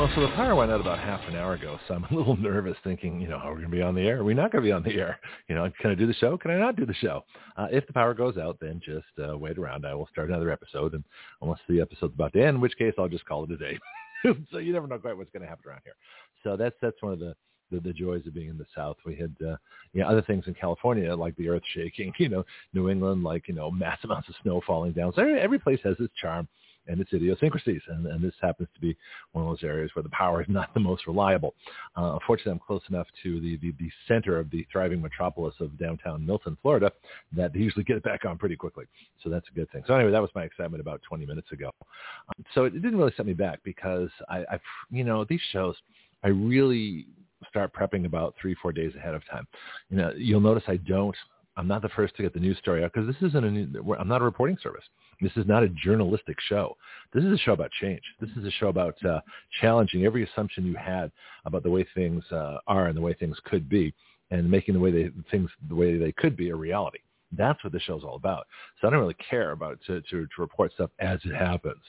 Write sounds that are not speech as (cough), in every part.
Well, so the power went out about half an hour ago, so I'm a little (laughs) nervous thinking, you know, are we going to be on the air? Are we not going to be on the air? You know, can I do the show? Can I not do the show? Uh, if the power goes out, then just uh, wait around. I will start another episode, and unless the episode's about to end, in which case I'll just call it a day. (laughs) so you never know quite what's going to happen around here. So that's that's one of the the, the joys of being in the South. We had, uh, you know, other things in California like the earth shaking, (laughs) you know, New England, like, you know, mass amounts of snow falling down. So every, every place has its charm and its idiosyncrasies. And, and this happens to be one of those areas where the power is (laughs) not the most reliable. Uh, unfortunately, I'm close enough to the, the, the center of the thriving metropolis of downtown Milton, Florida, that they usually get it back on pretty quickly. So that's a good thing. So anyway, that was my excitement about 20 minutes ago. Um, so it didn't really set me back because I, I've, you know, these shows, I really start prepping about three, four days ahead of time. You know, you'll notice I don't I'm not the first to get the news story out because this isn't a new, I'm not a reporting service. This is not a journalistic show. This is a show about change. This is a show about uh, challenging every assumption you had about the way things uh, are and the way things could be, and making the way they things the way they could be a reality. That's what the show's all about. So I don't really care about to, to, to report stuff as it happens.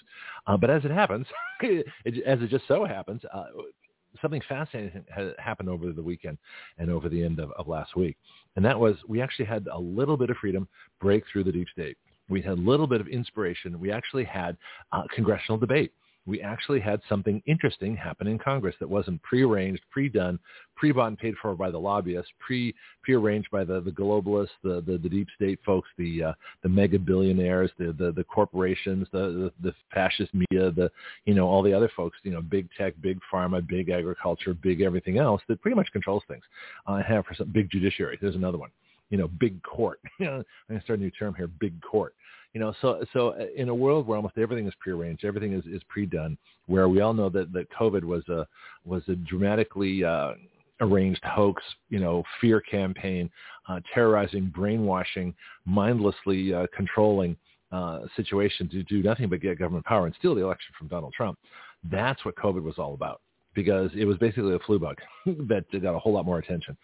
Uh, but as it happens, (laughs) it, as it just so happens, uh, something fascinating had happened over the weekend and over the end of, of last week. And that was we actually had a little bit of freedom break through the deep state. We had a little bit of inspiration. We actually had uh, congressional debate we actually had something interesting happen in Congress that wasn't prearranged, pre-done, pre-bought and paid for by the lobbyists, pre pre-arranged by the, the globalists, the, the, the deep state folks, the uh, the mega billionaires, the, the the corporations, the, the the fascist media, the you know all the other folks, you know big tech, big pharma, big agriculture, big everything else that pretty much controls things. I uh, have for some big judiciary. There's another one you know, big court. (laughs) I'm going to start a new term here, big court. You know, so so uh, in a world where almost everything is prearranged, everything is, is pre-done, where we all know that, that COVID was a was a dramatically uh, arranged hoax, you know, fear campaign, uh, terrorizing, brainwashing, mindlessly uh, controlling uh, situation to do nothing but get government power and steal the election from Donald Trump. That's what COVID was all about because it was basically a flu bug (laughs) that got a whole lot more attention.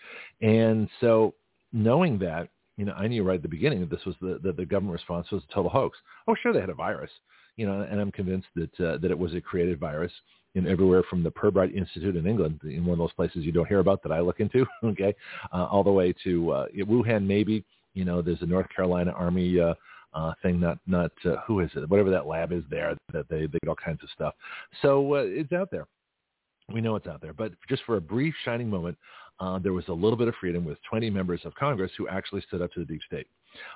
And so knowing that, you know, I knew right at the beginning that this was the, that the government response was a total hoax. Oh, sure, they had a virus, you know, and I'm convinced that uh, that it was a created virus. In everywhere from the Pirbright Institute in England, in one of those places you don't hear about that I look into, (laughs) okay, uh, all the way to uh, Wuhan, maybe. You know, there's a North Carolina Army uh, uh, thing, not not uh, who is it, whatever that lab is there that they they get all kinds of stuff. So uh, it's out there. We know it's out there, but just for a brief shining moment, uh, there was a little bit of freedom with 20 members of Congress who actually stood up to the deep state.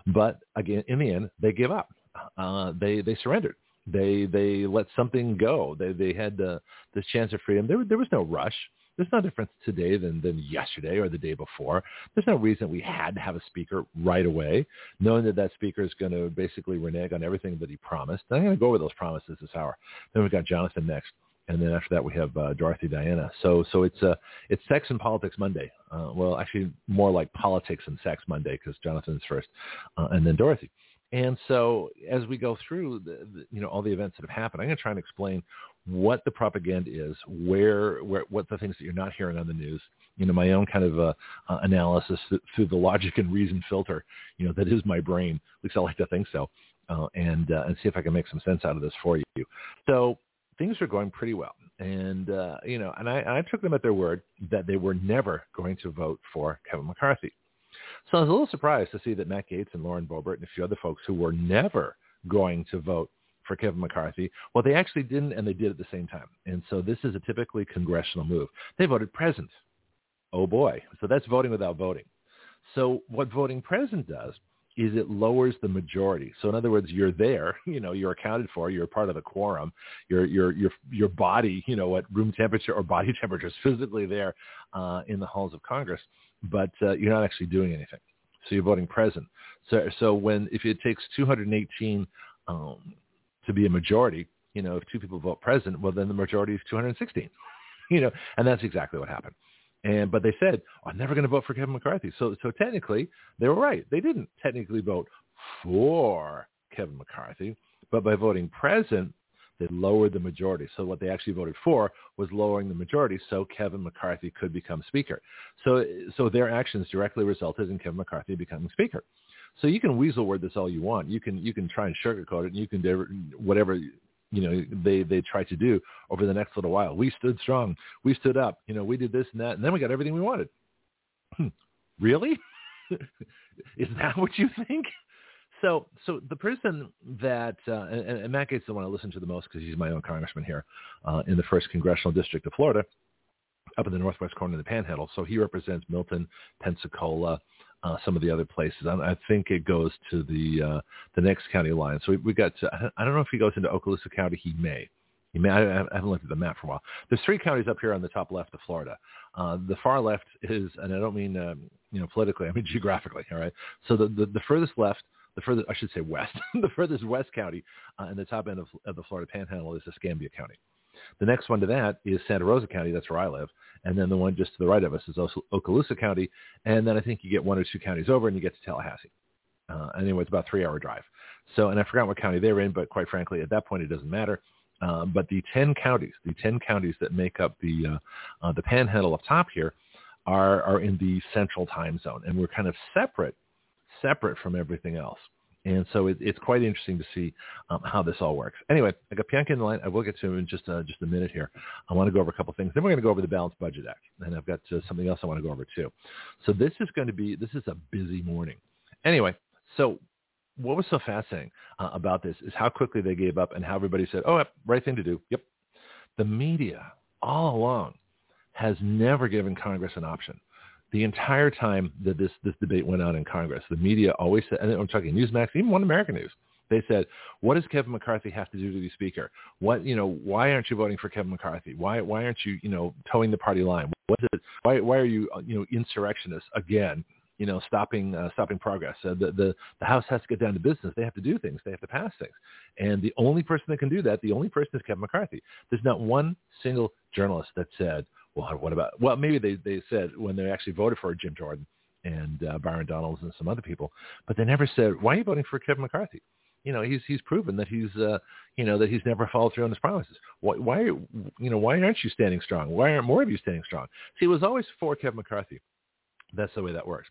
But again, in the end, they gave up. Uh, they they surrendered. They they let something go. They they had uh, this chance of freedom. There there was no rush. There's no difference today than, than yesterday or the day before. There's no reason we had to have a speaker right away, knowing that that speaker is going to basically renege on everything that he promised. I'm going to go over those promises this hour. Then we've got Jonathan next and then after that we have uh, Dorothy Diana. So so it's uh, it's Sex and Politics Monday. Uh, well, actually more like Politics and Sex Monday because Jonathan's first, uh, and then Dorothy. And so as we go through the, the, you know all the events that have happened, I'm going to try and explain what the propaganda is, where where what the things that you're not hearing on the news. You know, my own kind of uh, uh, analysis through the logic and reason filter. You know, that is my brain. At least I like to think so. Uh, and uh, and see if I can make some sense out of this for you. So things were going pretty well. And, uh, you know, and I, I took them at their word that they were never going to vote for Kevin McCarthy. So I was a little surprised to see that Matt Gaetz and Lauren Boebert and a few other folks who were never going to vote for Kevin McCarthy, well, they actually didn't, and they did at the same time. And so this is a typically congressional move. They voted present. Oh boy. So that's voting without voting. So what voting present does is it lowers the majority. So in other words, you're there, (laughs) you know, you're accounted for, you're part of the quorum, your your your your body, you know, at room temperature or (laughs) body temperature is physically there uh, in the halls of Congress, but uh, you're not actually doing anything. So you're voting present. So so when if it takes 218 um, to be a majority, you know, if two people vote present, well then the majority is 216. (laughs) You know, and that's exactly what happened. And but they said, I'm never going to vote for Kevin McCarthy. So so technically they were right. They didn't technically vote for Kevin McCarthy, but by voting present, they lowered the majority. So what they actually voted for was lowering the majority so Kevin McCarthy could become speaker. So so their actions directly resulted in Kevin McCarthy becoming speaker. So you can weasel word this all you want. You can you can try and sugarcoat it, and you can do whatever you know they they tried to do over the next little while. We stood strong. We stood up. You know, we did this and that, and then we got everything we wanted. Hmm. really? (laughs) Is that what you think? So, so the person that uh, and, and Matt Gaetz is the one I listen to the most because he's my own congressman here uh, in the first congressional district of Florida, up in the northwest corner of the Panhandle. So he represents Milton, Pensacola, uh, some of the other places. I, I think it goes to the uh, the next county line. So we, we got. To, I don't know if he goes into Okaloosa County. He may. He may. I, I haven't looked at the map for a while. There's three counties up here on the top left of Florida. Uh, the far left is, and I don't mean um, you know politically. I mean (laughs) geographically. All right. So the the, the furthest left the furthest, I should say west, (laughs) the furthest west county uh, in the top end of, of the Florida Panhandle is Escambia County. The next one to that is Santa Rosa County. That's where I live. And then the one just to the right of us is Okaloosa County. And then I think you get one or two counties over and you get to Tallahassee. Uh, anyway, it's about a three-hour drive. So, and I forgot what county they were in, but quite frankly, at that point, it doesn't matter. Uh, but the 10 counties, the 10 counties that make up the, uh, uh, the panhandle up top here are, are in the central time zone. And we're kind of separate, separate from everything else. And so it, it's quite interesting to see um, how this all works. Anyway, I got Pianki in the line. I will get to him in just uh, just a minute here. I want to go over a couple things. Then we're going to go over the Balanced Budget Act, and I've got uh, something else I want to go over too. So this is going to be this is a busy morning. Anyway, so what was so fascinating uh, about this is how quickly they gave up and how everybody said, "Oh, right thing to do." Yep. The media all along has never given Congress an option the entire time that this, this debate went on in Congress, the media always said, and I'm talking Newsmax, even One American News, they said, "What does Kevin McCarthy have to do to be Speaker? What you know? Why aren't you voting for Kevin McCarthy? Why why aren't you you know toeing the party line? What is it? Why why are you you know insurrectionists again? You know, stopping uh, stopping progress. The the the House has to get down to business. They have to do things. They have to pass things. And the only person that can do that, the only person is Kevin McCarthy. There's not one single journalist that said, well, what about? Well, maybe they they said when they actually voted for Jim Jordan and uh, Byron Donalds and some other people, but they never said why are you voting for Kevin McCarthy? You know, he's he's proven that he's uh, you know that he's never followed through on his promises. Why why you know why aren't you standing strong? Why aren't more of you standing strong? See, it was always for Kevin McCarthy. That's the way that works.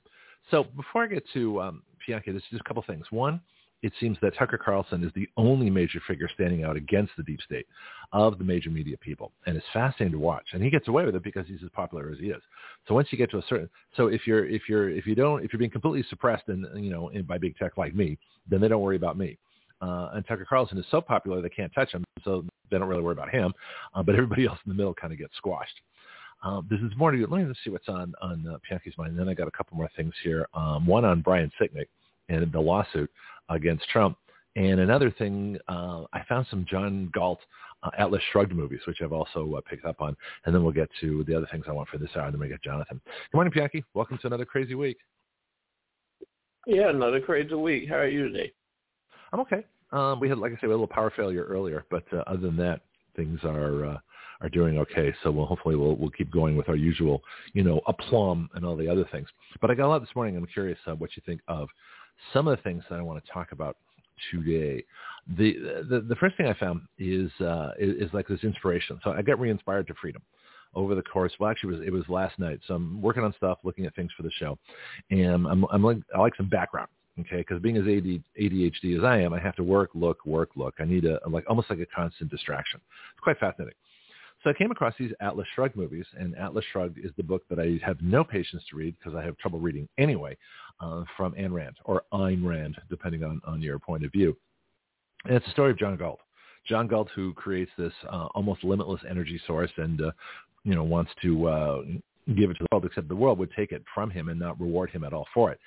So before I get to um, Pianki, there's just a couple things. One, it seems that Tucker Carlson is the only major figure standing out against the deep state of the major media people. And it's fascinating to watch. And he gets away with it because he's as popular as he is. So once you get to a certain, so if you're, if you're, if you don't, if you're being completely suppressed and, you know, in, by big tech like me, then they don't worry about me. Uh, and Tucker Carlson is so popular they can't touch him, so they don't really worry about him. Uh, but everybody (laughs) else in the middle kind of gets squashed. Um, this is more to let me see what's on on uh, Pianki's mind. And then I got a couple more things here. Um, one on Brian Sicknick and the lawsuit against Trump. And another thing, uh, I found some John Galt uh, Atlas Shrugged movies, which I've also uh, picked up on. And then we'll get to the other things I want for this hour. And then we get Jonathan. Good morning, Pianki. Welcome to another crazy week. Yeah, another crazy week. How are you today? I'm okay. Um, we had, like I said, a little power failure earlier, but uh, other than that, things are uh, are doing okay. So we'll hopefully we'll we'll keep going with our usual, you know, aplomb and all the other things. But I got a lot this morning. I'm curious uh, what you think of some of the things that I want to talk about today. The the, the first thing I found is, uh, is, is like this inspiration. So I got re-inspired to freedom over the course. Well, actually, it was it was last night. So I'm working on stuff, looking at things for the show, and I'm I'm like I like some background. Okay, because being as AD, ADHD as I am, I have to work, look, work, look. I need a like almost like a constant distraction. It's quite fascinating. So I came across these Atlas Shrugged movies, and Atlas Shrugged is the book that I have no patience to read because I have trouble reading anyway, uh, from Ayn Rand or Ayn Rand, depending on, on your point of view. And it's a story of John Galt. John Galt, who creates this uh, almost limitless energy source and, uh, you know, wants to uh, give it to the world, except the world would take it from him and not reward him at all for it.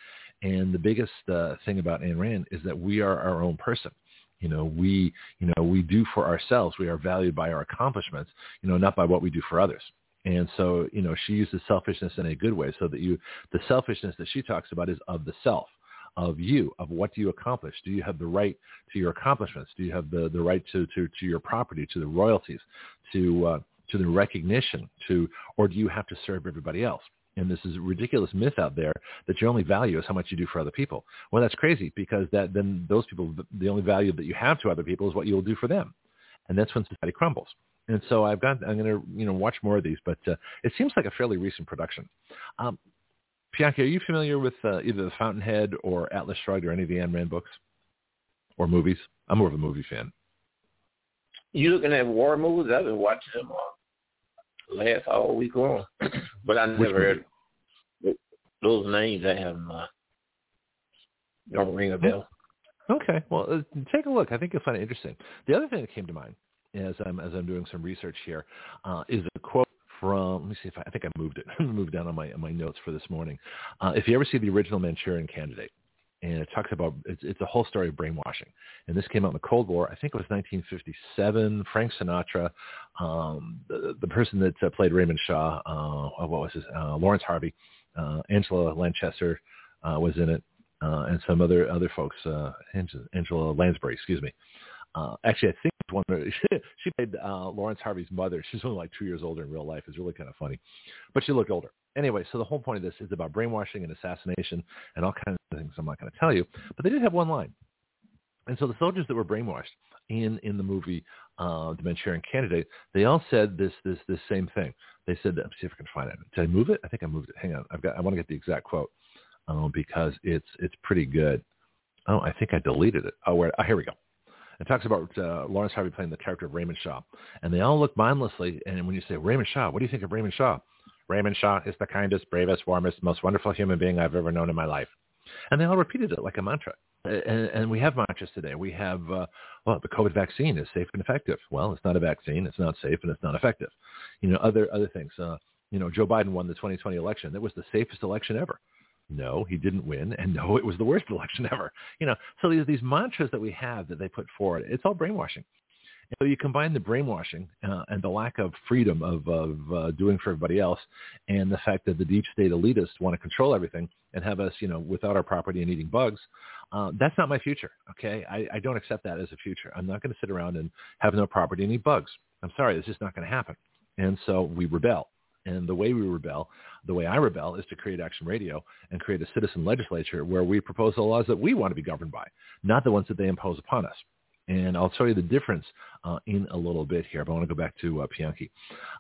And the biggest uh, thing about Ayn Rand is that we are our own person. You know, we, you know, we do for ourselves. We are valued by our accomplishments, you know, not by what we do for others. And so, you know, she uses selfishness in a good way so that you, the selfishness that she talks about is of the self, of you, of what do you accomplish? Do you have the right to your accomplishments? Do you have the, the right to, to, to your property, to the royalties, to, uh, to the recognition to, or do you have to serve everybody else? And this is a ridiculous myth out there that your only value is how much you do for other people. Well, that's crazy because that then those people, the only value that you have to other people is what you'll do for them. And that's when society crumbles. And so I've got, I'm going to, you know, watch more of these, but uh, it seems like a fairly recent production. Um, Bianchi, are you familiar with uh, either The Fountainhead or Atlas Shrugged or any of the Ayn Rand books or movies? I'm more of a movie fan. You looking at war movies? I've been watching them uh, last all week long, (clears throat) but I never heard those names. I have uh, don't ring a bell. Okay, well, uh, take a look. I think you'll find it interesting. The other thing that came to mind as I'm as I'm doing some research here uh, is a quote from. Let me see if I, I think I moved it. (laughs) moved down on my on my notes for this morning. Uh, if you ever see the original Manchurian Candidate, and it talks about it's, it's a whole story of brainwashing. And this came out in the Cold War. I think it was 1957. Frank Sinatra, um, the, the person that uh, played Raymond Shaw, uh, what was his uh, Laurence Harvey, uh, Angela Lanchester uh, was in it, uh, and some other other folks. Uh, Angela, Angela Lansbury, excuse me. Uh, actually, I think one of, (laughs) she played uh, Laurence Harvey's mother. She's only like two years older in real life. It's really kind of funny, but she looked older. Anyway, so the whole point of this is about brainwashing and assassination and all kinds of things I'm not going to tell you. But they did have one line. And so the soldiers that were brainwashed in, in the movie uh, The Manchurian Candidate, they all said this this this same thing. They said, let me see if I can find it. Did I move it? I think I moved it. Hang on. I've got. I want to get the exact quote uh, because it's it's pretty good. Oh, I think I deleted it. Oh, where? Oh, here we go. It talks about uh, Laurence Harvey playing the character of Raymond Shaw, and they all look mindlessly. And when you say Raymond Shaw, what do you think of Raymond Shaw? Raymond Shaw is the kindest, bravest, warmest, most wonderful human being I've ever known in my life. And they all repeated it like a mantra. And, and we have mantras today. We have, uh, well, the COVID vaccine is safe and effective. Well, it's not a vaccine. It's not safe and it's not effective. You know, other other things. Uh, you know, Joe Biden won the 2020 election. That was the safest election ever. No, he didn't win, and no, it was the worst (laughs) election ever. You know, so these these mantras that we have that they put forward, it's all brainwashing. So you combine the brainwashing uh, and the lack of freedom of, of uh, doing for everybody else, and the fact that the deep state elitists want to control everything and have us, you know, without our property and eating bugs. Uh, that's not my future. Okay, I, I don't accept that as a future. I'm not going to sit around and have no property and eat bugs. I'm sorry, this is not going to happen. And so we rebel. And the way we rebel, the way I rebel, is to create Action Radio and create a citizen legislature where we propose the laws that we want to be governed by, not the ones that they impose upon us. And I'll show you the difference uh, in a little bit here, but I want to go back to uh, Bianchi.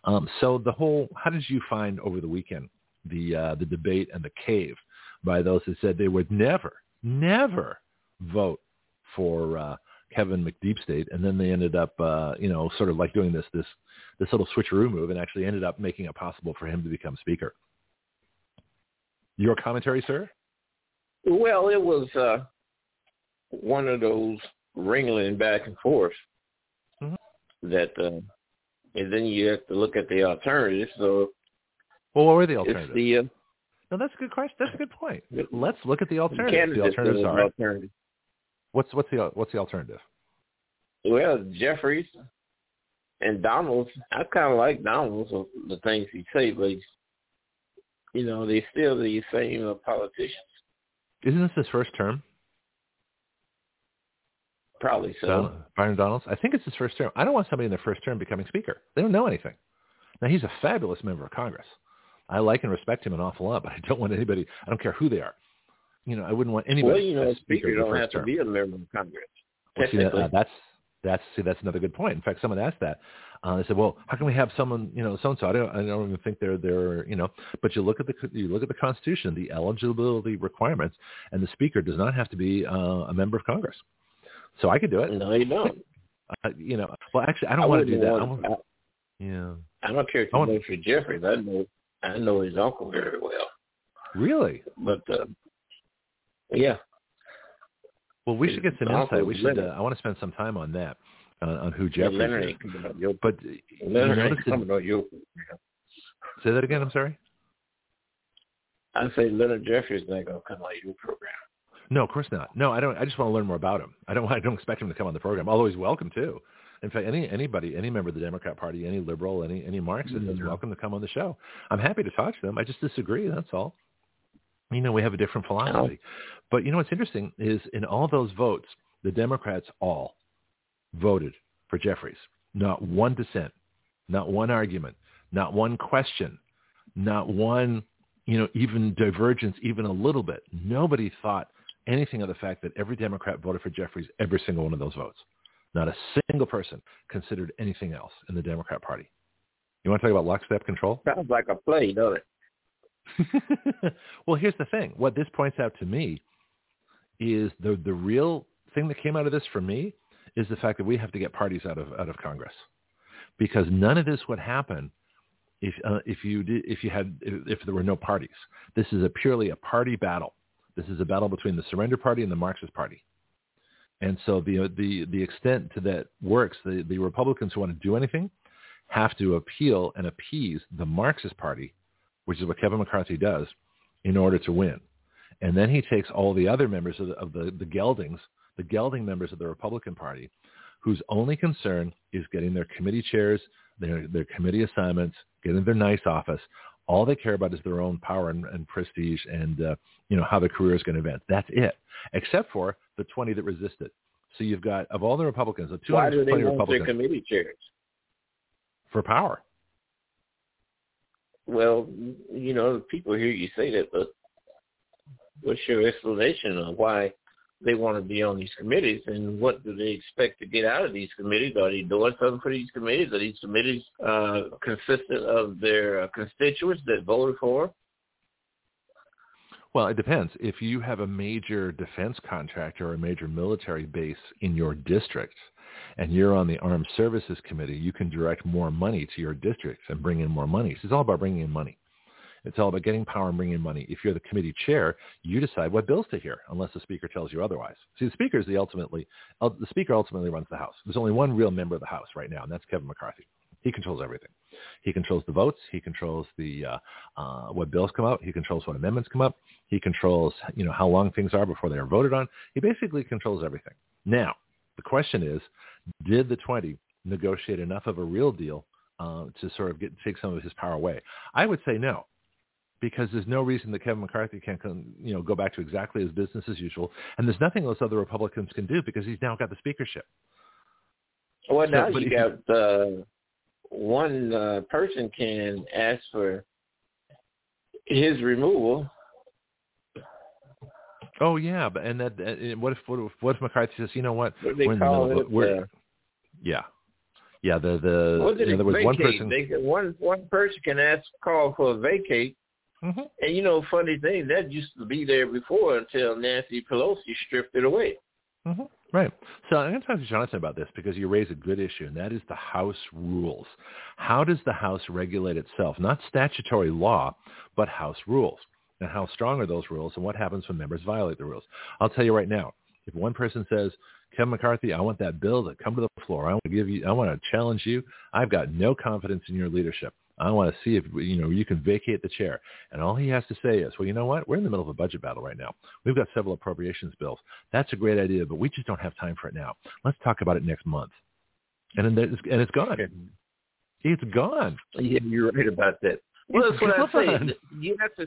Um, so the whole, how did you find over the weekend the uh, the debate and the cave by those who said they would never, never vote for uh, Kevin McDeepstate, and then they ended up, uh, you know, sort of like doing this this this little switcheroo move, and actually ended up making it possible for him to become speaker. Your commentary, sir? Well, it was uh, one of those wrangling back and forth mm-hmm. that uh, and then you have to look at the alternatives. So, well, what were the alternatives? The, uh, no, that's a good question. That's a good point. Let's look at the alternatives. The, alternatives are alternative. What's what's the what's the alternative? Well, Jeffries and Donalds. I kind of like Donalds the things he say, but you know they still the same uh, politicians. Isn't this his first term? Probably so. Don, Byron Donalds. I think it's his first term. I don't want somebody in their first term becoming speaker. They don't know anything. Now he's a fabulous member of Congress. I like and respect him an awful lot, but I don't want anybody. I don't care who they are. You know, I wouldn't want anybody. Well, you know, a speaker, speaker don't have term. to be a member of Congress. Well, see, that, uh, that's that's see, that's another good point. In fact, someone asked that. Uh, they said, "Well, how can we have someone, you know, so and so?" I don't, I don't even think they're they're, you know. But you look at the you look at the Constitution, the eligibility requirements, and the Speaker does not have to be uh, a member of Congress. So I could do it. No, you don't. Uh, you know, well, actually, I don't I want to do that. Want, I want, yeah. I don't care if you vote for Jeffries. I know, I know his uncle very well. Really? But uh, yeah. Well, we should get some insight. We should. Uh, I want to spend some time on that, uh, on who Jeffries yeah, is. But Leonard you coming on you. Say that again. I'm sorry. I say Leonard Jeffries not going to come on your program. No, of course not. No, I don't. I just want to learn more about him. I don't. (laughs) I don't expect him to come on the program. Although he's welcome to. In fact, any anybody, any member of the Democrat Party, any liberal, any any Marxist mm-hmm. is welcome to come on the show. I'm happy to talk to them. I just disagree. That's all. You know, we have a different oh. philosophy. But you know what's interesting is in all those votes, the Democrats all voted for Jeffries. Not one dissent. not one argument, not one question, not one, you know, even divergence, even a little bit. Nobody thought anything of the fact that every Democrat voted for Jeffries every single one of those votes. Not a single person considered anything else in the Democrat Party. You want to talk about lockstep control? Sounds like a play, doesn't it? (laughs) well, here's the thing. What this points out to me is the the real thing that came out of this for me is the fact that we have to get parties out of out of Congress because none of this would happen if uh, if you did, if you had if there were no parties. This is a purely a party battle. This is a battle between the Surrender Party and the Marxist Party. And so the the the extent to that works, the, the Republicans who want to do anything have to appeal and appease the Marxist Party, which is what Kevin McCarthy does, in order to win. And then he takes all the other members of the, of the, the geldings, the gelding members of the Republican Party, whose only concern is getting their committee chairs, their, their committee assignments, getting their nice office. All they care about is their own power and, and prestige and, uh, you know, how their career is going to advance. That's it, except for the 20 that resisted. So you've got, of all the Republicans, the 220 Why do they Republicans. Their committee chairs? For power. Well, you know, people hear you say that, but what's your explanation of why they want to be on these committees and what do they expect to get out of these committees? Are they doing something for these committees? Are these committees uh, consistent of their uh, constituents that voted for them? Well, it depends. If you have a major defense contractor or a major military base in your district and you're on the Armed Services Committee, you can direct more money to your districts and bring in more money. So it's all about bringing in money. It's all about getting power and bringing in money. If you're the committee chair, you decide what bills to hear, unless the speaker tells you otherwise. See, the speaker is the ultimately the speaker ultimately runs the House. There's only one real member of the House right now, and that's Kevin McCarthy. He controls everything. He controls the votes. He controls the uh, uh, what bills come out. He controls what amendments come up. He controls you know how long things are before they are voted on. He basically controls everything. Now the question is, did the 20 negotiate enough of a real deal uh, to sort of get take some of his power away? I would say no because there's no reason that Kevin McCarthy can't you know go back to exactly his business as usual, and there's nothing those other Republicans can do because he's now got the speakership. Well, now so, you got uh, one uh, person can ask for his removal. Oh yeah, but and that and what if what if, what if McCarthy says, you know what, what we're in the middle of we're, uh, yeah. Yeah, the the you know, there was vacate? one person. They, one one person can ask call for a vacate, Mm-hmm. And you know, funny thing, that used to be there before until Nancy Pelosi stripped it away. Mm-hmm. Right. So I'm going to talk to Jonathan about this because you raise a good issue, and that is the House rules. How does the House regulate itself? Not statutory law, but House rules. And how strong are those rules, and what happens when members violate the rules? I'll tell you right now. If one person says, Kevin McCarthy, I want that bill to come to the floor. I want to give you, I want to challenge you. I've got no confidence in your leadership. I want to see if you know you can vacate the chair. And all he has to say is, well, you know what? We're in the middle of a budget battle right now. We've got several appropriations bills. That's a great idea, but we just don't have time for it now. Let's talk about it next month. And then it's, and it's gone. It's gone. Yeah, you're right about that. Well, that's what I say. You have to.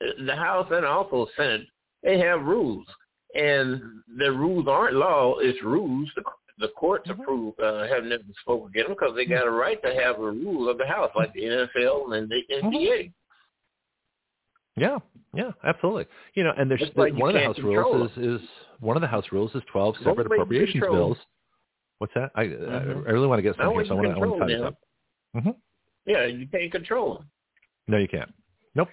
The House and also Senate, they have rules, and the rules aren't law. It's rules. The the courts mm-hmm. approve uh, have never spoken against them because they got a right to have a rule of the house like the NFL and the NBA. Mm-hmm. Yeah, yeah, absolutely. You know, and there's the, one of the house rules is, is one of the house rules is twelve separate appropriations bills. What's that? I mm-hmm. I really want to get some here, so I want to, I want to tie this up. Mm-hmm. Yeah, you can't control them. No, you can't. Nope.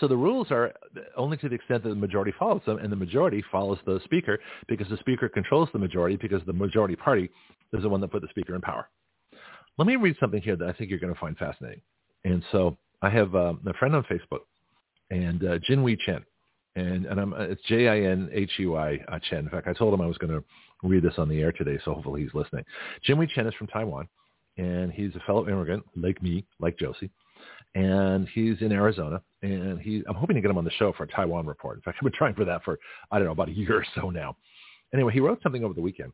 So the rules are only to the extent that the majority follows them, and the majority follows the speaker because the speaker controls the majority because the majority party is the one that put the speaker in power. Let me read something here that I think you're going to find fascinating. And so I have um, a friend on Facebook, and uh, Jinhui Chen, and and I'm, it's J I N H U I uh, Chen. In fact, I told him I was going to read this on the air today, so hopefully he's listening. Jinhui Chen is from Taiwan, and he's a fellow immigrant like me, like Josie and he's in Arizona, and he I'm hoping to get him on the show for a Taiwan report. In fact, I've been trying for that for I don't know about a year or so now. Anyway, he wrote something over the weekend,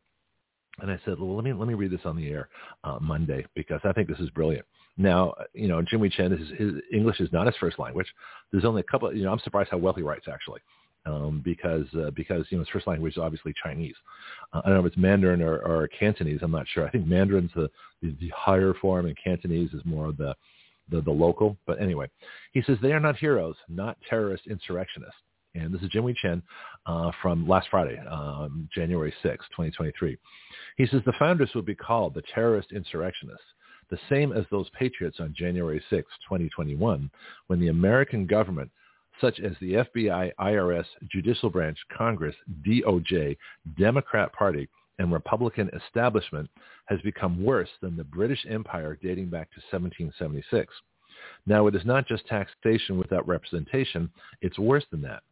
and I said, well, let me let me read this on the air uh, Monday because I think this is brilliant. Now, you know, Jimmy Chen, his, his English is not his first language. There's only a couple. You know, I'm surprised how well he writes actually. um, because uh, because you know his first language is obviously Chinese. Uh, I don't know if it's Mandarin or, or Cantonese. I'm not sure. I think Mandarin's the, the, the higher form, and Cantonese is more of the, the the local. But anyway, he says they are not heroes, not terrorist insurrectionists. And this is Jinhui Chen uh, from last Friday, um, January 6, 2023. He says the founders would be called the terrorist insurrectionists the same as those patriots on January 6, 2021, when the American government such as the FBI, IRS, Judicial Branch, Congress, DOJ, Democrat Party, and Republican establishment has become worse than the British Empire dating back to 1776. Now, it is not just taxation without representation, it's worse than that.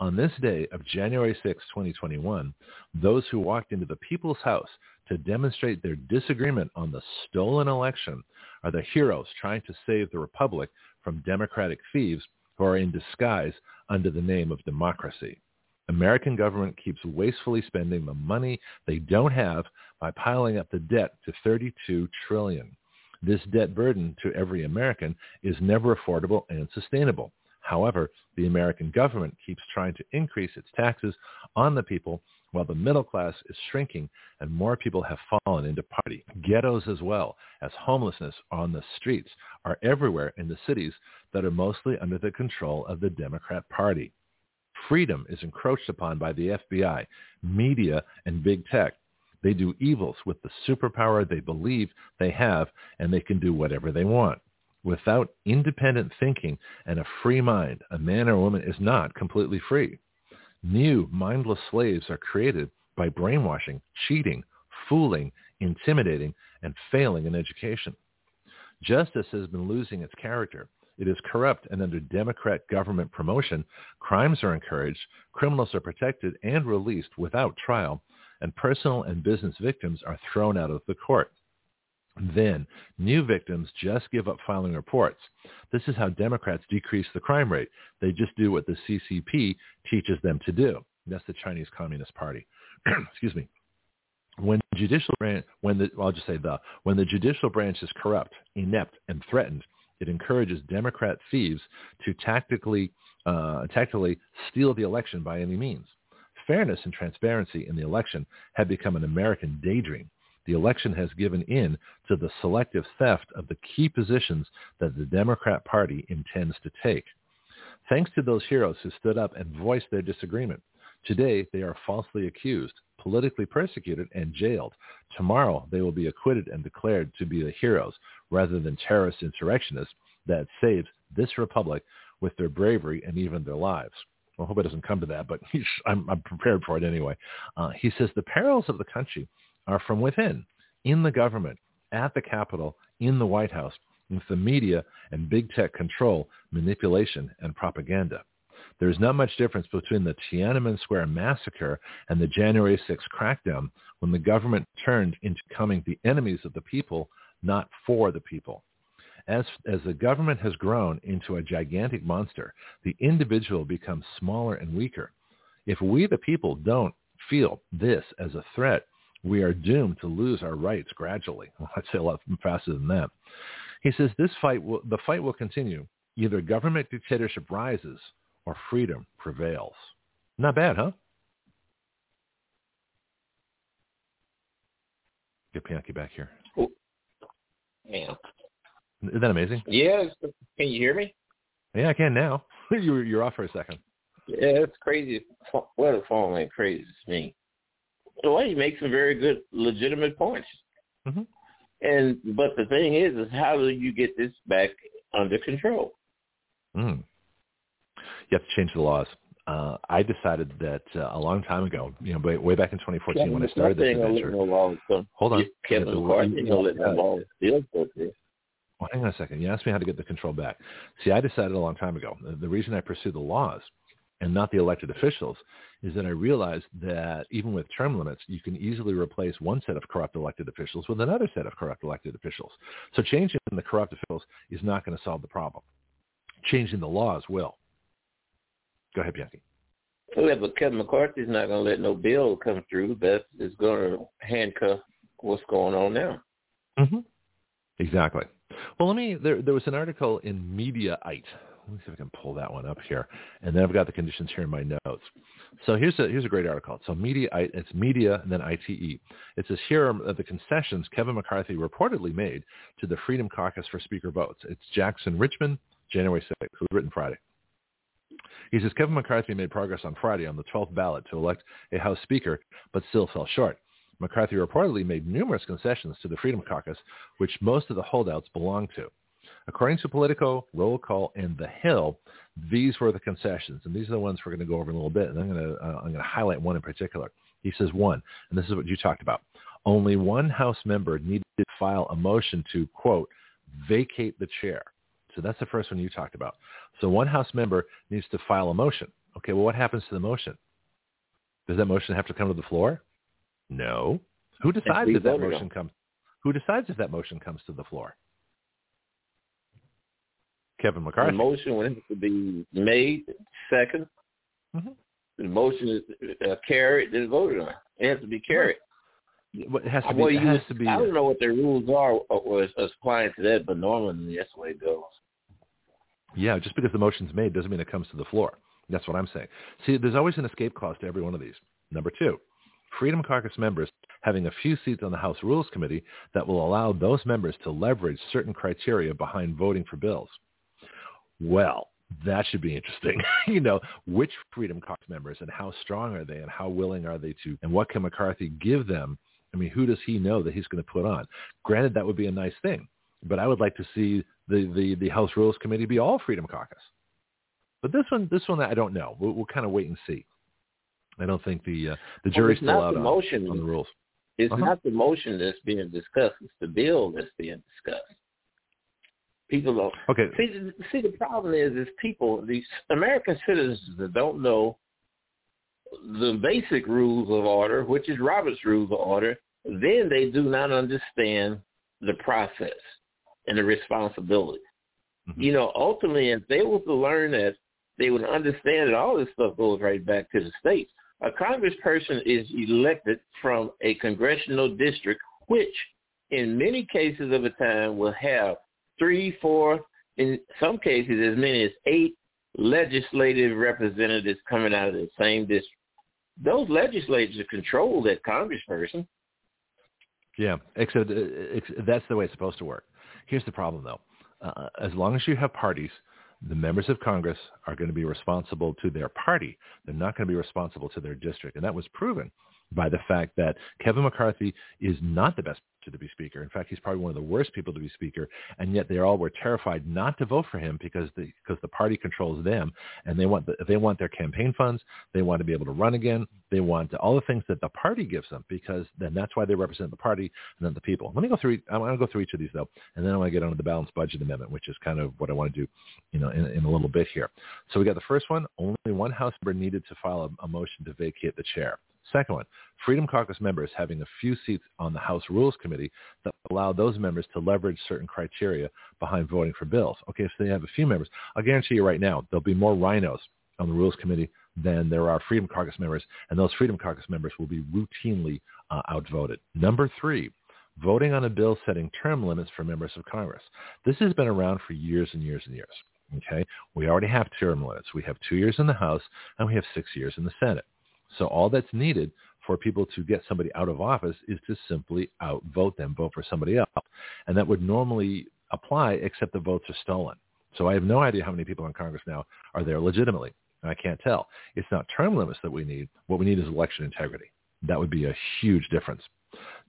On this day of January 6, 2021, those who walked into the People's House to demonstrate their disagreement on the stolen election are the heroes trying to save the Republic from Democratic thieves who are in disguise under the name of democracy. American government keeps wastefully spending the money they don't have by piling up the debt to 32 trillion. This debt burden to every American is never affordable and sustainable. However, the American government keeps trying to increase its taxes on the people while the middle class is shrinking and more people have fallen into poverty. Ghettos as well as homelessness on the streets are everywhere in the cities that are mostly under the control of the Democrat Party. Freedom is encroached upon by the FBI, media, and big tech. They do evils with the superpower they believe they have, and they can do whatever they want. Without independent thinking and a free mind, a man or woman is not completely free. New mindless slaves are created by brainwashing, cheating, fooling, intimidating, and failing in education. Justice has been losing its character. It is corrupt and under Democrat government promotion, crimes are encouraged, criminals are protected and released without trial, and personal and business victims are thrown out of the court. Then, new victims just give up filing reports. This is how Democrats decrease the crime rate. They just do what the CCP teaches them to do. That's the Chinese Communist Party. (clears throat) Excuse me. When judicial branch, when the, I'll just say the, when the judicial branch is corrupt, inept, and threatened, it encourages Democrat thieves to tactically, uh, tactically steal the election by any means. Fairness and transparency in the election have become an American daydream the election has given in to the selective theft of the key positions that the Democrat Party intends to take. Thanks to those heroes who stood up and voiced their disagreement, today they are falsely accused, politically persecuted, and jailed. Tomorrow they will be acquitted and declared to be the heroes rather than terrorist insurrectionists that saved this republic with their bravery and even their lives. I hope it doesn't come to that, but (laughs) I'm, I'm, prepared for it anyway. Uh, he says the perils of the country are from within, in the government, at the Capitol, in the White House, with the media and big tech control, manipulation, and propaganda. There is not much difference between the Tiananmen Square massacre and the January 6th crackdown when the government turned into becoming the enemies of the people, not for the people. As, as the government has grown into a gigantic monster, the individual becomes smaller and weaker. If we, the people, don't feel this as a threat, we are doomed to lose our rights gradually. (laughs) I'd say a lot faster than that. He says this fight will, the fight will continue. Either government dictatorship rises or freedom prevails. Not bad, huh? Get Bianchi back here. Yeah. Isn't that amazing? Yes. Can you hear me? Yeah, I can now. (laughs) you're, you're off for a second. Yeah, it's crazy. What a phone ain't crazy to me well, he makes some very good, legitimate points. Mm-hmm. And but the thing is, is how do you get this back under control? Mm. You have to change the laws. Uh, I decided that uh, a long time ago, you know, way, way back in 2014 Kevin when I started this adventure. No laws, so Hold on. Kevin McCarthy ain't gonna let no laws still well, hang on a second. You asked me how to get the control back. See, I decided a long time ago. The reason I pursue the laws and not the elected officials is that I realized that even with term limits, you can easily replace one set of corrupt elected officials with another set of corrupt elected officials. So changing the corrupt officials is not going to solve the problem. Changing the laws will. Go ahead, Bianchi. Yeah, but Kevin McCarthy's not going to let no bill come through that is going to handcuff what's going on now. Mm-hmm. Exactly. Well, let me. There, there was an article in Mediaite let me see if I can pull that one up here. And then I've got the conditions here in my notes. So here's a here's a great article. So media it's media and then ITE. It says here are the concessions Kevin McCarthy reportedly made to the Freedom Caucus for Speaker votes. It's Jackson Richman, January 6th. It was written Friday. He says Kevin McCarthy made progress on Friday on the 12th ballot to elect a House Speaker, but still fell short. McCarthy reportedly made numerous concessions to the Freedom Caucus, which most of the holdouts belong to. According to Politico, Roll Call, and The Hill, these were the concessions, and these are the ones we're going to go over in a little bit. And I'm going to uh, I'm going to highlight one in particular. He says one, and this is what you talked about. Only one House member needed to file a motion to quote vacate the chair. So that's the first one you talked about. So one House member needs to file a motion. Okay, well, what happens to the motion? Does that motion have to come to the floor? No. Who decides if that motion on. comes? Who decides if that motion comes to the floor? Kevin McCarthy. The motion would have to be made 2nd mm-hmm. The motion is uh, carried, then voted on. It has to be carried. It has to be. Well, has to be. I don't know what their rules are as applying to that, but normally that's the way it goes. Yeah, just because the motion's made doesn't mean it comes to the floor. That's what I'm saying. See, there's always an escape clause to every one of these. Number two, Freedom Caucus members having a few seats on the House Rules Committee that will allow those members to leverage certain criteria behind voting for bills. Well, that should be interesting. (laughs) you know, which Freedom Caucus members and how strong are they and how willing are they to, and what can McCarthy give them? I mean, who does he know that he's going to put on? Granted, that would be a nice thing, but I would like to see the, the, the House Rules Committee be all Freedom Caucus. But this one, this one, I don't know. We'll, we'll kind of wait and see. I don't think the uh, the jury's well, still out the on, on the rules. It's uh-huh. not the motion that's being discussed; it's the bill that's being discussed. People don't. Okay. See, see, the problem is, is people, these American citizens that don't know the basic rules of order, which is Robert's Rules of Order, then they do not understand the process and the responsibility. Mm-hmm. You know, ultimately, if they were to learn that, they would understand that all this stuff goes right back to the states. A congressperson is elected from a congressional district, which in many cases of the time will have three, four, in some cases as many as eight legislative representatives coming out of the same district. Those legislators control that congressperson. Yeah, except uh, that's the way it's supposed to work. Here's the problem, though. Uh, as long as you have parties, the members of Congress are going to be responsible to their party. They're not going to be responsible to their district. And that was proven by the fact that Kevin McCarthy is not the best to be speaker. In fact, he's probably one of the worst people to be speaker, and yet they all were terrified not to vote for him because the because the party controls them, and they want the, they want their campaign funds, they want to be able to run again, they want all the things that the party gives them because then that's why they represent the party and then the people. Let me go through. I'm going to go through each of these though, and then I want to get onto the balanced budget amendment, which is kind of what I want to do, you know, in, in a little bit here. So we got the first one. Only one House member needed to file a, a motion to vacate the chair. Second one, Freedom Caucus members having a few seats on the House Rules Committee that allow those members to leverage certain criteria behind voting for bills. Okay, so they have a few members. I'll guarantee you right now, there'll be more RINOs on the Rules Committee than there are Freedom Caucus members, and those Freedom Caucus members will be routinely uh, outvoted. Number three, voting on a bill setting term limits for members of Congress. This has been around for years and years and years. Okay, we already have term limits. We have two years in the House, and we have six years in the Senate. So all that's needed for people to get somebody out of office is to simply outvote them, vote for somebody else. And that would normally apply except the votes are stolen. So I have no idea how many people in Congress now are there legitimately. I can't tell. It's not term limits that we need. What we need is election integrity. That would be a huge difference.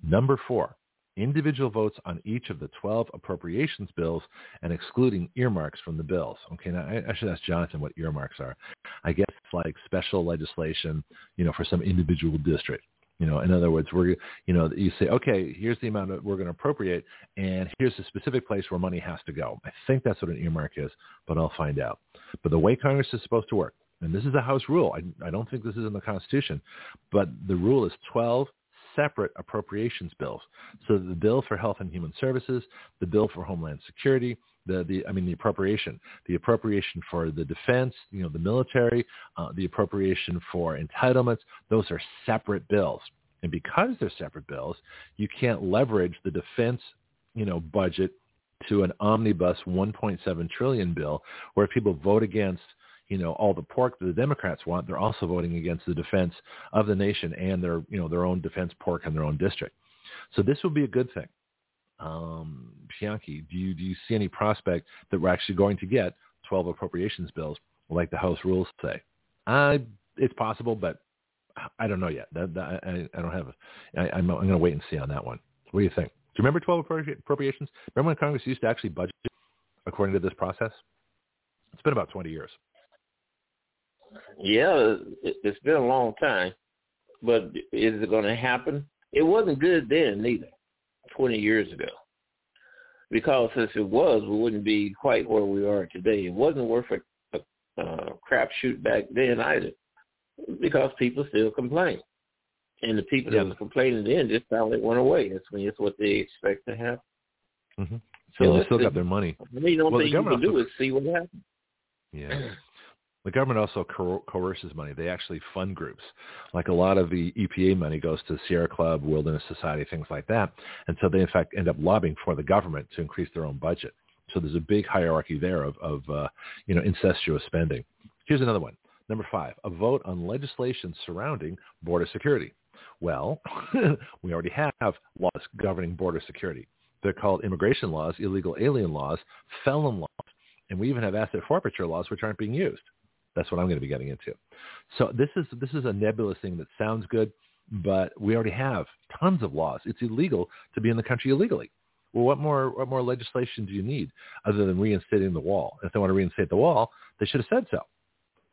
Number four, individual votes on each of the 12 appropriations bills and excluding earmarks from the bills. Okay, now I, I should ask Jonathan what earmarks are. I guess it's like special legislation, you know, for some individual district. You know, in other words, we're, you know, you say, okay, here's the amount that we're going to appropriate, and here's the specific place where money has to go. I think that's what an earmark is, but I'll find out. But the way Congress is supposed to work, and this is a House rule. I, I don't think this is in the Constitution, but the rule is 12 separate appropriations bills. So the bill for health and human services, the bill for homeland security, the, the I mean the appropriation, the appropriation for the defense, you know, the military, uh, the appropriation for entitlements, those are separate bills. And because they're separate bills, you can't leverage the defense, you know, budget to an omnibus 1.7 trillion bill where people vote against you know all the pork that the Democrats want, they're also voting against the defense of the nation and their you know their own defense pork in their own district. So this would be a good thing. Um, Bianchi, do you do you see any prospect that we're actually going to get 12 appropriations bills like the House rules say? Uh, it's possible, but I don't know yet. That, that, I, I don't have. A, I, I'm, I'm going to wait and see on that one. What do you think? Do you remember 12 appropriations? Remember when Congress used to actually budget according to this process? It's been about 20 years. Yeah, it's been a long time, but is it going to happen? It wasn't good then either, 20 years ago. Because if it was, we wouldn't be quite where we are today. It wasn't worth a, a, a crapshoot back then either, because people still complain. And the people yeah. that were complaining then just finally went away. That's when it's what they expect to happen. Mm-hmm. So yeah, they still got their money. The only well, thing you can do is see what happens. Yeah. The government also co- coerces money. They actually fund groups. Like a lot of the EPA money goes to Sierra Club, Wilderness Society, things like that. And so they, in fact, end up lobbying for the government to increase their own budget. So there's a big hierarchy there of, of uh, you know, incestuous spending. Here's another one. Number five, a vote on legislation surrounding border security. Well, (laughs) we already have laws governing border security. They're called immigration laws, illegal alien laws, felon laws, and we even have asset forfeiture laws which aren't being used. That's what I'm going to be getting into. So this is this is a nebulous thing that sounds good, but we already have tons of laws. It's illegal to be in the country illegally. Well, what more what more legislation do you need other than reinstating the wall? If they want to reinstate the wall, they should have said so.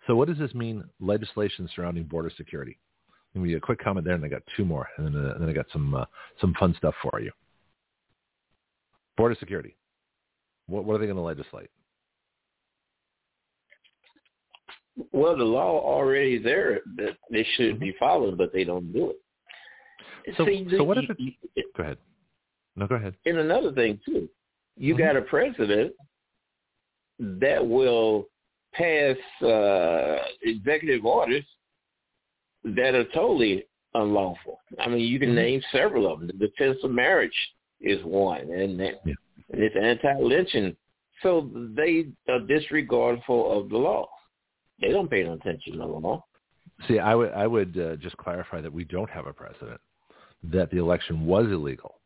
So what does this mean? Legislation surrounding border security. Give me a quick comment there, and I got two more, and then, uh, then I got some uh, some fun stuff for you. Border security. What, what are they going to legislate? Well, the law already there that they should mm-hmm. be followed, but they don't do it. So, See, so what if it? Go ahead. No, go ahead. And another thing too, you mm-hmm. got a president that will pass uh, executive orders that are totally unlawful. I mean, you can mm-hmm. name several of them. The defense of marriage is one, and, that, yeah. and it's anti-lynching. So they are disregardful of the law. They don't pay no attention the law. See, I would I would uh, just clarify that we don't have a precedent that the election was illegal.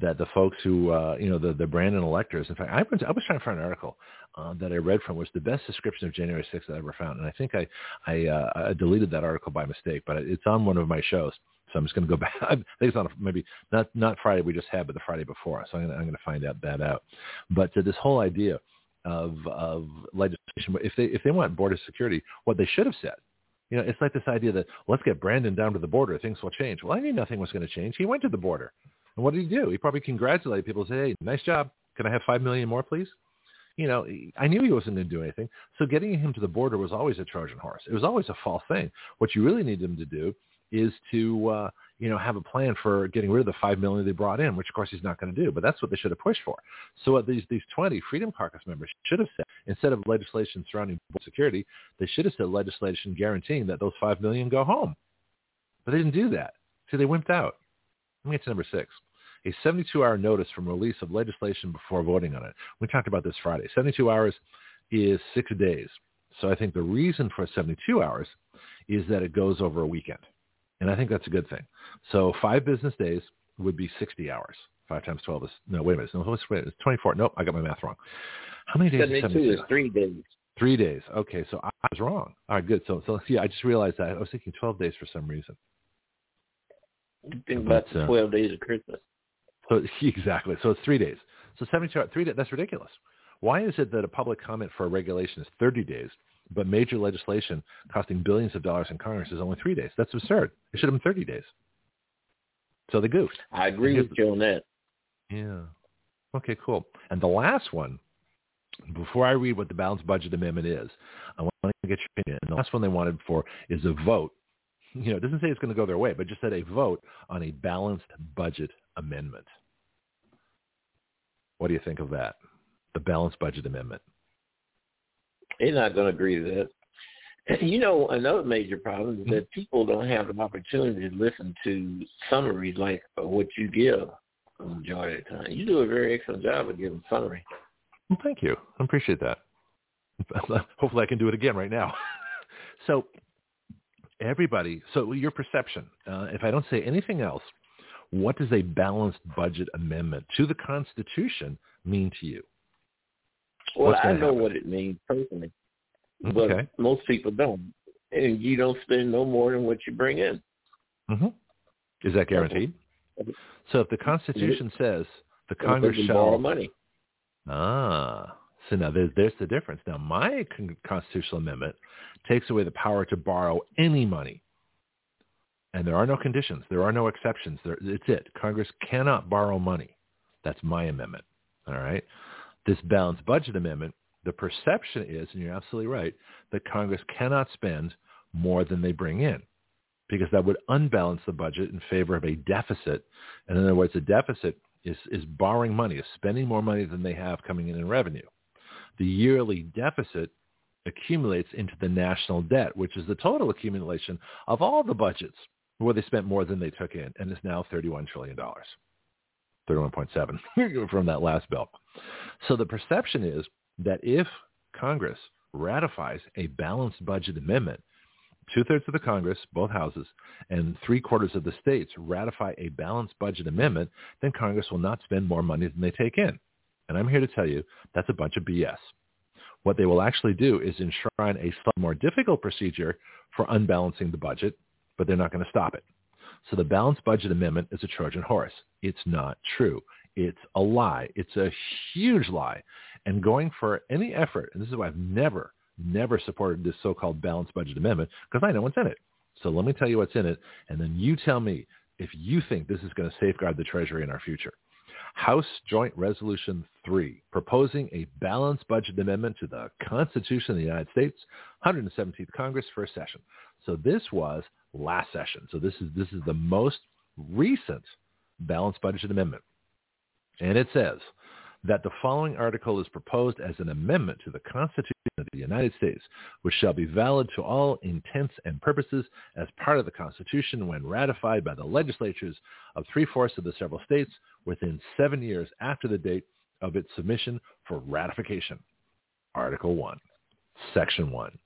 That the folks who uh, you know the the Brandon electors. In fact, I was I was trying to find an article uh, that I read from was the best description of January 6th I ever found, and I think I I, uh, I deleted that article by mistake, but it's on one of my shows. So I'm just going to go (laughs) back. I think it's on a, maybe not not Friday we just had, but the Friday before. So I'm going to, I'm going to find out that out. But uh, this whole idea of of legislation. But if they if they want border security, what they should have said, you know, it's like this idea that let's get Brandon down to the border, things will change. Well, I knew nothing was going to change. He went to the border, and what did he do? He probably congratulated people, and say, "Hey, nice job. Can I have five million more, please?" You know, I knew he wasn't going to do anything. So getting him to the border was always a Trojan horse. It was always a false thing. What you really need him to do is to uh, you know, have a plan for getting rid of the five million they brought in, which of course he's not going to do. But that's what they should have pushed for. So what these these 20 Freedom Caucus members should have said, instead of legislation surrounding security, they should have said legislation guaranteeing that those five million go home. But they didn't do that. See, they wimped out. Let me get to number six. A 72-hour notice from release of legislation before voting on it. We talked about this Friday. 72 hours is six days. So I think the reason for 72 hours is that it goes over a weekend. And I think that's a good thing. So five business days would be 60 hours. Five times 12 is, no, wait a minute. No, wait, it's 24. Nope, I got my math wrong. How many days 72 is 72? three days. Three days. Okay, so I was wrong. All right, good. So, so yeah, I just realized that. I was thinking 12 days for some reason. think about uh, 12 days of Christmas. So (laughs) exactly. So it's three days. So 72 hours, three days, that's ridiculous. Why is it that a public comment for a regulation is 30 days but major legislation costing billions of dollars in Congress is only three days. That's absurd. It should have been 30 days. So they goofed. I agree with you on that. Yeah. Okay, cool. And the last one, before I read what the balanced budget amendment is, I want to get your opinion. And the last one they wanted for is a vote. You know, it doesn't say it's going to go their way, but just said a vote on a balanced budget amendment. What do you think of that? The balanced budget amendment. They're not going to agree to that. (clears throat) You know, another major problem is that people don't have the opportunity to listen to summaries like what you give the majority of the time. You do a very excellent job of giving summary. Well, thank you. I appreciate that. (laughs) Hopefully I can do it again right now. (laughs) so everybody, so your perception, uh, if I don't say anything else, what does a balanced budget amendment to the Constitution mean to you? Well, I know happen? what it means personally, but okay. most people don't. And you don't spend no more than what you bring in. Mm-hmm. Is that guaranteed? So if the Constitution says the Congress shall borrow money. Ah, so now there's, there's the difference. Now my constitutional amendment takes away the power to borrow any money. And there are no conditions. There are no exceptions. There, it's it. Congress cannot borrow money. That's my amendment. All right. This balanced budget amendment, the perception is, and you're absolutely right, that Congress cannot spend more than they bring in because that would unbalance the budget in favor of a deficit. And in other words, a deficit is, is borrowing money, is spending more money than they have coming in in revenue. The yearly deficit accumulates into the national debt, which is the total accumulation of all the budgets where they spent more than they took in, and is now $31 trillion. 31.7 (laughs) from that last bill. So the perception is that if Congress ratifies a balanced budget amendment, two-thirds of the Congress, both houses, and three-quarters of the states ratify a balanced budget amendment, then Congress will not spend more money than they take in. And I'm here to tell you that's a bunch of BS. What they will actually do is enshrine a slightly more difficult procedure for unbalancing the budget, but they're not going to stop it. So the balanced budget amendment is a Trojan horse. It's not true. It's a lie. It's a huge lie. And going for any effort, and this is why I've never, never supported this so-called balanced budget amendment, because I know what's in it. So let me tell you what's in it, and then you tell me if you think this is going to safeguard the Treasury in our future. House Joint Resolution 3, proposing a balanced budget amendment to the Constitution of the United States, 117th Congress, first session. So this was last session. So this is this is the most recent balanced budget amendment. And it says that the following article is proposed as an amendment to the Constitution of the United States, which shall be valid to all intents and purposes as part of the Constitution when ratified by the legislatures of three-fourths of the several states within seven years after the date of its submission for ratification. Article 1, Section 1.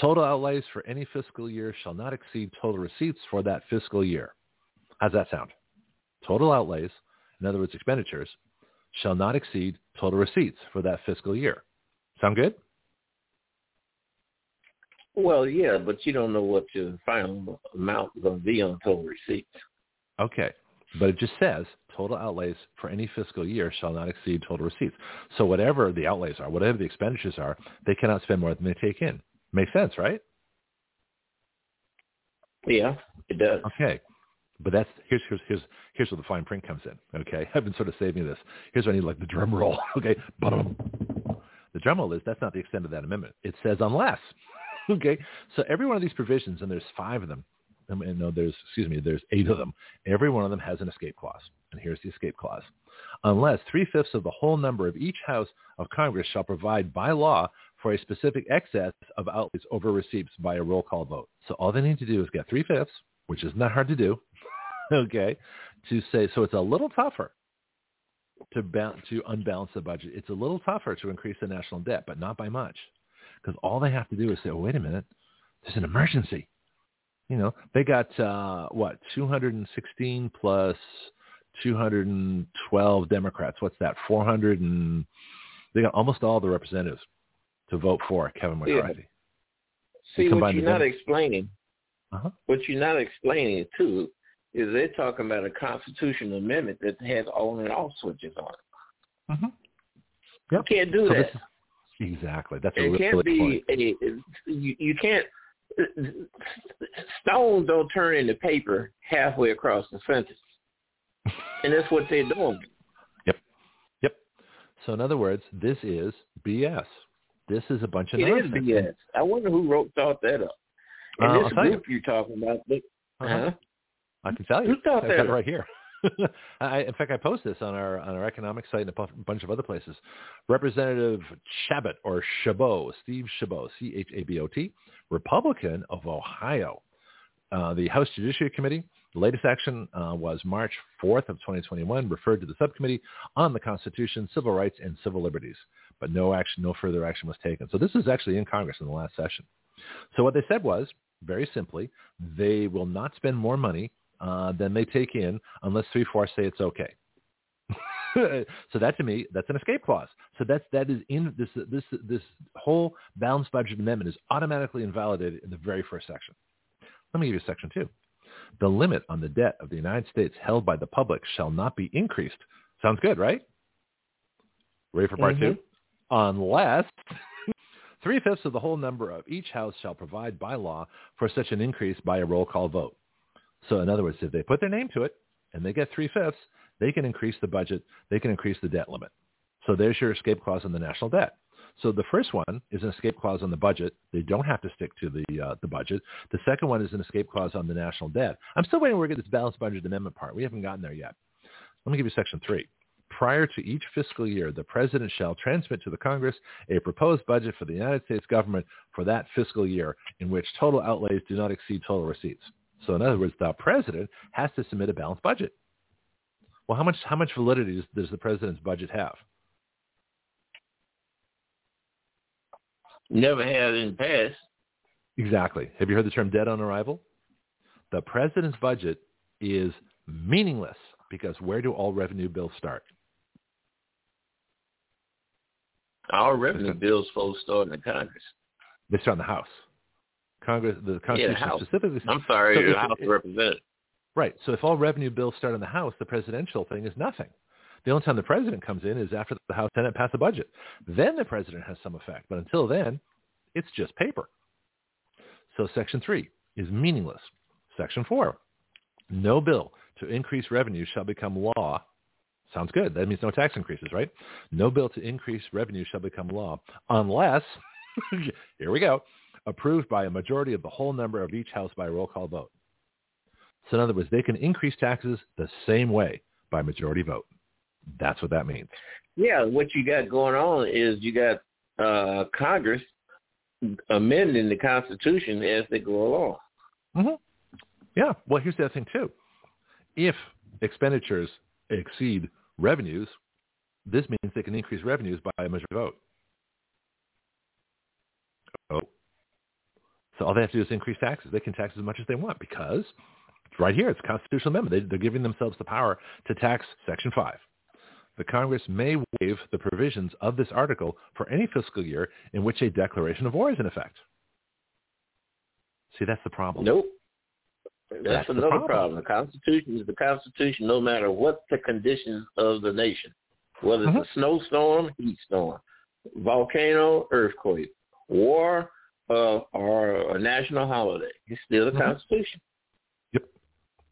Total outlays for any fiscal year shall not exceed total receipts for that fiscal year. How's that sound? Total outlays, in other words, expenditures, shall not exceed total receipts for that fiscal year. Sound good? Well, yeah, but you don't know what your final amount is going to be on total receipts. Okay, but it just says total outlays for any fiscal year shall not exceed total receipts. So whatever the outlays are, whatever the expenditures are, they cannot spend more than they take in. Makes sense, right? Yeah, it does. Okay. But that's here's here's here's here's where the fine print comes in. Okay, (laughs) I've been sort of saving this. Here's where I need like the drum roll. (laughs) Okay, the drum roll is that's not the extent of that amendment. It says unless. (laughs) okay, so every one of these provisions, and there's five of them. I mean, no, there's excuse me, there's eight of them. Every one of them has an escape clause, and here's the escape clause: unless three fifths of the whole number of each house of Congress shall provide by law for a specific excess of outlays over receipts by a roll call vote. So all they need to do is get three-fifths, which is not hard to do, (laughs) okay, to say, so it's a little tougher to, ba- to unbalance the budget. It's a little tougher to increase the national debt, but not by much. Because all they have to do is say, oh, wait a minute, there's an emergency. You know, they got, uh, what, 216 plus 212 Democrats. What's that? 400 and they got almost all the representatives to vote for Kevin McCarthy. Yeah. See, what you're not explaining, uh-huh. what you're not explaining too, is they're talking about a constitutional amendment that has on and off switches on it. Mm-hmm. Yep. You can't do so that. Is, exactly. That's it a really can't be point. A, you, you can't. Stones don't turn into paper halfway across the sentence, and that's what they're doing. Yep. Yep. So in other words, this is BS. This is a bunch of it nonsense. It is BS. I wonder who wrote thought that up. And uh, this group you. are talking about, uh-huh. uh-huh. I can tell you. Who thought I've that got it right here. (laughs) I, in fact, I post this on our on our economic site and a bunch of other places. Representative Chabot or Chabot, Steve Chabot, C-H-A-B-O-T, Republican of Ohio. Uh, the House Judiciary Committee The latest action uh, was March 4th of 2021, referred to the subcommittee on the Constitution, Civil Rights, and Civil Liberties. But no action, no further action was taken. So this is actually in Congress in the last session. So what they said was, very simply, they will not spend more money uh, than they take in unless three-fourths say it's okay. (laughs) so that to me, that's an escape clause. So that's that is in this this this whole balanced budget amendment is automatically invalidated in the very first section. Let me give you section two. The limit on the debt of the United States held by the public shall not be increased. Sounds good, right? Ready for part mm-hmm. two? Unless three-fifths of the whole number of each house shall provide by law for such an increase by a roll call vote. So in other words, if they put their name to it and they get three-fifths, they can increase the budget. They can increase the debt limit. So there's your escape clause on the national debt. So the first one is an escape clause on the budget. They don't have to stick to the uh, the budget. The second one is an escape clause on the national debt. I'm still waiting to get this balanced budget amendment part. We haven't gotten there yet. Let me give you section three. Prior to each fiscal year, the president shall transmit to the Congress a proposed budget for the United States government for that fiscal year in which total outlays do not exceed total receipts. So in other words, the president has to submit a balanced budget. Well, how much how much validity does, does the president's budget have? Never had in the past. Exactly. Have you heard the term dead on arrival? The president's budget is meaningless because where do all revenue bills start? Our revenue bills supposed to start in the Congress. They start in the House. Congress, the Constitution yeah, the specifically. I'm sorry, so the House of Representatives. Right. So if all revenue bills start in the House, the presidential thing is nothing. The only time the president comes in is after the House Senate pass a budget. Then the president has some effect. But until then, it's just paper. So Section 3 is meaningless. Section 4, no bill to increase revenue shall become law. Sounds good. That means no tax increases, right? No bill to increase revenue shall become law unless, (laughs) here we go, approved by a majority of the whole number of each house by roll call vote. So in other words, they can increase taxes the same way by majority vote. That's what that means. Yeah, what you got going on is you got uh, Congress amending the Constitution as they go along. Mm-hmm. Yeah. Well, here's the other thing too. If expenditures exceed revenues, this means they can increase revenues by a majority vote. Oh. So all they have to do is increase taxes. They can tax as much as they want because it's right here. It's a constitutional amendment. They, are giving themselves the power to tax Section 5 the Congress may waive the provisions of this article for any fiscal year in which a declaration of war is in effect. See, that's the problem. Nope. That's, that's another problem. problem. The Constitution is the Constitution no matter what the conditions of the nation, whether it's mm-hmm. a snowstorm, heat storm, volcano, earthquake, war, uh, or a national holiday. It's still the mm-hmm. Constitution.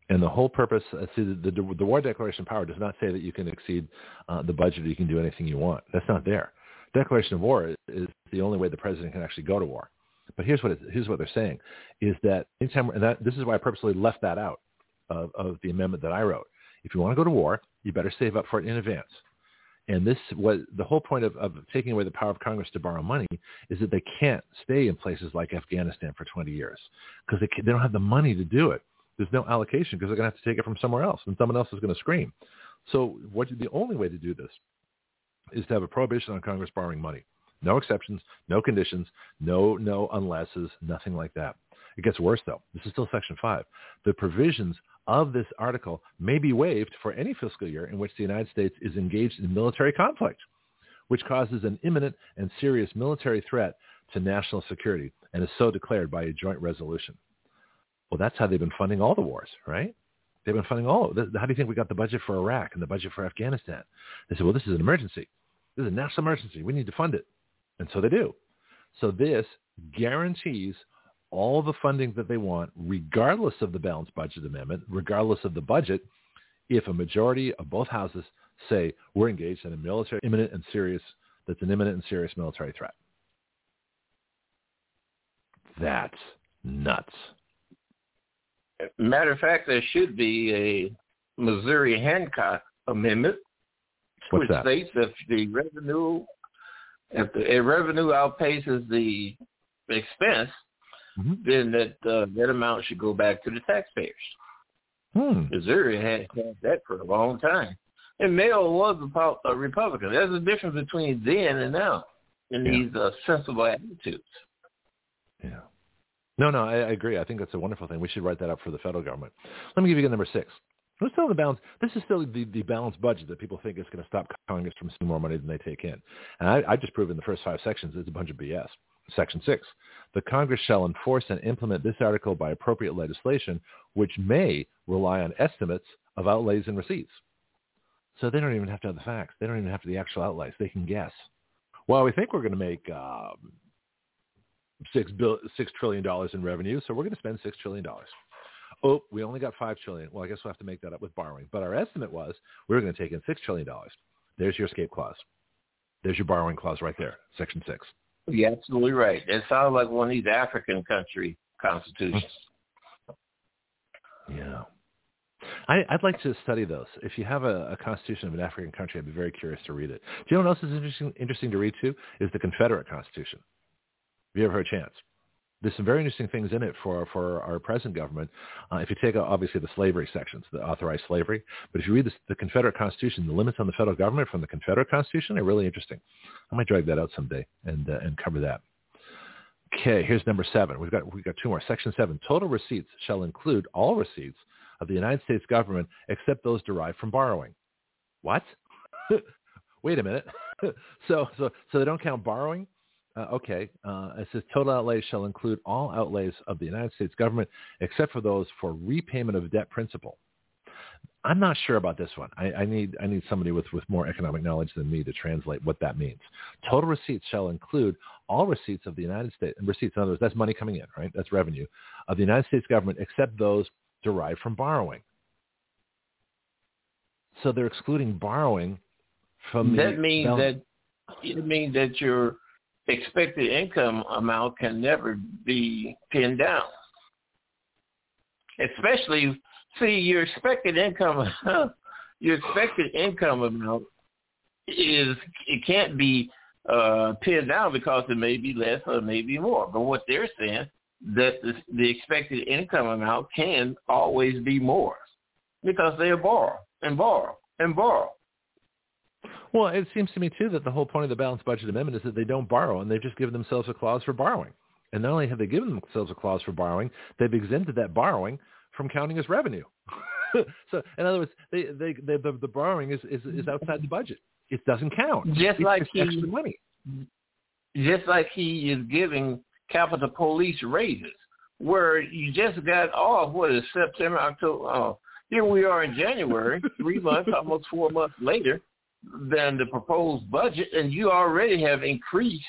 And the whole purpose, uh, see, the, the, the, War Declaration of Power does not say that you can exceed uh, the budget or you can do anything you want. That's not there. Declaration of War is the only way the president can actually go to war. But here's what it, here's what they're saying is that anytime, and that, this is why I purposely left that out of, of the amendment that I wrote. If you want to go to war, you better save up for it in advance. And this was the whole point of, of taking away the power of Congress to borrow money is that they can't stay in places like Afghanistan for 20 years because they, they don't have the money to do it there's no allocation because they're going to have to take it from somewhere else, and someone else is going to scream. So what the only way to do this is to have a prohibition on Congress borrowing money. No exceptions, no conditions, no no unlesses, nothing like that. It gets worse though. This is still Section 5. The provisions of this article may be waived for any fiscal year in which the United States is engaged in military conflict, which causes an imminent and serious military threat to national security and is so declared by a joint resolution. Well, that's how they've been funding all the wars, right? They've been funding all. How do you think we got the budget for Iraq and the budget for Afghanistan? They said, well, this is an emergency. This is a national emergency. We need to fund it. And so they do. So this guarantees all the funding that they want, regardless of the balanced budget amendment, regardless of the budget, if a majority of both houses say we're engaged in a military imminent and serious that's an imminent and serious military threat. That's nuts. Matter of fact, there should be a Missouri Hancock Amendment, What's which that? states if the revenue if the revenue outpaces the expense, mm-hmm. then that uh, that amount should go back to the taxpayers. Hmm. Missouri had had that for a long time. And Mayo was a, a Republican. There's a difference between then and now in Yeah. these uh, sensible attitudes. Yeah. No, no, I, I agree. I think that's a wonderful thing. We should write that up for the federal government. Let me give you number six. Let's still the balance. This is still the, the balanced budget that people think is going to stop Congress from spending more money than they take in. And I, I just proved in the first five sections it's a bunch of BS. Section six, the Congress shall enforce and implement this article by appropriate legislation, which may rely on estimates of outlays and receipts. So they don't even have to have the facts. They don't even have to the actual outlays. They can guess. Well, we think we're going to make um, six bill six trillion dollars in revenue, so we're going to spend six trillion dollars. Oh, we only got five trillion. Well, I guess we'll have to make that up with borrowing. But our estimate was we were going to take in six trillion dollars. There's your escape clause. There's your borrowing clause right there, section six. You're absolutely right. It sounds like one of these African country constitutions. Yeah. I, I'd like to study those. If you have a, a constitution of an African country, I'd be very curious to read it. Do you know what else is interesting, interesting to read too? Is the Confederate Constitution. Have you ever had a chance? There's some very interesting things in it for for our present government. Uh, if you take out, obviously the slavery sections, the authorized slavery, but if you read this, the Confederate Constitution, the limits on the federal government from the Confederate Constitution are really interesting. I might drag that out someday and uh, and cover that. Okay, here's number seven. We've got we've got two more. Section seven: Total receipts shall include all receipts of the United States government except those derived from borrowing. What? (laughs) Wait a minute. (laughs) so so so they don't count borrowing. Uh, okay, uh, it says total outlays shall include all outlays of the United States government except for those for repayment of debt principal. I'm not sure about this one. I, I need I need somebody with, with more economic knowledge than me to translate what that means. Total receipts shall include all receipts of the United States receipts. In other words, that's money coming in, right? That's revenue of the United States government, except those derived from borrowing. So they're excluding borrowing from that the means that it means that your expected income amount can never be pinned down. Especially, see, your expected income, (laughs) your expected income amount is it can't be uh, pinned down because it may be less or it may be more. But what they're saying that the, the expected income amount can always be more because they borrow and borrow and borrow. Well, it seems to me too that the whole point of the balanced budget amendment is that they don't borrow, and they've just given themselves a clause for borrowing. And not only have they given themselves a clause for borrowing, they've exempted that borrowing from counting as revenue. (laughs) so, in other words, they, they, they, the, the borrowing is, is, is outside the budget. It doesn't count. Just it's like just he- extra money. just like he is giving Capitol Police raises, where you just got off, what is September, October, oh, here we are in January, three months, almost four months later than the proposed budget, and you already have increased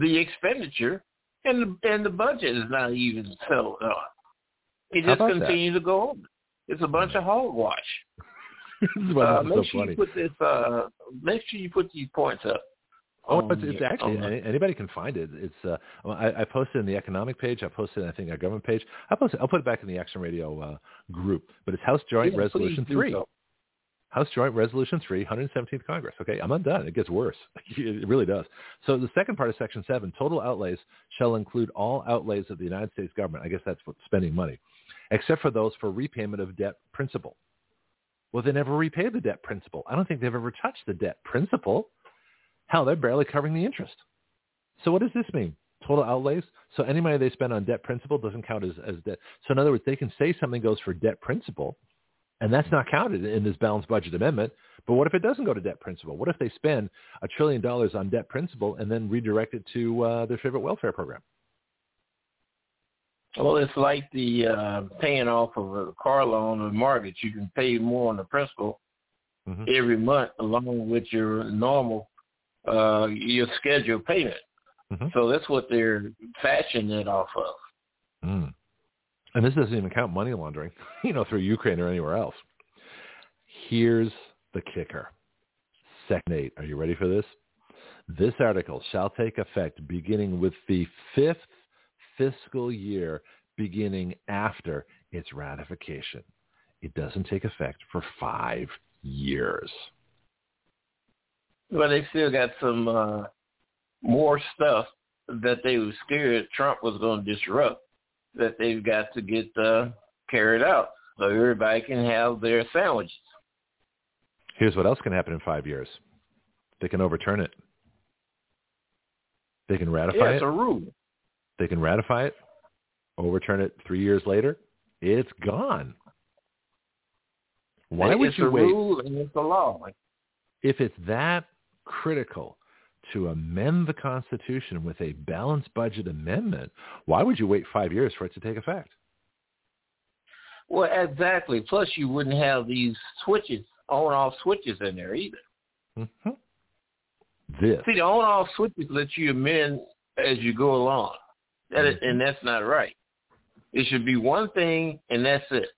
the expenditure, and the, and the budget is not even settled on. It just about that? continues to go on. It's a bunch of hogwash. (laughs) this is why Uh, make so sure funny. you put this. Uh, make sure you put these points up. Oh, it's, it's actually anybody can find it. It's uh, I, I posted in the economic page. I posted, I think, our government page. I posted. I'll put it back in the Action Radio uh, group. But it's House Joint Yeah, Resolution Three. so. House Joint Resolution 3, 117th Congress. Okay, I'm undone. It gets worse. (laughs) it really does. So the second part of Section 7, total outlays shall include all outlays of the United States government. I guess that's what spending money, except for those for repayment of debt principal. Well, they never repay the debt principal. I don't think they've ever touched the debt principal. Hell, they're barely covering the interest. So what does this mean? Total outlays? So any money they spend on debt principal doesn't count as, as debt. So in other words, they can say something goes for debt principal, and that's not counted in this balanced budget amendment. But what if it doesn't go to debt principal? What if they spend a trillion dollars on debt principal and then redirect it to uh, their favorite welfare program? Well, it's like the uh, paying off of a car loan or mortgage. You can pay more on the principal Mhm. every month along with your normal, uh, your scheduled payment. Mhm. So that's what they're fashioning it off of. Mm. And this doesn't even count money laundering, (laughs) you know, through Ukraine or anywhere else. Here's the kicker. Section 8. Are you ready for this? This article shall take effect beginning with the fifth fiscal year beginning after its ratification. It doesn't take effect for five years. But they still got some uh, more stuff that they were scared Trump was going to disrupt that they've got to get uh, carried out. so everybody can have their sandwiches. Here's what else can happen in five years. They can overturn it. They can ratify yeah, it. it's a rule. They can ratify it, overturn it three years later. It's gone. Why it's would you a wait? rule and it's a law. If it's that critical to amend the Constitution with a balanced budget amendment, why would you wait five years for it to take effect? Well, exactly. Plus, you wouldn't have these switches, on-off switches in there either. Mm-hmm. This. See, the on-off switches let you amend as you go along, that is, and that's not right. It should be one thing, and that's it.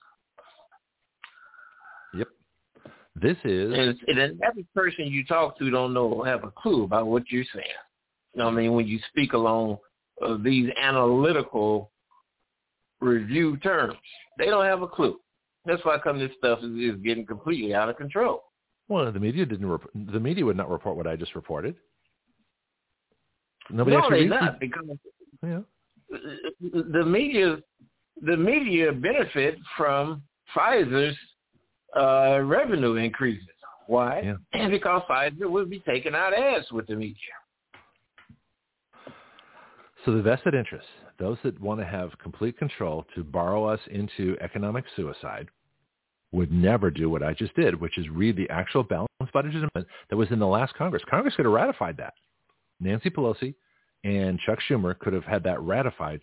Yep. This is. And, and every person you talk to don't know, have a clue about what you're saying. You know what I mean? When you speak along uh, these analytical review terms, they don't have a clue. That's why come this stuff is, is getting completely out of control. Well, the media didn't. Rep- the media would not report what I just reported. Nobody no, actually they not because yeah. the media the media benefit from Pfizer's uh, revenue increases. Why? Yeah. And (clears throat) because Pfizer will be taking out ads with the media. So the vested interests, those that want to have complete control to borrow us into economic suicide, would never do what I just did, which is read the actual balanced budget amendment that was in the last Congress. Congress could have ratified that. Nancy Pelosi and Chuck Schumer could have had that ratified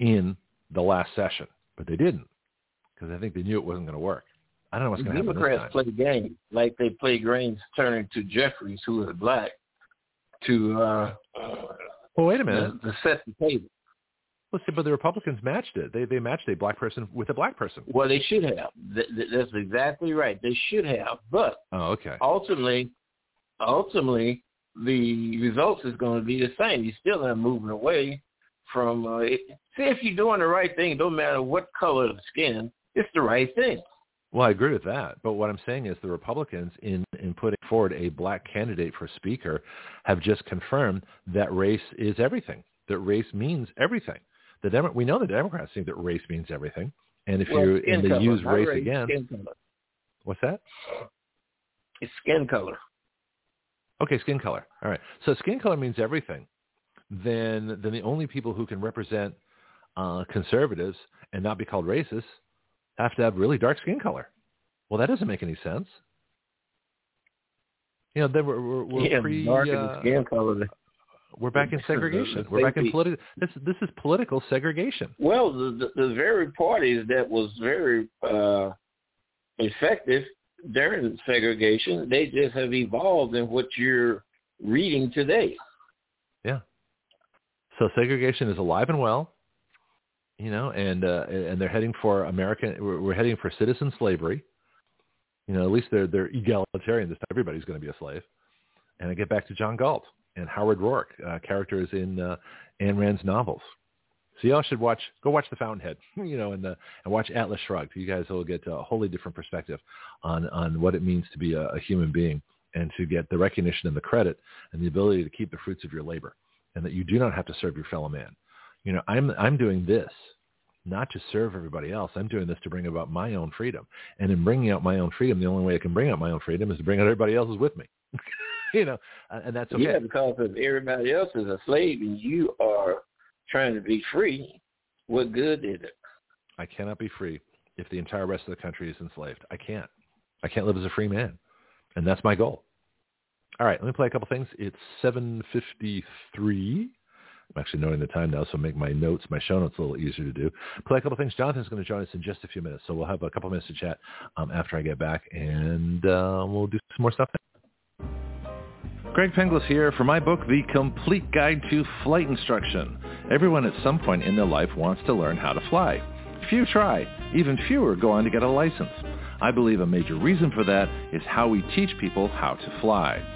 in the last session, but they didn't because I think they knew it wasn't going to work. I don't know what's going to happen Democrats play games like they play games turning to Jeffries, who is black, to uh, Well, wait a minute. to, to set the table. Let's see, but the Republicans matched it. They they matched a black person with a black person. Well, they should have. Th- th- That's exactly right. They should have. But Oh, okay. ultimately, ultimately, the results is going to be the same. You're still not moving away from. Uh, it, see, if you're doing the right thing, don't matter what color of skin, it's the right thing. Well, I agree with that. But what I'm saying is the Republicans, in, in putting forward a black candidate for speaker, have just confirmed that race is everything, that race means everything. The Demo- we know the Democrats think that race means everything. And if Well, you and they color, use race race, again, what's that? It's skin color. Okay, skin color. All right. So skin color means everything. Then, then the only people who can represent uh, conservatives and not be called racist have to have really dark skin color. Well, that doesn't make any sense. You know, then we're, we're, we're yeah, pre, darker uh, skin color. we're back in segregation. We're back in political. This this is political segregation. Well, the, the, the very parties that was very uh, effective during segregation, they just have evolved in what you're reading today. Yeah. So segregation is alive and well. You know, and uh, and they're heading for American. We're, we're heading for citizen slavery. You know, at least they're they're egalitarian. This time everybody's going to be a slave. And I get back to John Galt and Howard Roark, uh, characters in uh, Ayn Rand's novels. So y'all should watch, go watch The Fountainhead, (laughs) you know, and uh, and watch Atlas Shrugged. You guys will get a wholly different perspective on on what it means to be a, a human being and to get the recognition and the credit and the ability to keep the fruits of your labor, and that you do not have to serve your fellow man. You know, I'm I'm doing this not to serve everybody else. I'm doing this to bring about my own freedom. And in bringing out my own freedom, the only way I can bring out my own freedom is to bring out everybody else's with me. (laughs) you know, and that's okay. Yeah, because if everybody else is a slave and you are trying to be free, what good is it? I cannot be free if the entire rest of the country is enslaved. I can't. I can't live as a free man. And that's my goal. All right, let me play a couple things. It's 7.53. I'm actually noting the time now, so make my notes, my show notes a little easier to do. Play a couple things. Jonathan's going to join us in just a few minutes, so we'll have a couple minutes to chat um, after I get back, and uh, we'll do some more stuff. Greg Penglis here for my book, The Complete Guide to Flight Instruction. Everyone at some point in their life wants to learn how to fly. Few try. Even fewer go on to get a license. I believe a major reason for that is how we teach people how to fly.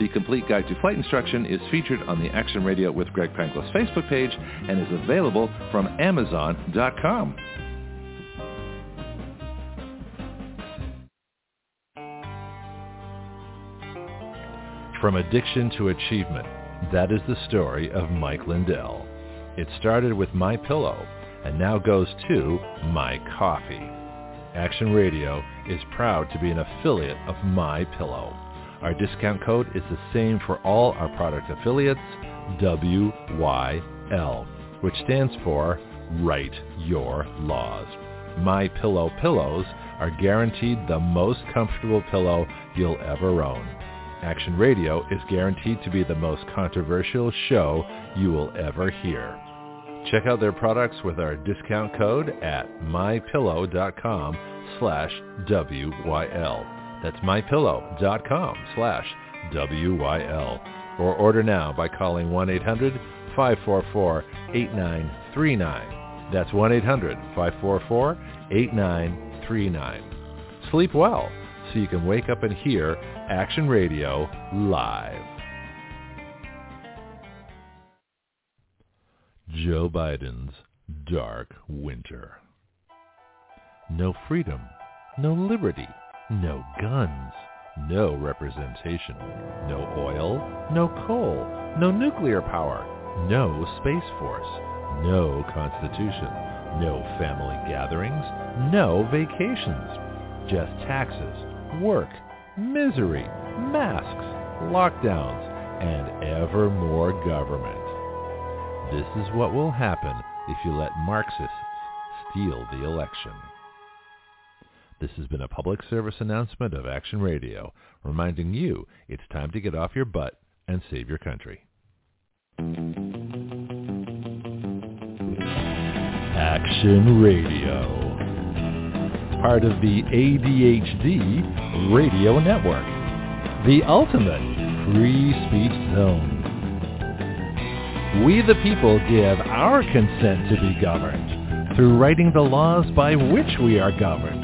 The complete guide to flight instruction is featured on the Action Radio with Greg Penglis Facebook page and is available from Amazon.com. From addiction to achievement, that is the story of Mike Lindell. It started with My Pillow and now goes to My Coffee. Action Radio is proud to be an affiliate of My Pillow. Our discount code is the same for all our product affiliates, WYL, which stands for Write Your Laws. My Pillow pillows are guaranteed the most comfortable pillow you'll ever own. Action Radio is guaranteed to be the most controversial show you will ever hear. Check out their products with our discount code at mypillow.com slash WYL. That's mypillow.com slash WYL. Or order now by calling 1-800-544-8939. That's 1-800-544-8939. Sleep well so you can wake up and hear Action Radio live. Joe Biden's dark winter. No freedom, no liberty no guns, no representation, no oil, no coal, no nuclear power, no space force, no constitution, no family gatherings, no vacations, just taxes, work, misery, masks, lockdowns, and ever more government. This is what will happen if you let Marxists steal the election. This has been a public service announcement of Action Radio, reminding you it's time to get off your butt and save your country. Action Radio. Part of the ADHD Radio Network. The ultimate free speech zone. We the people give our consent to be governed through writing the laws by which we are governed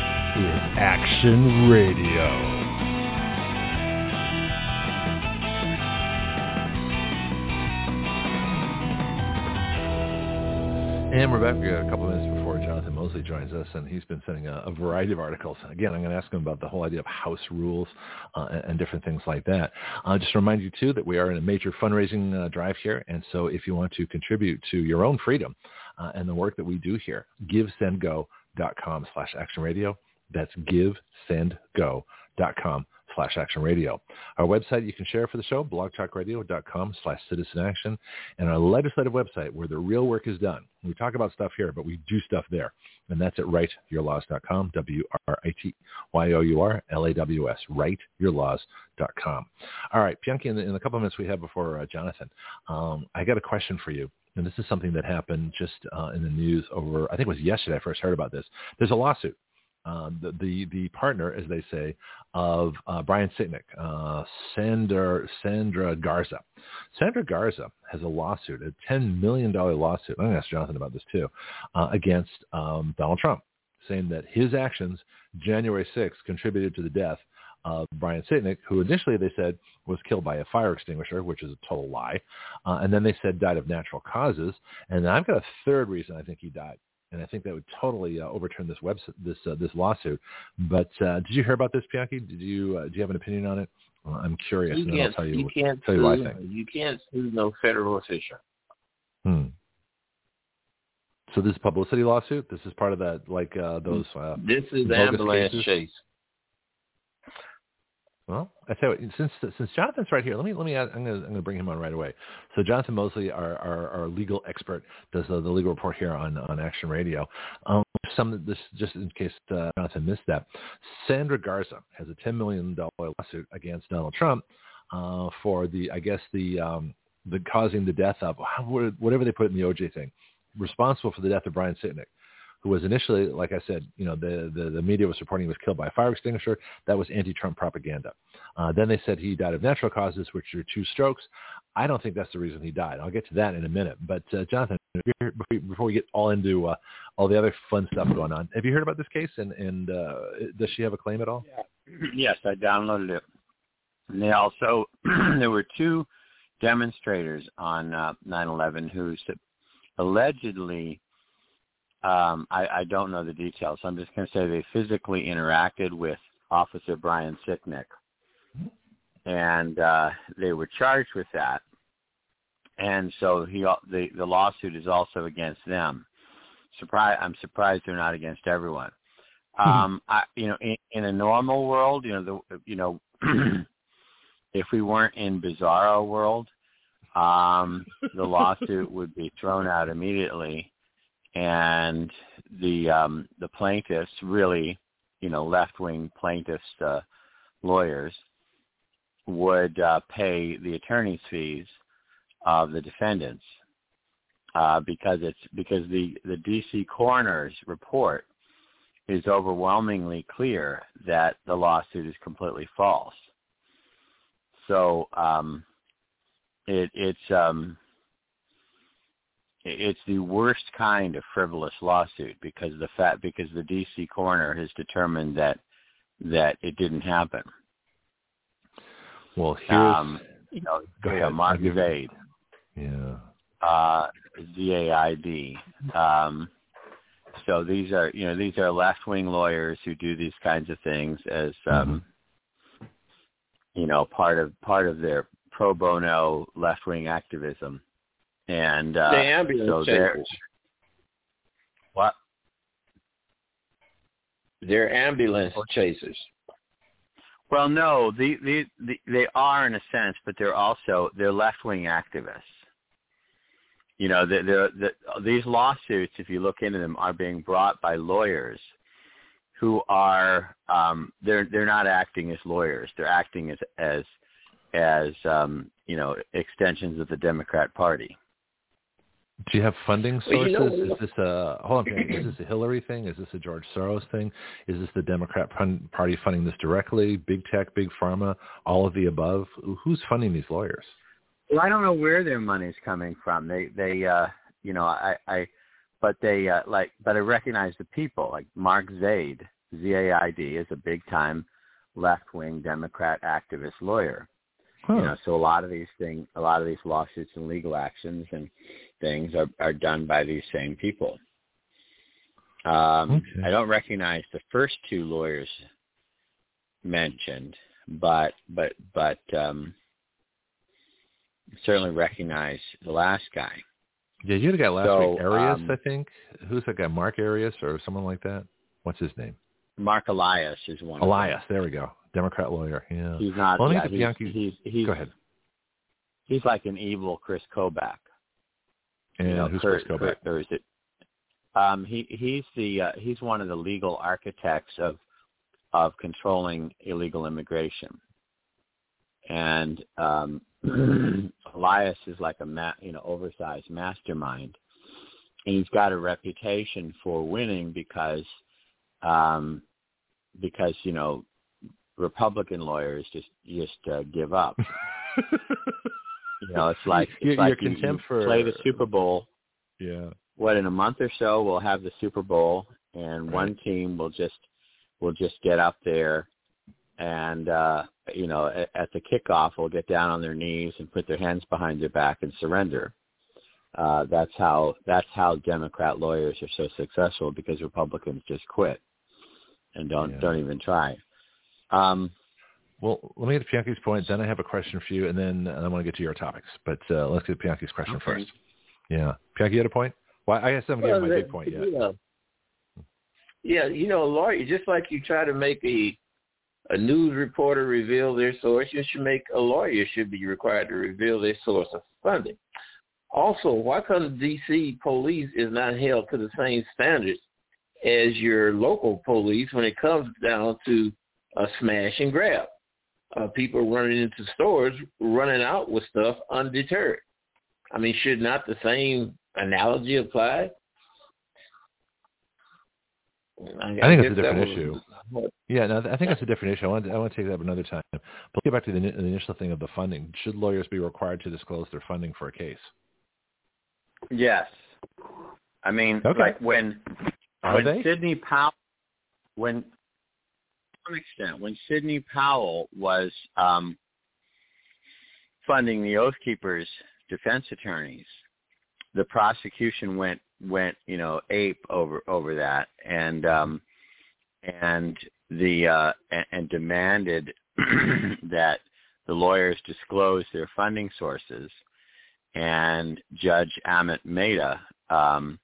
Action Radio. And we're back a couple minutes before Jonathan Moseley joins us, and he's been sending a, a variety of articles. Again, I'm going to ask him about the whole idea of house rules uh, and, and, different things like that. Uh, just to remind you, too, that we are in a major fundraising uh, drive here, and so if you want to contribute to your own freedom uh, and the work that we do here, givesendgo.com slash action radio. That's givesendgo.com slash action radio. Our website you can share for the show, blogtalkradio.com slash citizen action, and our legislative website where the real work is done. We talk about stuff here, but we do stuff there. And that's at writeyourlaws.com, W-R-I-T-Y-O-U-R-L-A-W-S, writeyourlaws.com. All right, Pianki, in the, in the couple of minutes we have before uh, Jonathan, um, I got a question for you. And this is something that happened just uh, in the news over, I think it was yesterday I first heard about this. There's a lawsuit um, the, the, the partner, as they say, of uh, Brian Sicknick, uh, Sandra Sandra Garza. Sandra Garza has a lawsuit, a ten million dollar lawsuit. I'm going to ask Jonathan about this too, uh, against um, Donald Trump, saying that his actions January 6th contributed to the death of Brian Sicknick, who initially they said was killed by a fire extinguisher, which is a total lie, uh, and then they said died of natural causes. And I've got a third reason I think he died and I think that would totally uh, overturn this web this uh, this lawsuit. But uh, did you hear about this, Pianki? Did you uh, do you have an opinion on it? Well, I'm curious, you can't, I'll tell you. You can't tell sue, you what I think. You can't sue no federal official. Hmm. So this is publicity lawsuit. This is part of that, like uh, those. Uh, this is ambulance cases? chase. Well, I tell you, since since Jonathan's right here, let me let me. I'm going to I'm to bring him on right away. So Jonathan Moseley, our our, our legal expert, does the, the, legal report here on on Action Radio. Um, some this just in case uh, Jonathan missed that. Sandra Garza has a ten million dollar lawsuit against Donald Trump uh, for the I guess the um, the causing the death of whatever they put in the OJ thing, responsible for the death of Brian Sicknick who was initially, like I said, you know, the, the, the media was reporting he was killed by a fire extinguisher. That was anti-Trump propaganda. Uh, then they said he died of natural causes, which are two strokes. I don't think that's the reason he died. I'll get to that in a minute. But uh, Jonathan, before we get all into uh, all the other fun stuff going on, have you heard about this case? And, and uh, does she have a claim at all? (clears throat) Yes, I downloaded it. And they also, (clears throat) there were two demonstrators on uh, 9/11 who allegedly um, I, I don't know the details. I'm just going to say they physically interacted with Officer Brian Sicknick, and uh, they were charged with that. And so he, the the lawsuit is also against them. Surprise! I'm surprised they're not against everyone. Mm-hmm. Um, I, you know, in, in a normal world, you know, the you know, (clears throat) if we weren't in Bizarro world, um, the lawsuit would be thrown out immediately and the um, the plaintiffs really, you know, left wing plaintiffs uh, lawyers would uh, pay the attorney's fees of the defendants uh, because it's because the the DC coroner's report is overwhelmingly clear that the lawsuit is completely false. So um, it, it's um, it's the worst kind of frivolous lawsuit because the fact because the DC coroner has determined that that it didn't happen. Well, here's um, you know, go ahead. Mark Zaid. Yeah. Uh, Z-A-I-D. Um, so these are you know these are left wing lawyers who do these kinds of things as um, mm-hmm. you know part of part of their pro bono left wing activism and uh, the ambulance so chasers. What? They're ambulance chasers. Well, no, the, the, the, they are in a sense, but they're also they're left wing activists. You know, they're, they're, they're, these lawsuits, if you look into them, are being brought by lawyers who are um, they're they're not acting as lawyers. They're acting as as as um, you know extensions of the Democrat Party. Do you have funding sources? Well, you know, is this a hold on? Is this a (clears throat) Hillary thing? Is this a George Soros thing? Is this the Democrat Party funding this directly? Big tech, big pharma, all of the above? Who's funding these lawyers? Well, I don't know where their money's coming from. They, they, uh, you know, I, I, but they, uh, like, but I recognize the people. Like Mark Zaid, Z-A-I-D, is a big time left-wing Democrat activist lawyer. Huh. You know, so a lot of these things, a lot of these lawsuits and legal actions and things are, are done by these same people. Um, okay. I don't recognize the first two lawyers mentioned, but but but um, certainly recognize the last guy. Yeah, you had a guy last so, week, Arias, um, I think. Who's that guy? Mark Arias or someone like that? What's his name? Mark Elias is one. Elias, there we go. Democrat lawyer. Yeah. He's not. Well, yeah, he's, he's, he's, go ahead. He's like an evil Chris Kobach. And know, who's Kurt, Chris Kobach? Kurt, or is it? Um, he he's the uh, he's one of the legal architects of of controlling illegal immigration, and um, (clears throat) Elias is like a ma- you know oversized mastermind, and he's got a reputation for winning because um, because you know Republican lawyers just just uh, give up. (laughs) you know, it's like it's your, like your you, contempt you play the Super Bowl. Yeah. What in a month or so we'll have the Super Bowl, and right. one team will just will just get up there, and uh, you know, at, at the kickoff, will get down on their knees and put their hands behind their back and surrender. Uh, that's how that's how Democrat lawyers are so successful because Republicans just quit and don't yeah. don't even try. Um, well, let me get to Bianchi's point. Then I have a question for you, and then I want to get to your topics. But uh, let's get to Bianchi's question okay. first. Yeah, Bianchi had a point. Well, I guess I'm getting well, my big point yet. Yeah. yeah, you know, lawyer, just like you try to make a a news reporter reveal their source, you should make a lawyer should be required to reveal their source of funding. Also, why come the DC police is not held to the same standards as your local police when it comes down to a smash and grab? Uh, people running into stores, running out with stuff undeterred. I mean, should not the same analogy apply? I, I think it's a different issue. Yeah, no, I think that's a different issue. I want to, I want to take that up another time. But let's get back to the, the initial thing of the funding. Should lawyers be required to disclose their funding for a case? Yes. I mean, okay. like when Are when they? Sidney Powell, when to some extent, when Sidney Powell was um, funding the Oath Keepers defense attorneys, the prosecution went went you know ape over over that and um and the uh and, and demanded (clears throat) that the lawyers disclose their funding sources and judge Amit Mehta um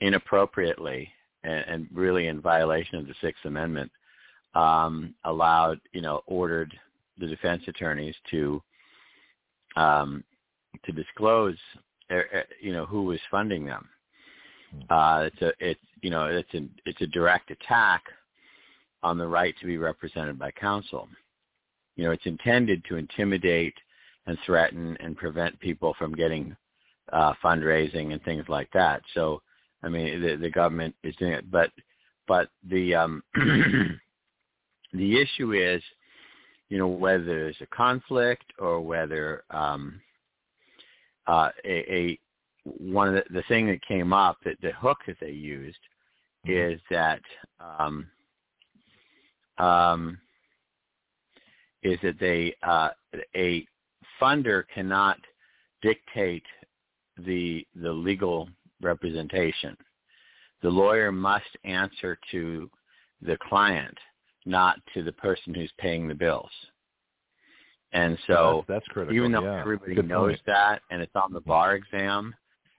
inappropriately and, and really in violation of the Sixth Amendment um allowed you know ordered the defense attorneys to um to disclose you know who was funding them uh, it's a it's you know it's a it's a direct attack on the right to be represented by counsel. You know, it's intended to intimidate and threaten and prevent people from getting uh, fundraising and things like that. So, I mean, the, the government is doing it, but but the um, (clears throat) the issue is, you know, whether there's a conflict or whether um, uh, a, a one of the, the thing that came up that the hook that they used is that um, um, is that they uh, a funder cannot dictate the the legal representation. The lawyer must answer to the client, not to the person who's paying the bills. And so, that's, that's critical. even though yeah. everybody Good knows point. that, and it's on the bar exam,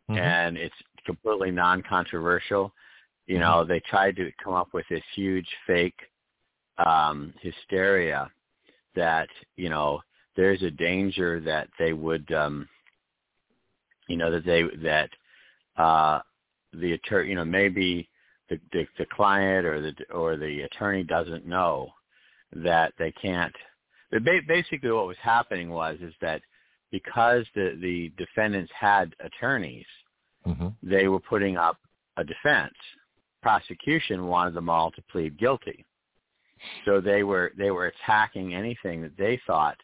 Mhm. and it's completely non-controversial. You know, they tried to come up with this huge fake um, hysteria that you know there's a danger that they would, um, you know, that they that uh, the attorney, you know, maybe the, the the client or the or the attorney doesn't know that they can't. Basically, what was happening was is that because the the defendants had attorneys, Mhm. they were putting up a defense. Prosecution wanted them all to plead guilty, so they were they were attacking anything that they thought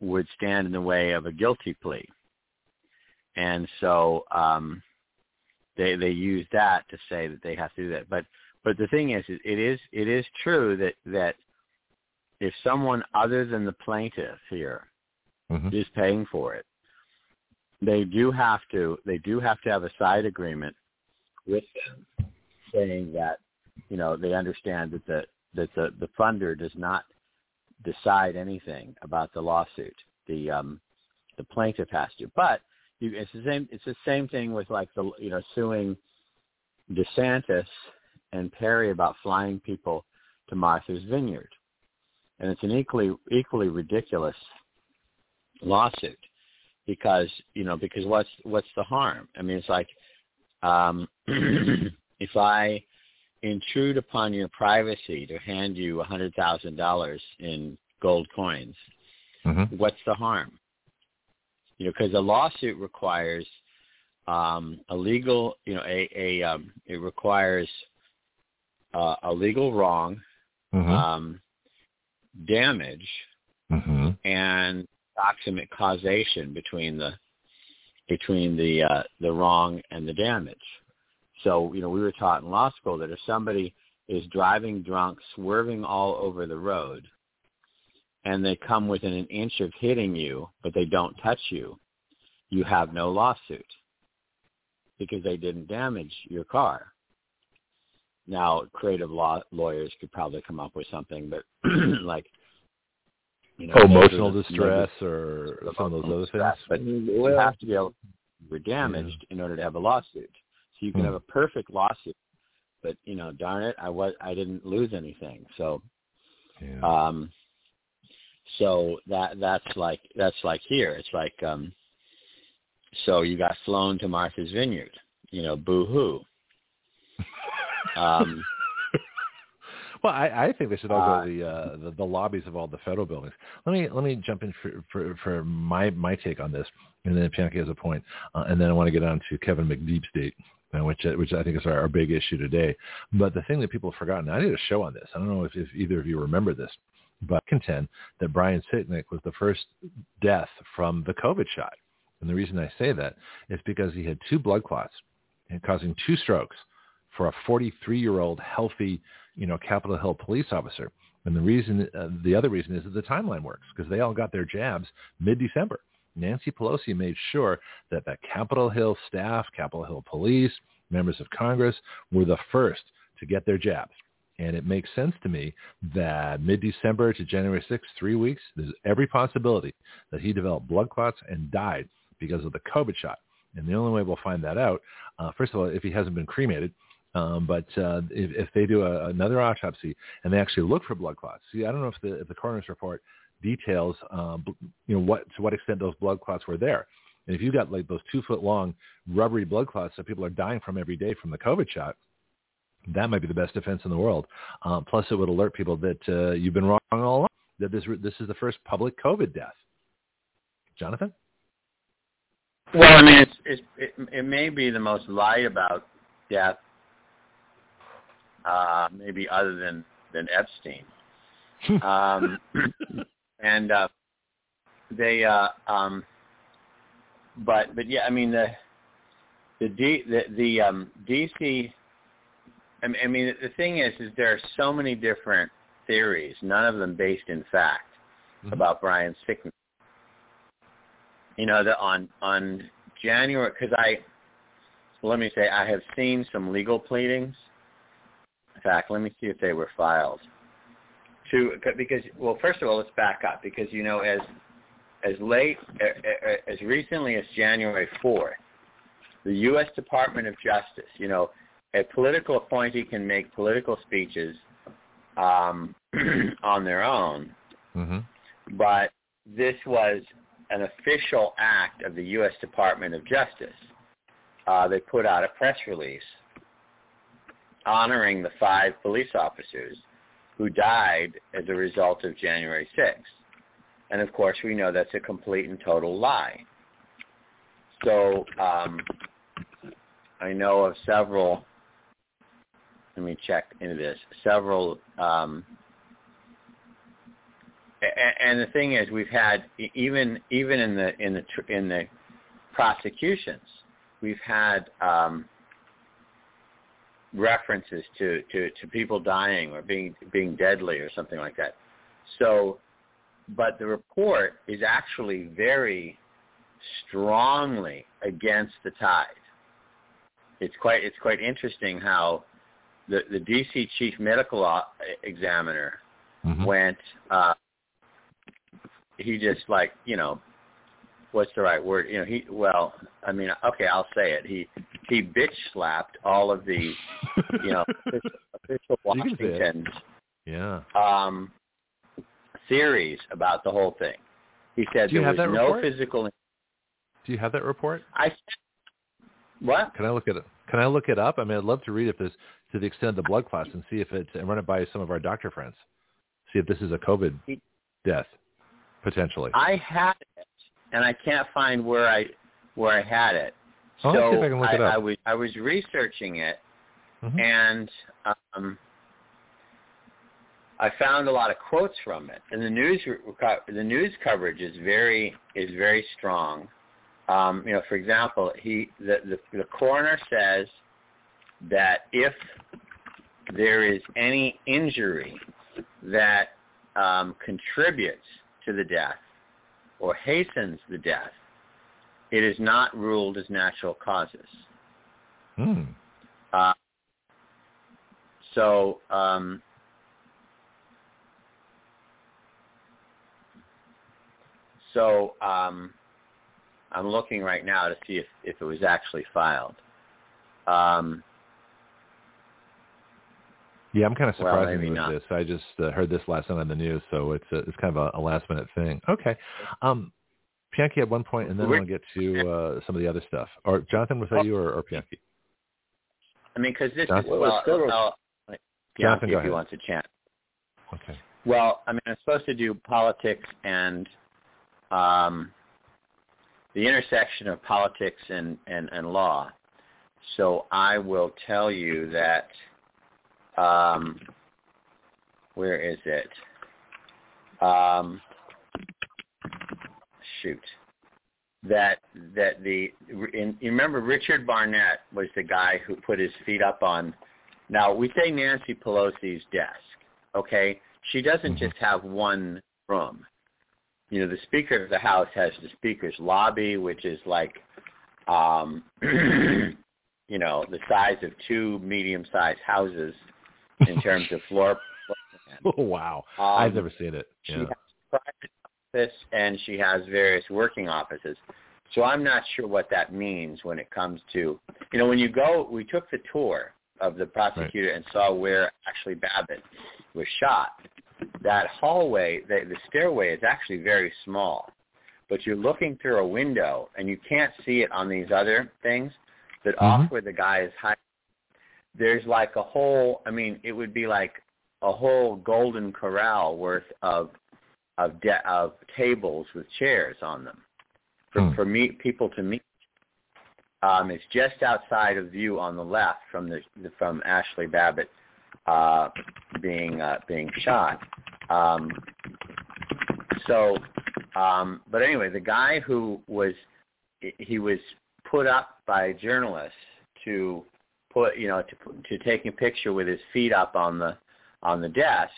would stand in the way of a guilty plea, and so um, they they used that to say that they have to do that. But but the thing is, it is it is true that that if someone other than the plaintiff here Mhm. is paying for it, they do have to they do have to have a side agreement with them saying that you know they understand that the that the the funder does not decide anything about the lawsuit. The um the plaintiff has to. But you, it's the same it's the same thing with like the you know suing DeSantis and Perry about flying people to Martha's Vineyard. And it's an equally equally ridiculous lawsuit because you know because what's what's the harm i mean it's like um (clears throat) if i intrude upon your privacy to hand you a hundred thousand dollars in gold coins Mhm. what's the harm you know because a lawsuit requires um a legal you know a a um it requires uh, a legal wrong Mhm. um damage Mhm. and proximate causation between the between the uh, the wrong and the damage. So you know we were taught in law school that if somebody is driving drunk, swerving all over the road, and they come within an inch of hitting you, but they don't touch you, you have no lawsuit because they didn't damage your car. Now, creative law lawyers could probably come up with something, but (clears throat) like you know, Oh, emotional negligence- distress or some of those other distress, things. But you Well, have to be able to be damaged in order to have a lawsuit. So you can Hmm. have a perfect lawsuit, but you know, darn it, I was I didn't lose anything. So Yeah. Um, so that that's like that's like here. It's like um, so you got flown to Martha's Vineyard. You know, boo hoo. um, (laughs) well, I, I think they should all go Uh, to the, uh, the the lobbies of all the federal buildings. Let me let me jump in for for, for my my take on this, and then Bianchi has a point, uh, and then I want to get on to Kevin McDeep date, uh, which uh, which I think is our, our big issue today. But the thing that people have forgotten, I did a show on this. I don't know if, if either of you remember this, but I contend that Brian Sicknick was the first death from the COVID shot. And the reason I say that is because he had two blood clots and causing two strokes for a 43-year-old healthy, you know, Capitol Hill police officer. And the reason, uh, the other reason is that the timeline works because they all got their jabs mid-December. Nancy Pelosi made sure that the Capitol Hill staff, Capitol Hill police, members of Congress were the first to get their jabs. And it makes sense to me that mid-December to January 6th, three weeks, there's every possibility that he developed blood clots and died because of the COVID shot. And the only way we'll find that out, uh, first of all, if he hasn't been cremated, um, but uh, if, if they do a, another autopsy and they actually look for blood clots, see, I don't know if the, if the coroner's report details, um, you know, what to what extent those blood clots were there. And if you got like those two foot long rubbery blood clots that people are dying from every day from the COVID shot, that might be the best defense in the world. Um, plus, it would alert people that uh, you've been wrong all along. That this this is the first public COVID death. Jonathan. Well, I mean, it's, it's it, it may be the most lied about death, uh, maybe other than than Epstein. (laughs) um, and uh, they, uh, um, but but yeah, I mean the the D, the, the um, DC. I mean, I mean, the thing is, is there are so many different theories, none of them based in fact, Mhm. about Brian Sicknick's. You know, that on on January, because I, let me say, I have seen some legal pleadings. In fact, let me see if they were filed. To because well, first of all, let's back up because you know as as late as recently as January fourth, the U.S. Department of Justice, you know, a political appointee can make political speeches um, (clears throat) on their own, Mm-hmm. but this was an official act of the U.S. Department of Justice. Uh, they put out a press release honoring the five police officers who died as a result of January 6th. And of course, we know that's a complete and total lie. So um, I know of several. Let me check into this. Several um, and the thing is, we've had even even in the in the in the prosecutions, we've had um, references to, to to people dying or being being deadly or something like that. So, but the report is actually very strongly against the tide. It's quite it's quite interesting how the the DC chief medical o- examiner Mhm. went uh he just like you know what's the right word you know he well i mean okay i'll say it he he bitch slapped all of the you know (laughs) official, official You can say it. washington's yeah. um theories about the whole thing he said there have was no report? physical Do you have that report? i what Can I look at it? Can I look it up? I mean, I'd love to read if this to the extent of the blood clots and see if it's and run it by some of our doctor friends. See if this is a COVID death potentially. i had it and i can't find where i where i had it Oh, so let's see if I can look it up. I was i was researching it Mhm. and um, I found a lot of quotes from it. And the news the news coverage is very is very strong. Um, you know, for example, he the, the the coroner says that if there is any injury that um, contributes to the death or hastens the death, it is not ruled as natural causes. Hmm. Uh, so um, so um, I'm looking right now to see if, if it was actually filed. Um, Yeah, I'm kind of surprised well, with not. this. I just uh, heard this last night on the news, so it's a, it's kind of a, a last minute thing. Okay, um, Bianchi at one point, and then I'll get to uh, some of the other stuff. Or Jonathan, was that you or, or Bianchi? I mean, because this Jonathan? is well, well Jonathan, Bianchi, go if he ahead. wants to chat. Okay. Well, I mean, I'm supposed to do politics and um, the intersection of politics and, and, and law. So I will tell you that, um, where is it? Um, shoot. That that the in, you remember Richard Barnett was the guy who put his feet up on. Now we say Nancy Pelosi's desk. Okay, she doesn't Mm-hmm. just have one room. You know, the Speaker of the House has the Speaker's lobby, which is like, um, (clears throat) you know, the size of two medium-sized houses in terms of floor. Oh (laughs) wow, Um, I've never seen it. She Yeah. has a private office and she has various working offices. So I'm not sure what that means when it comes to, you know, when you go, we took the tour of the prosecutor and saw where actually Babbitt was shot. That hallway, the, the stairway is actually very small, but you're looking through a window and you can't see it on these other things. But off Mhm. where the guy is hiding, there's like a whole. I mean, it would be like a whole golden corral worth of of de- of tables with chairs on them for Hmm. for meet people to meet. Um, it's just outside of view on the left from the from Ashley Babbitt uh, being uh, being shot. Um, so, um, but anyway, the guy who was he was put up by journalists to put you know to to take a picture with his feet up on the on the desk.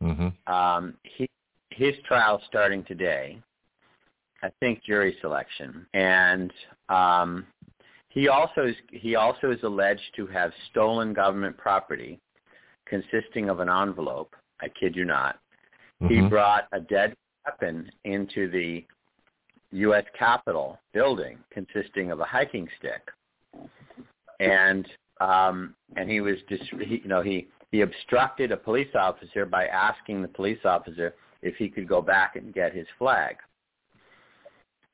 hmm Um, he, his trial starting today. I think jury selection, and um, he also is he also is alleged to have stolen government property, consisting of an envelope. I kid you not. He Mhm. brought a dead weapon into the U.S. Capitol building, consisting of a hiking stick, and um, and he was dis- he, you know he he obstructed a police officer by asking the police officer if he could go back and get his flag.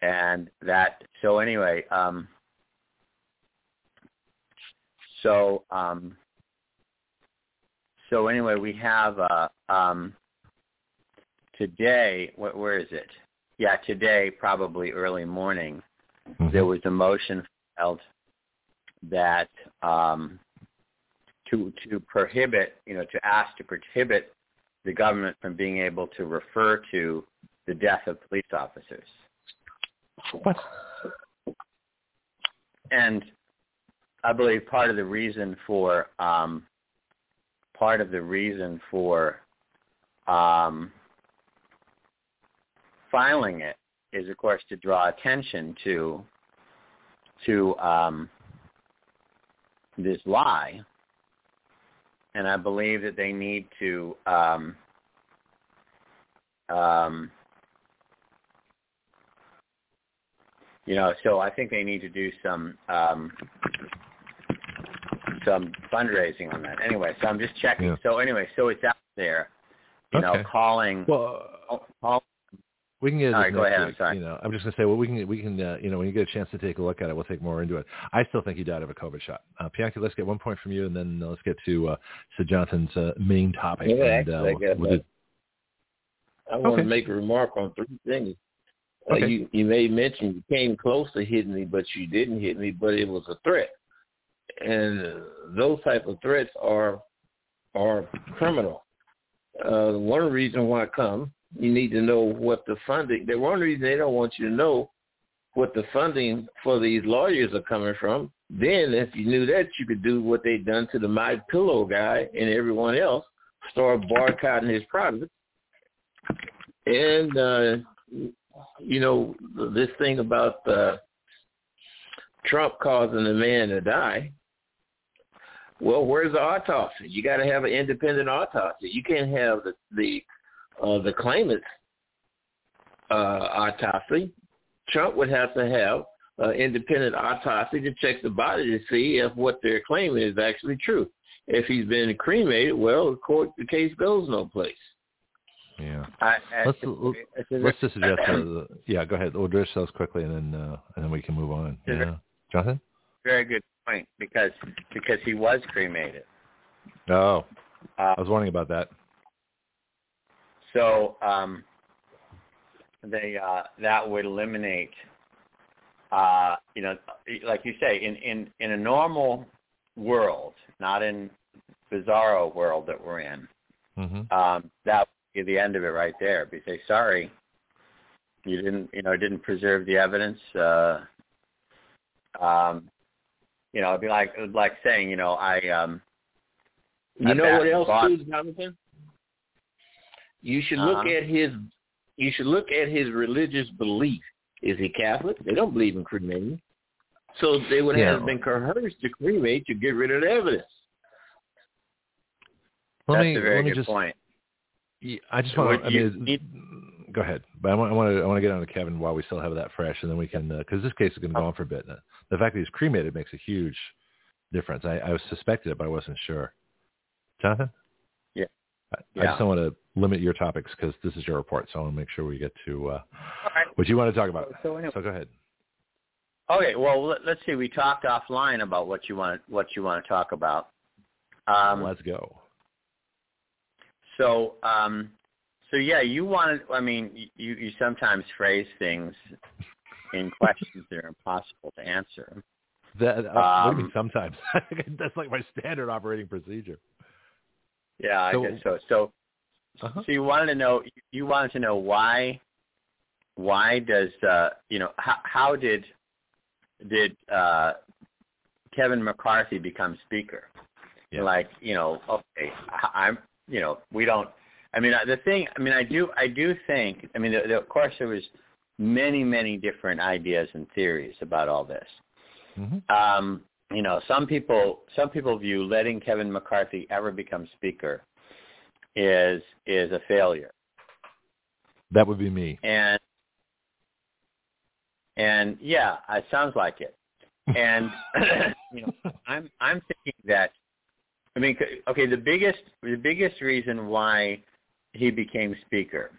And that so anyway, um, so um, so anyway, we have uh, um, today. Wh- where is it? Yeah, today, probably early morning, Mhm. there was a motion filed that um, to to prohibit, you know, to ask to prohibit the government from being able to refer to the death of police officers. What? And I believe part of the reason for um, part of the reason for um, filing it is, of course, to draw attention to to um, this lie. And I believe that they need to um, um, you know, so I think they need to do some um, some fundraising on that. Anyway, so I'm just checking. Yeah. So anyway, so it's out there, you know, calling. Well, call, we can get All this right, go next ahead, I'm sorry. You know, I'm just gonna say, well, we can we can uh, you know when you get a chance to take a look at it, we'll take more into it. I still think he died of a COVID shot. Uh, Bianchi, let's get one point from you, and then uh, let's get to uh, to Jonathan's uh, main topic. Yeah, and, actually, uh, I we'll- got we'll that. do- I want Okay. to make a remark on three things. Uh, Okay. you you may mention you came close to hitting me, but you didn't hit me, but it was a threat, and uh, those type of threats are are criminal. Uh, one reason why I come, you need to know what the funding. The one reason they don't want you to know what the funding for these lawyers are coming from. Then, if you knew that, you could do what they done to the My Pillow guy and everyone else, start boycotting his products. And uh, you know this thing about uh, Trump causing the man to die. Well, where's the autopsy? You got to have an independent autopsy. You can't have the the uh, the claimant's uh, autopsy. Trump would have to have an independent autopsy to check the body to see if what they're claiming is actually true. If he's been cremated, well, the court the case goes no place. Yeah. I, I, Let's it's- it's let's just suggest. Uh, yeah, go ahead. We'll address those quickly, and then uh, and then we can move on. Yeah, Jonathan. very good point because because he was cremated. Oh, Uh, I was wondering about that. So um, they uh, that would eliminate, uh, you know, like you say, in, in, in a normal world, not in bizarro world that we're in, hmm um, that would be the end of it right there. Be say sorry, you didn't, you know, didn't preserve the evidence. Uh, um, you know, it'd be like it'd be like saying, you know, I um, You I know what else, bought- too, Jonathan? You should look Uh-huh. at his. You should look at his religious belief. Is he Catholic? They don't believe in cremation. so they would Yeah. have been coerced to cremate to get rid of the evidence. Let that's me a very good just. point. I just want to. I mean, go ahead. But I want, I want to. I want to get on to Kevin while we still have that fresh, and then we can because this case is going to go on for a bit. The fact that he's cremated makes a huge difference. I, I suspected it, but I wasn't sure. Jonathan. Yeah. I, just don't want to limit your topics because this is your report, so I want to make sure we get to uh, right. what you want to talk about. So anyway, So go ahead. Okay, well, let, let's see. We talked offline about what you want what you want to talk about. Um, Let's go. so, um, so yeah, you wanted. I mean, you you sometimes phrase things in questions that are impossible to answer. That, uh, what do you mean Um, sometimes? (laughs) That's like my standard operating procedure. Yeah, I So- guess so. So, Uh-huh. so you wanted to know. You wanted to know why. Why does uh, you know how, how did did uh, Kevin McCarthy become speaker? Yeah. Like you know, okay, I- I'm you know we don't. I mean, the thing. I mean, I do. I do think. I mean, the, the, of course, there was many, many different ideas and theories about all this. hmm Um, you know, some people some people view letting Kevin McCarthy ever become speaker is is a failure. That would be me. And and yeah, it sounds like it. And (laughs) you know, I'm I'm thinking that I mean, okay, the biggest the biggest reason why he became speaker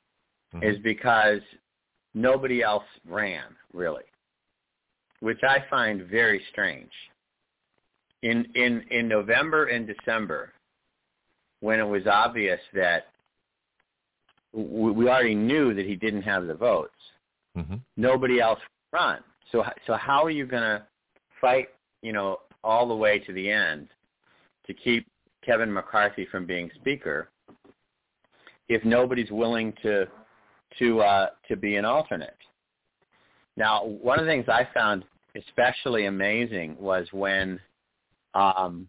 Mhm. is because nobody else ran really, which I find very strange. In in in November and December, when it was obvious that we we already knew that he didn't have the votes, Mhm. nobody else would run. So so how are you going to fight, you know, all the way to the end to keep Kevin McCarthy from being speaker if nobody's willing to to uh, to be an alternate? Now, one of the things I found especially amazing was when um,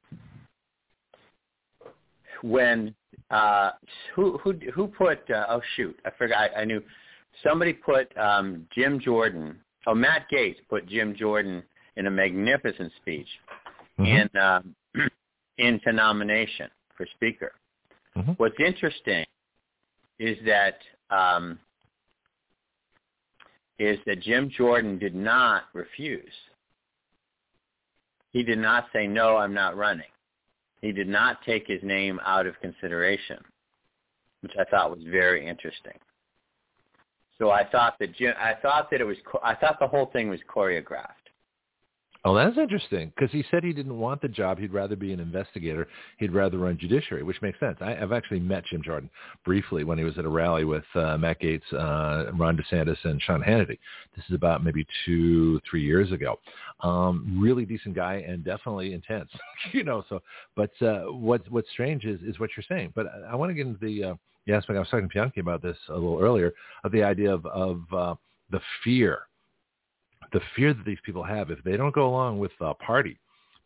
when uh, who who who put uh, oh shoot I forgot I, I knew somebody put um, Jim Jordan oh Matt Gaetz put Jim Jordan in a magnificent speech Mhm. in um, (clears throat) into nomination for speaker. Mhm. What's interesting is that um, is that Jim Jordan did not refuse. He did not say no, I'm not running. He did not take his name out of consideration, which I thought was very interesting. So I thought that I thought that it was I thought the whole thing was choreographed. Oh, that's interesting because he said he didn't want the job. He'd rather be an investigator. He'd rather run judiciary, which makes sense. I, I've actually met Jim Jordan briefly when he was at a rally with uh, Matt Gaetz, uh, Ron DeSantis, and Sean Hannity. This is about maybe two, three years ago. Um, really decent guy and definitely intense, (laughs) you know. So, but uh, what's what's strange is is what you're saying. But I, I want to get into the uh, the aspect I was talking to Bianchi about this a little earlier of the idea of of uh, the fear the fear that these people have if they don't go along with a party,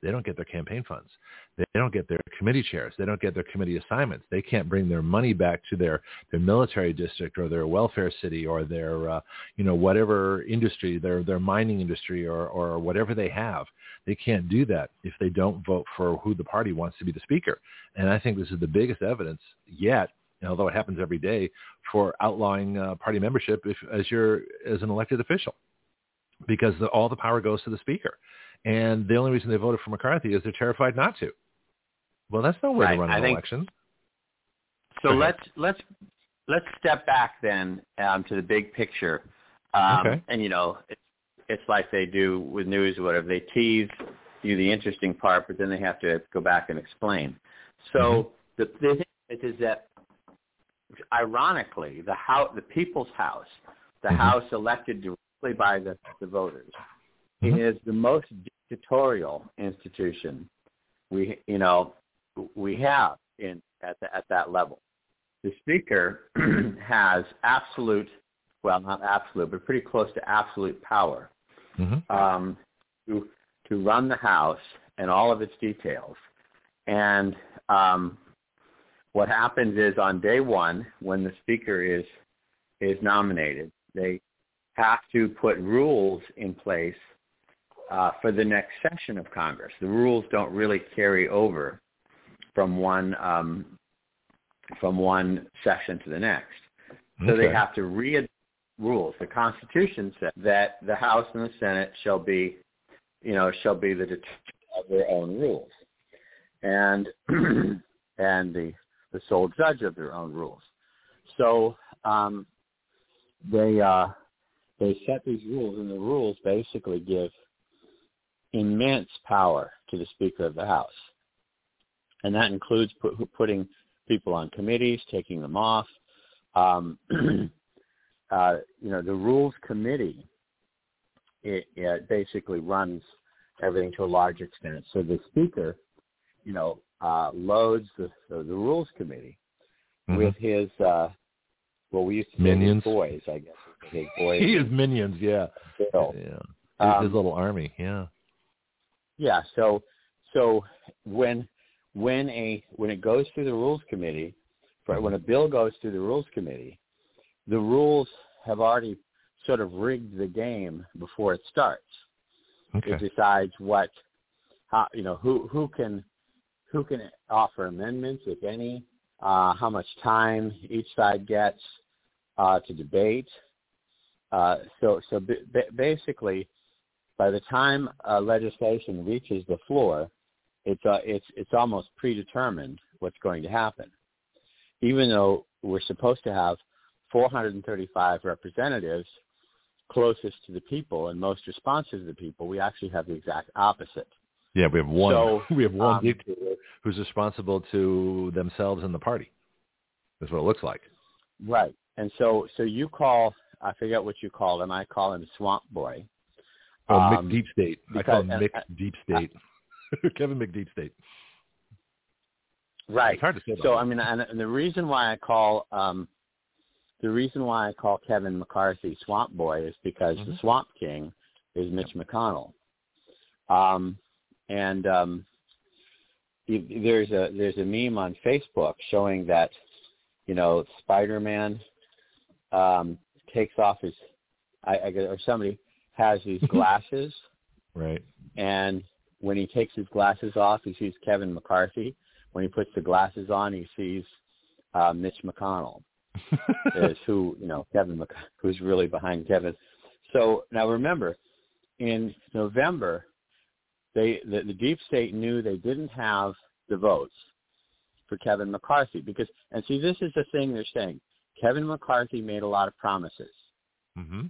they don't get their campaign funds. They don't get their committee chairs. They don't get their committee assignments. They can't bring their money back to their, their military district or their welfare city or their, uh, you know, whatever industry, their, their mining industry or, or whatever they have. They can't do that if they don't vote for who the party wants to be the speaker. And I think this is the biggest evidence yet, although it happens every day, for outlawing uh, party membership if, as, you're, as an elected official because the, all the power goes to the speaker. And the only reason they voted for McCarthy is they're terrified not to. Well, that's no way Right, to run an think- election. So let's let's let's step back then um, to the big picture. Um, Okay. And you know, it's it's like they do with news or whatever. They tease you the interesting part, but then they have to go back and explain. So Mm-hmm. the, the thing is, is that ironically, the house, the people's house, the Mhm. house elected directly by the, the voters, Mhm. is the most dictatorial institution we you know we have in at the, at that level. The speaker (clears throat) has absolute, well, not absolute, but pretty close to absolute power hmm um, to to run the house and all of its details. And um, what happens is on day one, when the speaker is is nominated, they have to put rules in place uh, for the next session of Congress. The rules don't really carry over from one um, from one session to the next. So they have to read rules. The Constitution says that the House and the Senate shall be, you know, shall be the determinant of their own rules, and (clears throat) and the the sole judge of their own rules. So um, they uh, they set these rules, and the rules basically give immense power to the Speaker of the House, and that includes put, putting people on committees, taking them off. Um, (clears throat) uh, you know, the Rules Committee it, it basically runs everything to a large extent. So the Speaker, you know, uh, loads the, the, the Rules Committee Mhm. with his, uh, well, we used to say Minions. his boys, I guess. His boys. he is minions. Yeah. Bill. Yeah. His, Um, his little army. Yeah. Yeah. So so when when a when it goes through the rules committee, when a bill goes through the rules committee, the rules have already sort of rigged the game before it starts. Okay. It decides what how you know who who can who can offer amendments if any, uh, how much time each side gets uh, to debate. Uh, so so b- b- basically, by the time uh, legislation reaches the floor, it's uh, it's it's almost predetermined what's going to happen. Even though we're supposed to have 435 representatives closest to the people and most responsive to the people, we actually have the exact opposite. Yeah, we have one. So, (laughs) we have one um, dictator who's responsible to themselves and the party. That's what it looks like. Right. And so so you call I forget what you call him. I call him Swamp Boy. Oh, Um, Mick Deep State. I call him Mick uh, Deep State. (laughs) Kevin McDeep State. Right. It's hard to say. So. I mean, and, and the reason why I call um, the reason why I call Kevin McCarthy Swamp Boy is because the Mhm. Swamp King is Mitch McConnell, um, and um, there's a there's a meme on Facebook showing that you know Spider-Man um, takes off his I, I guess- or somebody has these (laughs) glasses right. and when he takes his glasses off, he sees Kevin McCarthy. When he puts the glasses on, he sees uh, Mitch McConnell (laughs) is who you know Kevin Mc, who's really behind Kevin. So now remember, in November, they the, the deep state knew they didn't have the votes for Kevin McCarthy because and see this is the thing they're saying. Kevin McCarthy made a lot of promises. hmm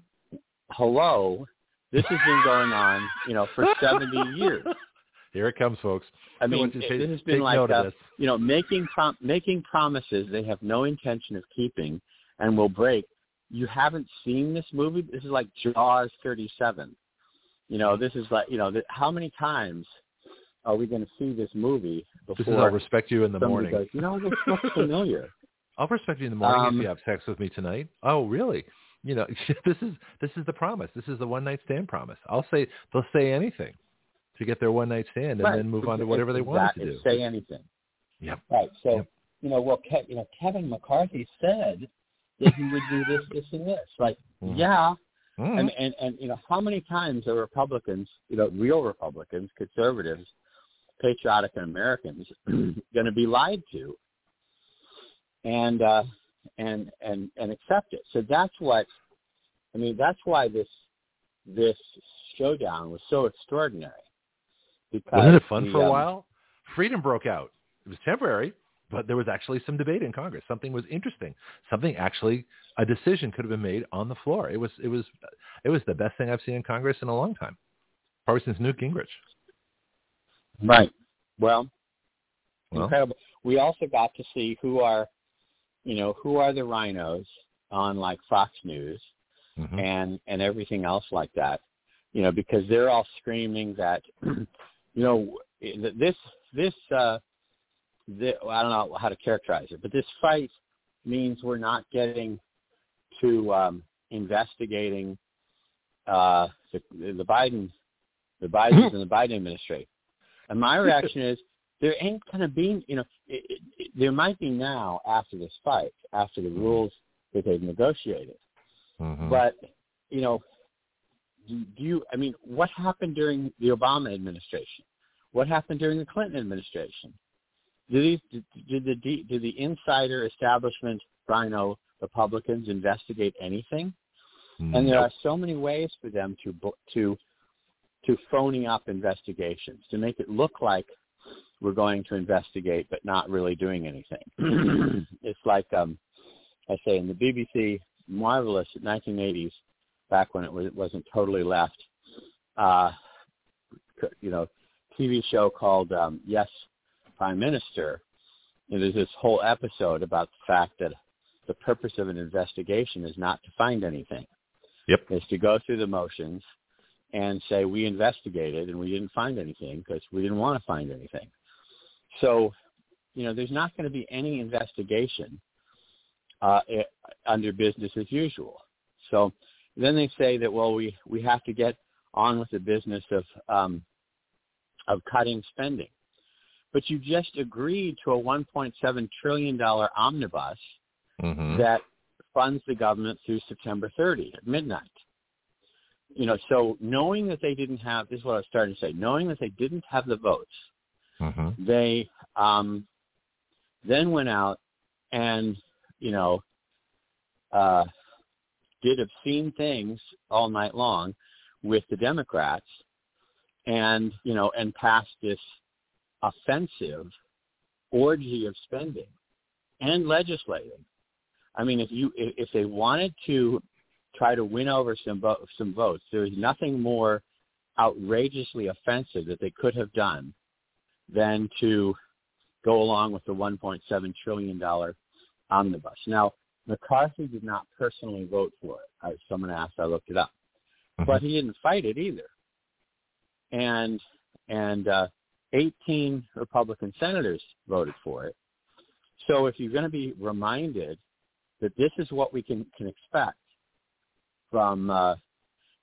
Hello, this has been going on, you know, for 70 (laughs) years. Here it comes, folks. I mean, it- take- this has been like this. you know making prom- making promises they have no intention of keeping and will break. You haven't seen this movie. This is like Jaws 37. You know, this is like you know, th- how many times are we going to see this movie before This is I'll respect you in the morning. goes, you know, this looks (laughs) familiar. I'll respect you in the morning Um, if you have sex with me tonight. Oh, really? You know, (laughs) this is this is the promise. This is the one night stand promise. I'll say they'll say anything to get their one night stand and Right. then move on to whatever they want to do. Say anything. Yep. Right. So Yep. you know, well, Ke- you know, Kevin McCarthy said that he would do this, this, and this. Like, Mhm. yeah, Mhm. and, and and you know, how many times are Republicans, you know, real Republicans, conservatives, patriotic Americans, (clears throat) going to be lied to, and uh, and and and accept it? So that's what, I mean, that's why this this showdown was so extraordinary. Because Wasn't it fun the, for a um, while? Freedom broke out. It was temporary, but there was actually some debate in Congress. Something was interesting. Something actually a decision could have been made on the floor. It was it was it was the best thing I've seen in Congress in a long time, probably since Newt Gingrich. Right. Well, Well, incredible. We also got to see who are, you know, who are the RINOs on like Fox News mhm. and and everything else like that. You know, because they're all screaming that, (clears throat) you know, this this uh, this, I don't know how to characterize it, but this fight means we're not getting to um, investigating uh, the, the Biden, the Bidens (laughs) and the Biden administration. And my reaction is there ain't going to be, you know, it, it, it, there might be now after this fight, after the rules that they've negotiated. Mhm. But, you know, do do you, I mean, what happened during the Obama administration? What happened during the Clinton administration? Did these, did, did the did the insider establishment RINO Republicans investigate anything? And there are so many ways for them to to to phony up investigations to make it look like we're going to investigate but not really doing anything. (clears throat) it's like um, I say in the BBC marvelous 1980s, back when it was, wasn't totally left, uh, you know, TV show called um, Yes Prime Minister. And there's this whole episode about the fact that the purpose of an investigation is not to find anything Yep. is to go through the motions and say we investigated and we didn't find anything because we didn't want to find anything. So, you know, there's not going to be any investigation uh, i- under business as usual. So then they say that well, we we have to get on with the business of um, of cutting spending, but you just agreed to a 1.7 trillion dollar omnibus Mhm. that funds the government through September 30 at midnight. You know, so knowing that they didn't have this is what I was starting to say. Knowing that they didn't have the votes, Mhm. they um, then went out and you know uh, did obscene things all night long with the Democrats, and you know, and passed this offensive orgy of spending and legislating. I mean, if you if they wanted to try to win over some some votes, there is nothing more outrageously offensive that they could have done than to go along with the 1.7 trillion dollar omnibus. Now, McCarthy did not personally vote for it. I, someone asked, I looked it up, Mhm. but he didn't fight it either. And and uh, 18 Republican senators voted for it. So if you're going to be reminded that this is what we can, can expect from, uh,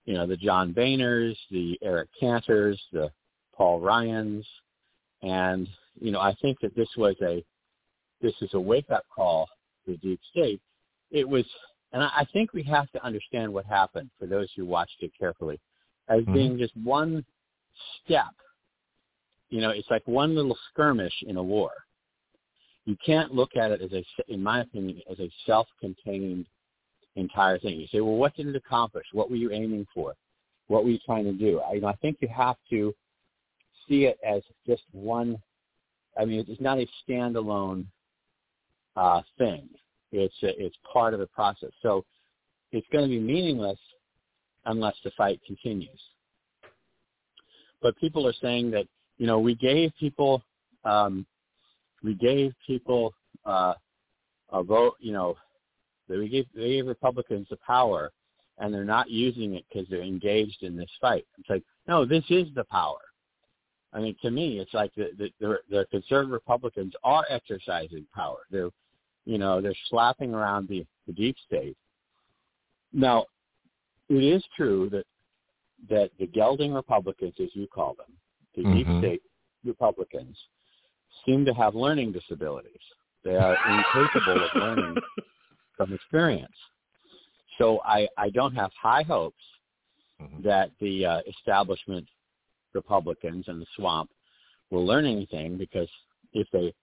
you know, the John Boehners, the Eric Cantors, the Paul Ryans, and, you know, I think that this was a, this is a wake-up call to the deep state. It was, and I I think we have to understand what happened for those who watched it carefully as Mhm. being just one step. You know, it's like one little skirmish in a war you can't look at it as a, in my opinion, as a self-contained entire thing. You say, well, what did it accomplish? What were you aiming for? What were you trying to do? I, you know, I think you have to see it as just one. I mean, it's not a standalone uh, thing. It's a, it's part of the process. So it's going to be meaningless unless the fight continues. But people are saying that you know we gave people um, we gave people uh, a vote, you know, that we gave, we gave Republicans the power, and they're not using it because they're engaged in this fight. It's like, no, this is the power. I mean, to me, it's like the the, the, the conservative Republicans are exercising power. They're, you know, they're slapping around the, the deep state. Now, it is true that that the gelding Republicans, as you call them, the deep Mhm. state Republicans, seem to have learning disabilities. They are (laughs) incapable of learning from experience. So I, I don't have high hopes Mhm. that the uh, establishment Republicans and the swamp will learn anything because if they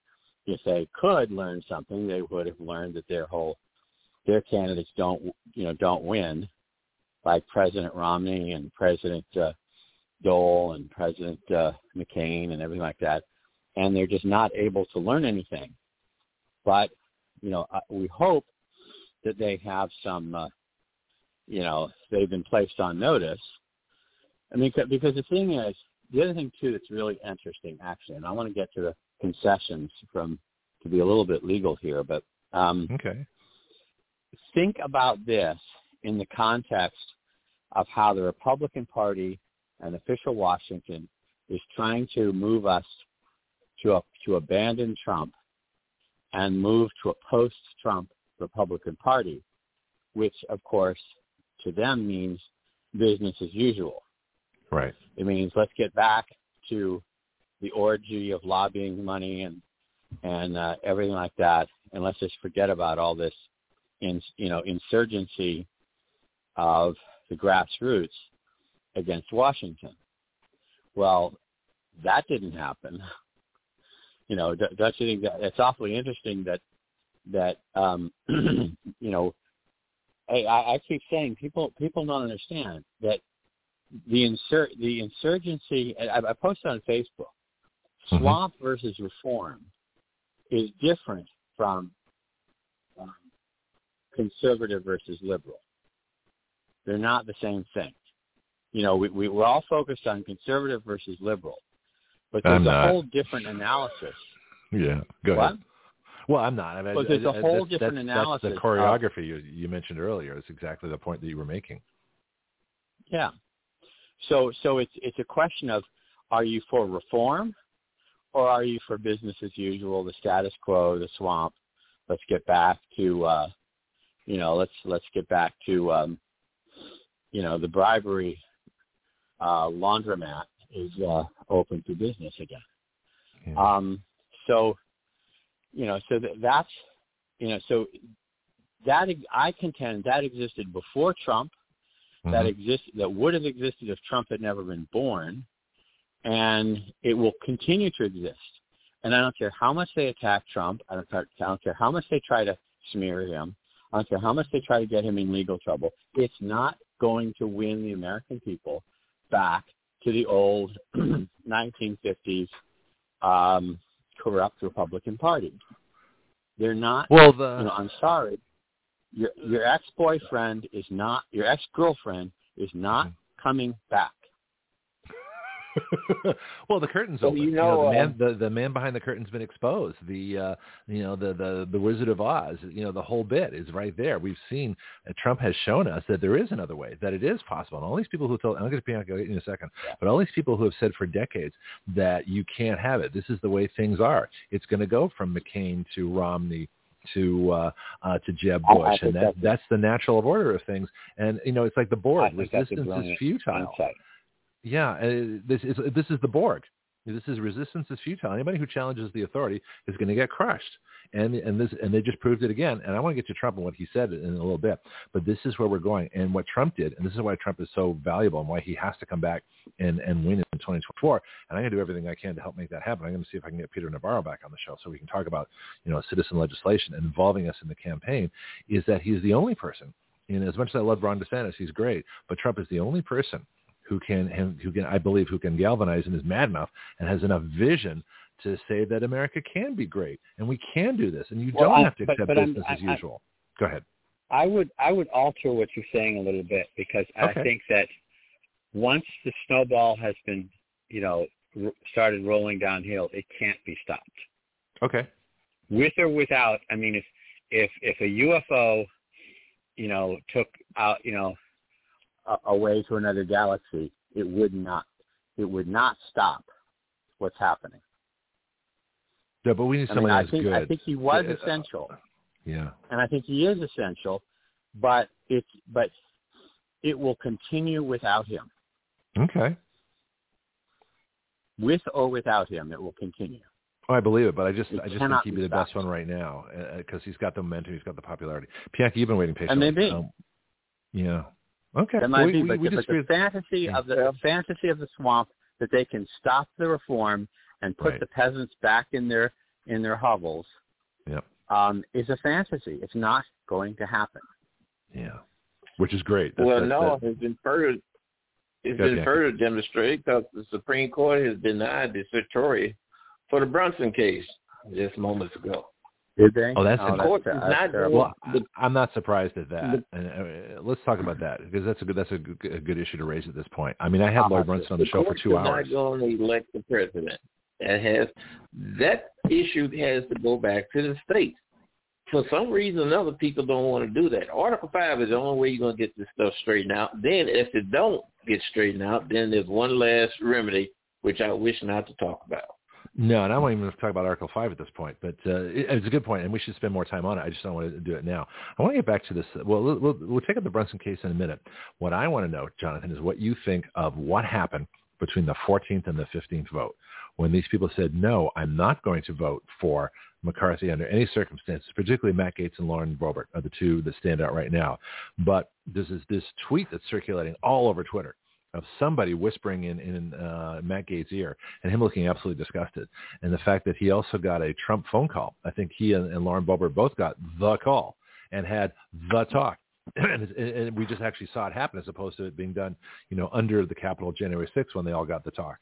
if they could learn something, they would have learned that their whole their candidates don't you know don't win, like President Romney and President uh, Dole and President uh, McCain and everything like that and they're just not able to learn anything. But you know, we hope that they have some, uh, you know, they've been placed on notice. I mean, because the thing is, the other thing too that's really interesting, actually, and I want to get to the concessions from to be a little bit legal here, but um, okay. Think about this in the context of how the Republican Party and official Washington is trying to move us to a, to abandon Trump and move to a post-Trump Republican Party, which of course to them means business as usual. Right. It means let's get back to the orgy of lobbying money and and uh, everything like that, and let's just forget about all this, in you know, insurgency of the grassroots against Washington. Well, that didn't happen. You know, don't you think that it's awfully interesting that that um, (clears throat) you know, hey, I, I keep saying people people don't understand that the insur the insurgency. I, I posted on Facebook. Mm-hmm. Swamp mm-hmm. versus reform is different from um, conservative versus liberal. They're not the same thing. You know, we, we, we're all focused on conservative versus liberal, but there's I'm a not. whole different analysis. Yeah, go what? ahead. Well, I'm not. I mean, but there's a whole that's, different that's, analysis. That's the choreography of, you, you mentioned earlier. It's exactly the point that you were making. Yeah. So, so it's it's a question of, are you for reform, or are you for business as usual, the status quo, the swamp? Let's get back to, uh, you know, let's let's get back to, um, you know, the bribery uh, laundromat is uh, open to business again. Yeah. Um, so, you know, so that, that's, you know, so that I contend that existed before Trump, mm-hmm. that exists that would have existed if Trump had never been born, and it will continue to exist. And I don't care how much they attack Trump. I don't, care, I don't care how much they try to smear him. I don't care how much they try to get him in legal trouble. It's not going to win the American people back to the old (clears throat) 1950s um, corrupt Republican Party. They're not. Well, the you know, I'm sorry. Your your ex boyfriend is not. Your ex girlfriend is not mm-hmm. coming back. (laughs) well, the curtain's well, open. You know, you know the man, um, the the man behind the curtain's been exposed. The uh, you know the the the Wizard of Oz. You know the whole bit is right there. We've seen uh, Trump has shown us that there is another way, that it is possible. And all these people who told, I'm going to be in a second, but all these people who have said for decades that you can't have it. This is the way things are. It's going to go from McCain to Romney to uh, uh, to Jeb Bush, and that that's, that's the natural order of things. And you know, it's like the Borg. Resistance is futile. Insight. Yeah, uh, this is this is the Borg. This is resistance is futile. Anybody who challenges the authority is going to get crushed. And and this and they just proved it again. And I want to get to Trump and what he said in a little bit. But this is where we're going. And what Trump did, and this is why Trump is so valuable and why he has to come back and, and win in 2024. And I'm going to do everything I can to help make that happen. I'm going to see if I can get Peter Navarro back on the show so we can talk about, you know, citizen legislation and involving us in the campaign, is that he's the only person. And as much as I love Ron DeSantis, he's great. But Trump is the only person who can who can I believe who can galvanize and is mad enough and has enough vision to say that America can be great and we can do this and you well, don't I, have to accept but, business I'm, as I, usual. Go ahead. I would I would alter what you're saying a little bit because okay. I think that once the snowball has been you know started rolling downhill, it can't be stopped. Okay. With or without, I mean, if if if a UFO, you know, took out, you know, away to another galaxy, it would not it would not stop what's happening. Yeah, but we need I somebody mean, I that's think, good. I think he was uh, essential. Yeah. And I think he is essential, but it's but it will continue without him. Okay. With or without him, it will continue. Oh, I believe it, but I just It I just think he'd be be the stopped. best one right now because he's got the momentum, he's got the popularity. Bianchi, you've been waiting patiently. And maybe. Um, yeah. Okay. That Well, might we, be, we, but, we the, but the fantasy Yeah. of the, the fantasy of the swamp that they can stop the reform and put Right. the peasants back in their in their hovels Yep. um, is a fantasy. It's not going to happen. Yeah. Which is great. That's, well, that's, no, that- it's been further. it's been further demonstrated because the Supreme Court has denied the certiorari for the Brunson case just moments ago. Did they? Oh, that's oh, the that's, that's not terrible. Well, the- I'm not surprised at that. the- and uh, let's talk about that because that's a good that's a good, a good issue to raise at this point. I mean, I had Uh, Lloyd Brunson on the show for court two is hours. Not going to elect the president. That has that issue has to go back to the states. For some reason, other people don't want to do that. Article Five is the only way you're going to get this stuff straightened out. Then, if it don't get straightened out, then there's one last remedy, which I wish not to talk about. No, and I won't even talk about Article Five at this point. But uh, it, it's a good point, and we should spend more time on it. I just don't want to do it now. I want to get back to this. Well, we'll, we'll, we'll take up the Brunson case in a minute. What I want to know, Jonathan, is what you think of what happened between the 14th and the 15th vote when these people said, "No, I'm not going to vote for McCarthy under any circumstances." Particularly Matt Gaetz and Lauren Boebert are the two that stand out right now. But this is this tweet that's circulating all over Twitter of somebody whispering in, in uh, Matt Gaetz' ear and him looking absolutely disgusted. And the fact that he also got a Trump phone call. I think he and, and Lauren Boebert both got the call and had the talk. (clears throat) and, and we just actually saw it happen as opposed to it being done, you know, under the Capitol January 6th when they all got the talk.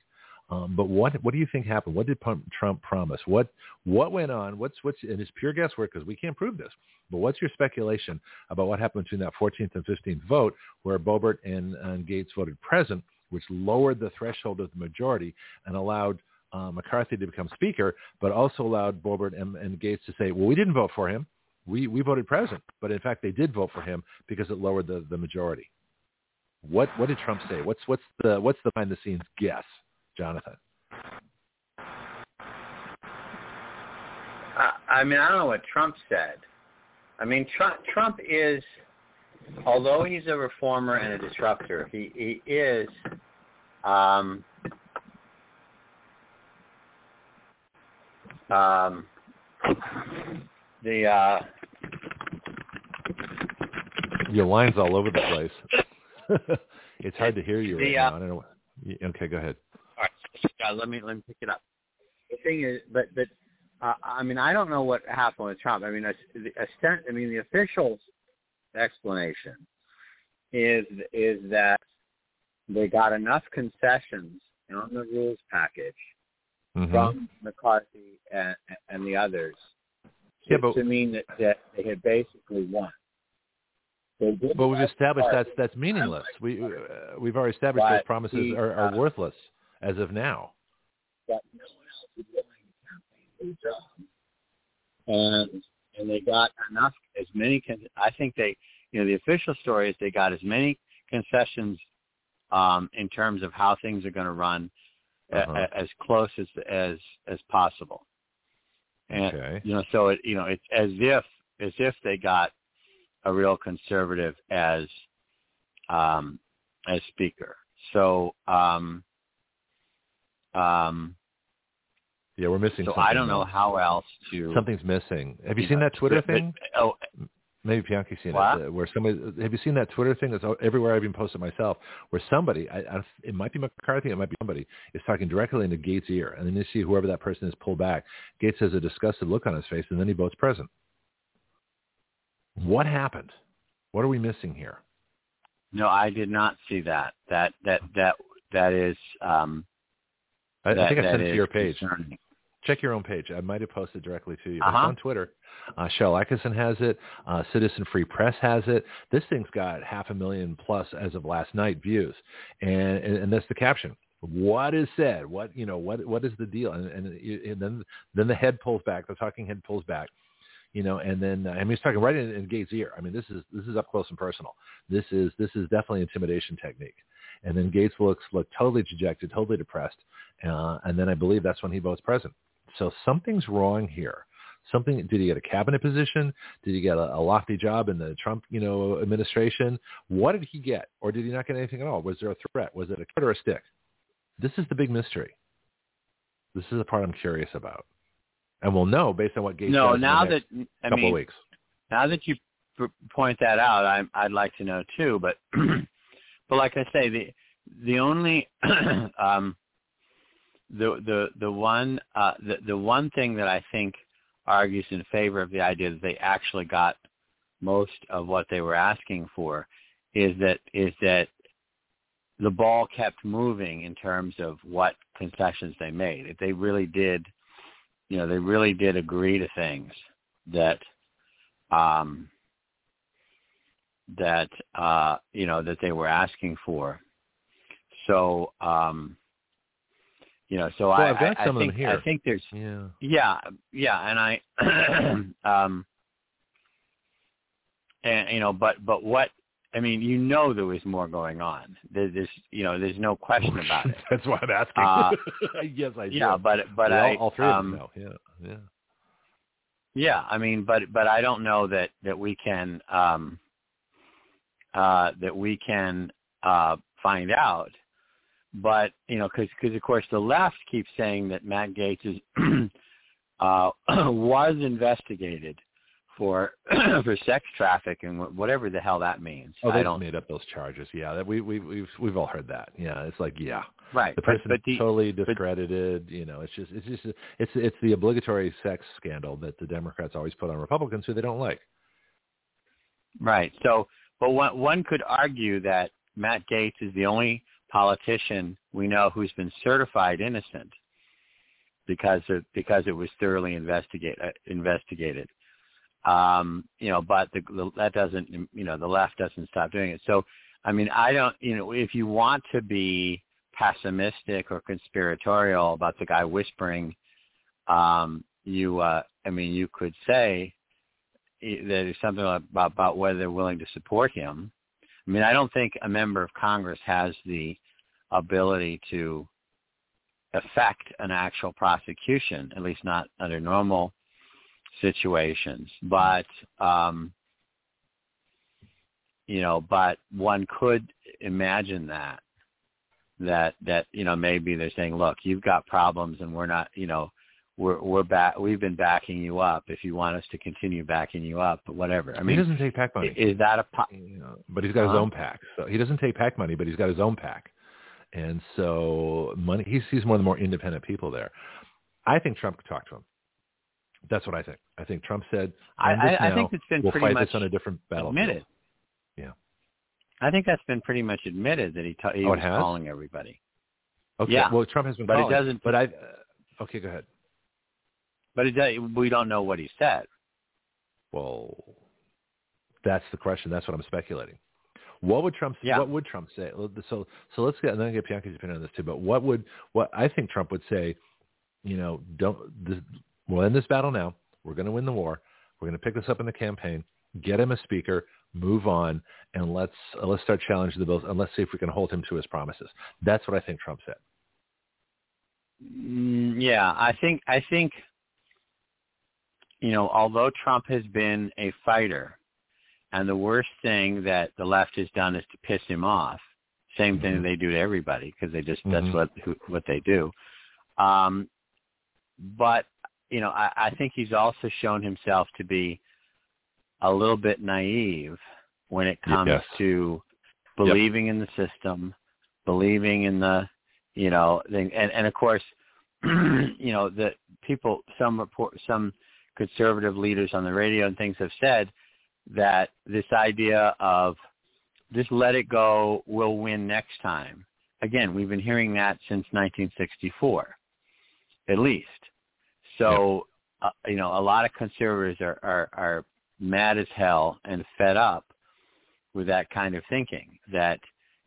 Um, but what what do you think happened? What did Trump promise? What what went on? What's what's and it's pure guesswork because we can't prove this. But what's your speculation about what happened between that 14th and 15th vote where Boebert and, and Gaetz voted present, which lowered the threshold of the majority and allowed uh, McCarthy to become speaker, but also allowed Boebert and, and Gaetz to say, well, we didn't vote for him. We we voted present, but in fact they did vote for him because it lowered the, the majority. What what did Trump say? What's what's the what's the behind the scenes guess? Jonathan? I, mean, I don't know what Trump said. I mean, Trump, Trump is, although he's a reformer and a disruptor, he, he is, um, um, the, uh, Your line's all over the place. (laughs) it's hard to hear you right The, uh, now. I don't know. Okay, go ahead. All right, uh, let me let me pick it up. The thing is, but but uh, I mean, I don't know what happened with Trump. I mean, a, the, a stent, I mean, the official explanation is is that they got enough concessions on the rules package Mhm. from McCarthy and, and the others Yeah, to, but- to mean that, that they had basically won. But we've established that's that's meaningless. We uh, we've already established those promises he, are, are uh, worthless as of now. that no one else willing to campaign for the job. And and they got enough as many con- I think they you know the official story is they got as many concessions um in terms of how things are going to run Uh-huh. a, as close as as as possible. And Okay. you know so it you know it's as if as if they got a real conservative as um as speaker. So um um Yeah, we're missing. so I don't know how else to. something's missing. Have you you seen know, that Twitter but- but- thing? oh, Maybe Bianchi's seen What? it, uh, where somebody. Have you seen that Twitter thing that's everywhere? I've even posted myself, where somebody, I, I, it might be McCarthy, it might be somebody, is talking directly into Gaetz' ear, and then you see whoever that person is pull back. Gaetz has a disgusted look on his face, and then he votes present. What happened? What are we missing here? no, I did not see that. That that that that is. Um, I, I think I sent it to your page. concerning. Check your own page. I might have posted directly to you. Uh-huh. On Twitter. Uh, Sharyl Attkisson has it. Uh, Citizen Free Press has it. This thing's got half a million plus as of last night views, and and, and that's the caption. What is said? What you know? What what is the deal? And, and, and then then the head pulls back. The talking head pulls back. You know, and then uh, I mean, he's talking right in, in Gaetz' ear. I mean, this is this is up close and personal. This is this is definitely intimidation technique. And then Gaetz looks look totally dejected, totally depressed, uh, and then I believe that's when he votes present. So something's wrong here. Something did he get a cabinet position? Did he get a, a lofty job in the Trump, you know, administration? What did he get, or did he not get anything at all? Was there a threat? Was it a carrot or a stick? This is the big mystery. This is the part I'm curious about, and we'll know based on what Gaetz No, does in the now that I couple mean, weeks. now that you point that out, I, I'd like to know too. But (clears throat) but like I say, the the only (clears throat) um, the the the one uh, the the one thing that I think argues in favor of the idea that they actually got most of what they were asking for is that is that the ball kept moving in terms of what concessions they made. If they really did you know, they really did agree to things that um, that uh, you know that they were asking for. So um, you know, so well, I, I've got I, some I of think them here. I think there's Yeah. yeah yeah, and I (clears throat) um, and you know, but but what I mean, you know, there was more going on. There, there's you know, there's no question about it. (laughs) That's why I'm asking. Uh, (laughs) yes, I do. Yeah, but but We I all, three of um, them know. Yeah, yeah. Yeah, I mean, but but I don't know that that we can um, uh, that we can uh, find out. But you know, because of course the left keeps saying that Matt Gaetz is (clears throat) uh, (clears throat) was investigated for (clears throat) for sex trafficking, whatever the hell that means. Oh, I they don't. made up those charges. Yeah, that we we we've we've all heard that. Yeah, it's like yeah, Right, the but person but the totally discredited. you know, it's just it's just it's it's the obligatory sex scandal that the Democrats always put on Republicans who they don't like. Right. So, but one one could argue that Matt Gaetz is the only politician we know who's been certified innocent because of, because it was thoroughly investigate uh, investigated. Um, you know, but the, the, that doesn't you know the left doesn't stop doing it. So, I mean, I don't you know if you want to be pessimistic or conspiratorial about the guy whispering, um, you uh, I mean, you could say that it's something about, about whether they're willing to support him. I mean, I don't think a member of Congress has the ability to affect an actual prosecution, at least not under normal situations. But um, you know, but one could imagine that that that you know maybe they're saying, look, you've got problems, and we're not, you know, we're we're back. We've been backing you up. If you want us to continue backing you up, but whatever. I mean, he doesn't take PAC money, is that a po- you know, but he's got his own PAC. So he doesn't take PAC money, but he's got his own PAC, and so money. He sees one of the more independent people there. I think Trump could talk to him. That's what I think. I think Trump said, I, "End I, think it's been we'll pretty fight much this on a different battlefield." admitted. Yeah. I think that's been pretty much admitted that he, t- he Oh, was has? calling everybody. Okay. Yeah. Well, Trump has been But it doesn't- But I. Uh, okay, go ahead. But it, does- we don't know what he said. Well, that's the question. That's what I'm speculating. What would Trump? Yeah. What would Trump say? So, so let's get and then get Bianchi's opinion on this too. But what would what I think Trump would say? You know, don't this, we'll end this battle now. We're going to win the war. We're going to pick this up in the campaign. Get him a speaker. Move on, and let's uh, let's start challenging the bills, and let's see if we can hold him to his promises. That's what I think Trump said. Mm, yeah, I think I think you know, although Trump has been a fighter, and the worst thing that the left has done is to piss him off. Same thing Mhm. they do to everybody because they just Mhm. that's what who, what they do. Um, but you know, I, I think he's also shown himself to be a little bit naive when it comes Yes. to believing in the system, believing in the, you know, thing. And, and of course, (clears throat) you know, the people, some report, some conservative leaders on the radio and things have said that this idea of just let it go, we'll win next time. Again, we've been hearing that since 1964, at least. So, uh, you know, a lot of conservatives are, are, are mad as hell and fed up with that kind of thinking that,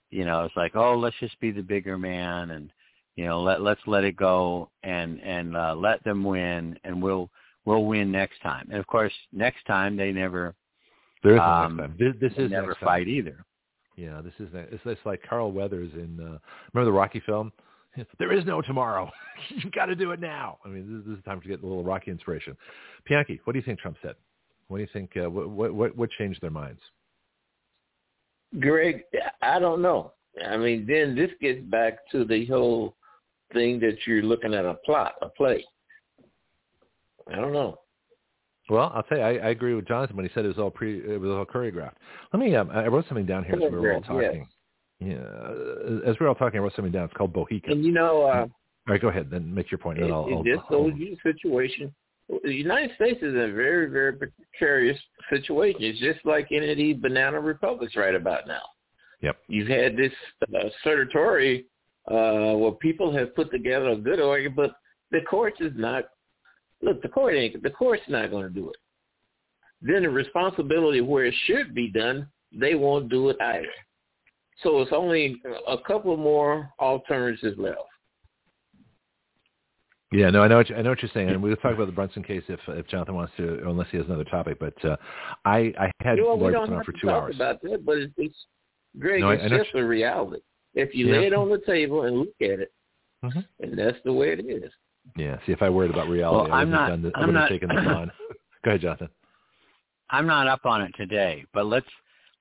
you know, it's like, oh, let's just be the bigger man and, you know, let, let's let it go and, and, uh, let them win and we'll, we'll win next time. And of course, next time they never, There is no Um, next time. This, this is never next time. fight either. Yeah, this is it's, it's like Carl Weathers in uh, remember the Rocky film. There is no tomorrow. (laughs) You've got to do it now. I mean, this, this is the time to get a little Rocky inspiration. Bianchi, what do you think Trump said? What do you think? Uh, what, what what changed their minds? Greg, I don't know. I mean, then this gets back to the whole thing that you're looking at a plot, a play. I don't know. Well, I'll tell you, I, I agree with Jonathan when he said it was all pre, it was all choreographed. Let me. Um, I wrote something down here as we were all Choreographed, yes. talking. Yeah, as we were all talking, I wrote something down. It's called Bohica. And you know, uh, All right, go ahead. Then make your point. It, I'll, it I'll, just I'll- shows you the situation. The United States is in a very, very precarious situation. It's just like any of these banana republics right about now. Yep. You've had this uh, certiorari uh, where people have put together a good argument, but the courts is not look, the court ain't the court's not going to do it. Then the responsibility where it should be done, they won't do it either. So it's only a couple more alternatives left. Yeah, no, I know what you, I know what you're saying, and we'll talk about the Brunson case if if Jonathan wants to, unless he has another topic. But uh, I I had you know, Lloyd on for two hours. About that, but it's, it's Greg, no, it's I, I just a reality. If you yeah. lay it on the table and look at it, mm-hmm. and that's the way it is. Yeah. See, if I worried about reality, well, I I'm have done I I'm would have not, taken this (laughs) on. (laughs) Go ahead, Jonathan. I'm not up on it today, but let's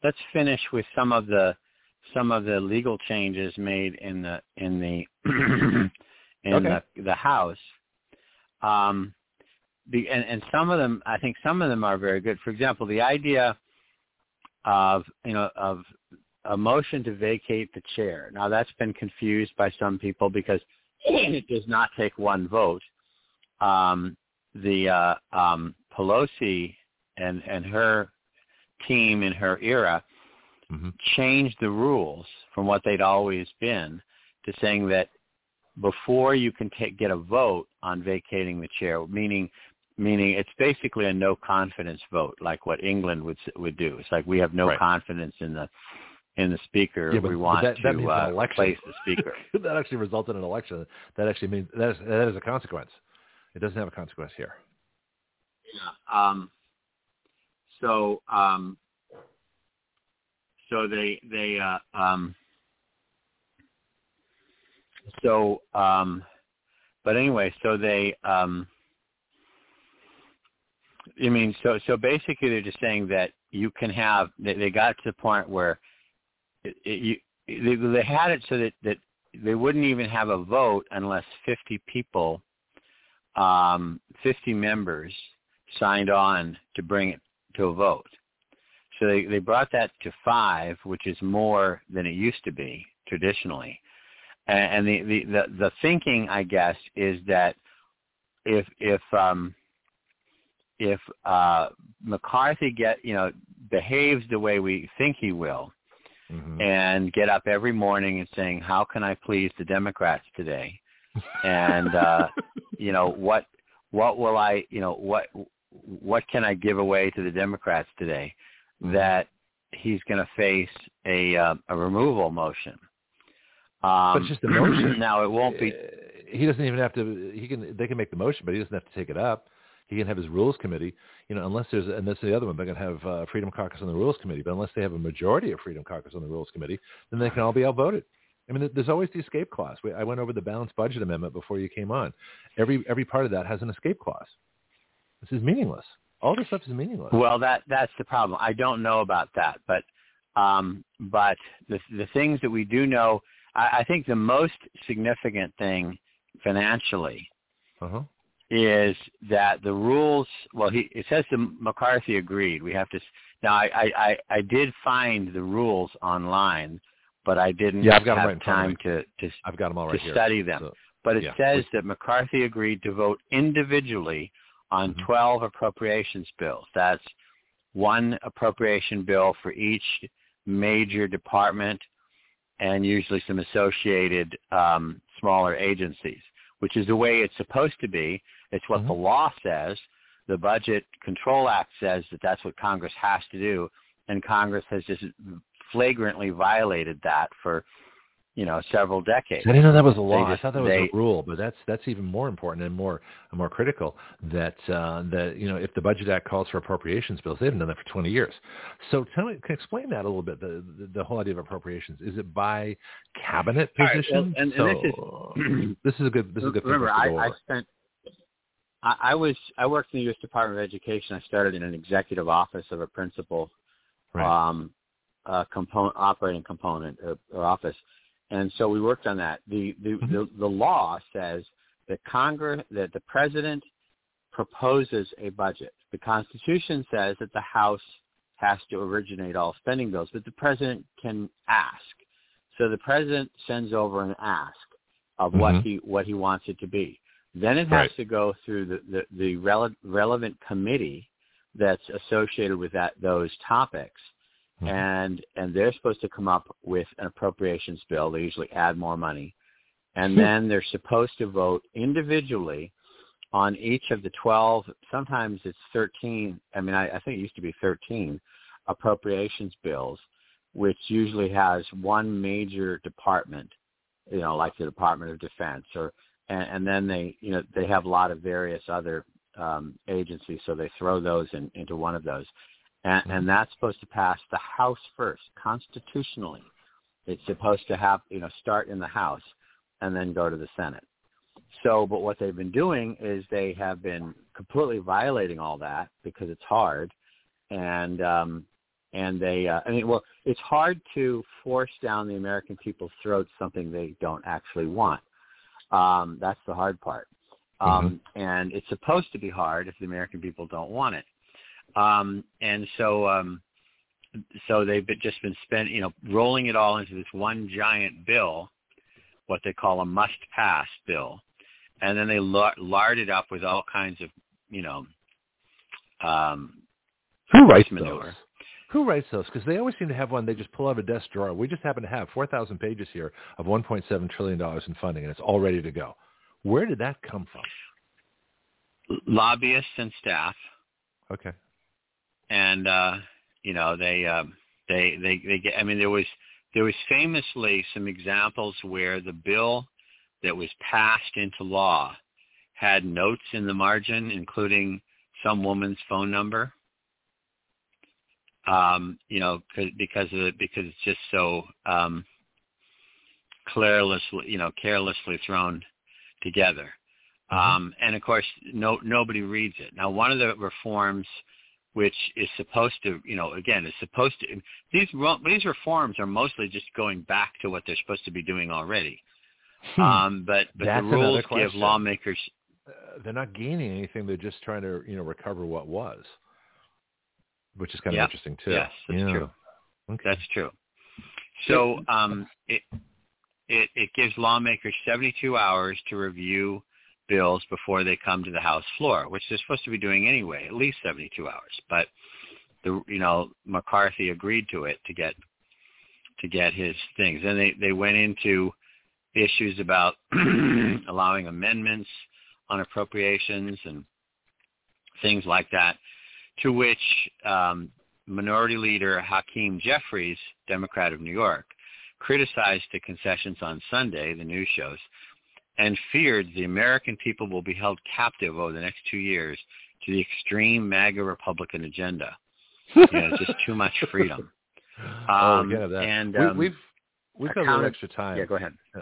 let's finish with some of the some of the legal changes made in the in the (clears throat) in Okay. the the House. Um, the, and, and some of them, I think some of them are very good. For example, the idea of you know of a motion to vacate the chair. Now that's been confused by some people because it does not take one vote. Um, the uh, um, Pelosi and and her team in her era hmm changed the rules from what they'd always been to saying that before you can take, get a vote on vacating the chair, meaning meaning it's basically a no confidence vote, like what England would would do. It's like we have no Right. confidence in the in the speaker. Yeah, but- we but want that- that to uh, election. replace the speaker. (laughs) that actually resulted in an election. That actually means that is, that is a consequence. It doesn't have a consequence here. Yeah. Um, so um, so they they uh, um, so um, but anyway, so they um, I mean, so so basically they're just saying that you can have they, they got to the point where it, it, you they, they had it so that that they wouldn't even have a vote unless 50 people um 50 members signed on to bring it to a vote. So they, they brought that to five, which is more than it used to be traditionally. And, and the, the, the, the thinking, I guess, is that if if um, if uh, McCarthy get you know behaves the way we think he will, hmm and get up every morning and saying, "How can I please the Democrats today?" and uh, (laughs) you know what what will I you know what what can I give away to the Democrats today? That he's going to face a uh, a removal motion. Um, but it's just a motion. (clears throat) now it won't be. Uh, He doesn't even have to. He can. They can make the motion, but he doesn't have to take it up. He can have his rules committee. You know, unless there's and that's the other one. They're going to have uh, Freedom Caucus on the Rules Committee, but unless they have a majority of Freedom Caucus on the Rules Committee, then they can all be outvoted. I mean, there's always the escape clause. We, I went over the balanced budget amendment before you came on. Every every part of that has an escape clause. This is meaningless. All this stuff is meaningless. Well, that that's the problem. I don't know about that, but um, but the the things that we do know, I, I think the most significant thing financially Uh-huh. Is that the rules. Well, he it says that McCarthy agreed. We have to. Now, I I I, did find the rules online, but I didn't Yeah, I've got have right in front time to to I've got them all right to here. study them. So, But it Yeah. says that McCarthy agreed to vote individually on Mhm. 12 appropriations bills. That's one appropriation bill for each major department and usually some associated um, smaller agencies, which is the way it's supposed to be. It's what Mhm. the law says. The Budget Control Act says that that's what Congress has to do, and Congress has just flagrantly violated that for, you know, several decades. I didn't know that was a law. just- I thought that was they- a rule, but that's that's even more important and more more critical. That uh, that you know, if the Budget Act calls for appropriations bills, they haven't done that for 20 years. So tell me, can you explain that a little bit. The, the the whole idea of appropriations is it by cabinet All right, well, position? and- and this is- (clears throat) this is a good this is a good thing Remember, I, I spent. I, I was I worked in the U.S. Department of Education. I started in an executive office of a principal, Right. um, uh, component operating component or, or office, and so we worked on that. The the, Mhm. the the law says that Congress that the president proposes a budget. The Constitution says that the House has to originate all spending bills, but the president can ask. So the president sends over an ask of what Mhm. he what he wants it to be. Then it has Right. to go through the the, the rele- relevant committee that's associated with that those topics, Mhm. and and they're supposed to come up with an appropriations bill. They usually add more money, and Hmm. then they're supposed to vote individually on each of the 12, sometimes it's 13, I mean, I, I think it used to be 13 appropriations bills, which usually has one major department, you know, like the Department of Defense or, and, and then they, you know, they have a lot of various other um, agencies, so they throw those in, into one of those. And, and mm-hmm. that's supposed to pass the House first, constitutionally. It's supposed to have, you know, start in the House and then go to the Senate. So, but what they've been doing is they have been completely violating all that because it's hard, and um, and they, uh, I mean, well, it's hard to force down the American people's throats something they don't actually want. Um, that's the hard part, um, mm-hmm. and it's supposed to be hard if the American people don't want it. Um, and so, um, so they've been, just been spent, you know, rolling it all into this one giant bill, what they call a must-pass bill, and then they lard it up with all kinds of, you know, um, who writes manure. those? Who writes those? Because they always seem to have one they just pull out of a desk drawer. We just happen to have 4,000 pages here of $1.7 trillion in funding, and it's all ready to go. Where did that come from? Lobbyists and staff. Okay. And uh, you know they uh, they they they get. I mean, there was there was famously some examples where the bill that was passed into law had notes in the margin, including some woman's phone number. Um, you know, because of it, because it's just so um, carelessly, you know, carelessly thrown together. Mm-hmm. Um, and of course, no nobody reads it. Now, one of the reforms, which is supposed to, you know, again, is supposed to these these reforms are mostly just going back to what they're supposed to be doing already. Hmm. Um, but but That's the rules give lawmakers. Uh, they're not gaining anything. They're just trying to you know recover what was, which is kind of interesting too. Yes, that's yeah. true. Okay. That's true. So um, it it it gives lawmakers 72 hours to review bills before they come to the House floor, which they're supposed to be doing anyway, at least 72 hours. But the you know McCarthy agreed to it to get to get his things, and they they went into issues about (clears throat) allowing amendments on appropriations and things like that, to which um, Minority Leader Hakeem Jeffries, Democrat of New York, criticized the concessions on Sunday, the news shows, and feared the American people will be held captive over the next two years to the extreme MAGA Republican agenda. you know, just too much freedom. (laughs) Um, oh, yeah, that. And um, we, have We've got a little extra time. Yeah, go ahead. Uh,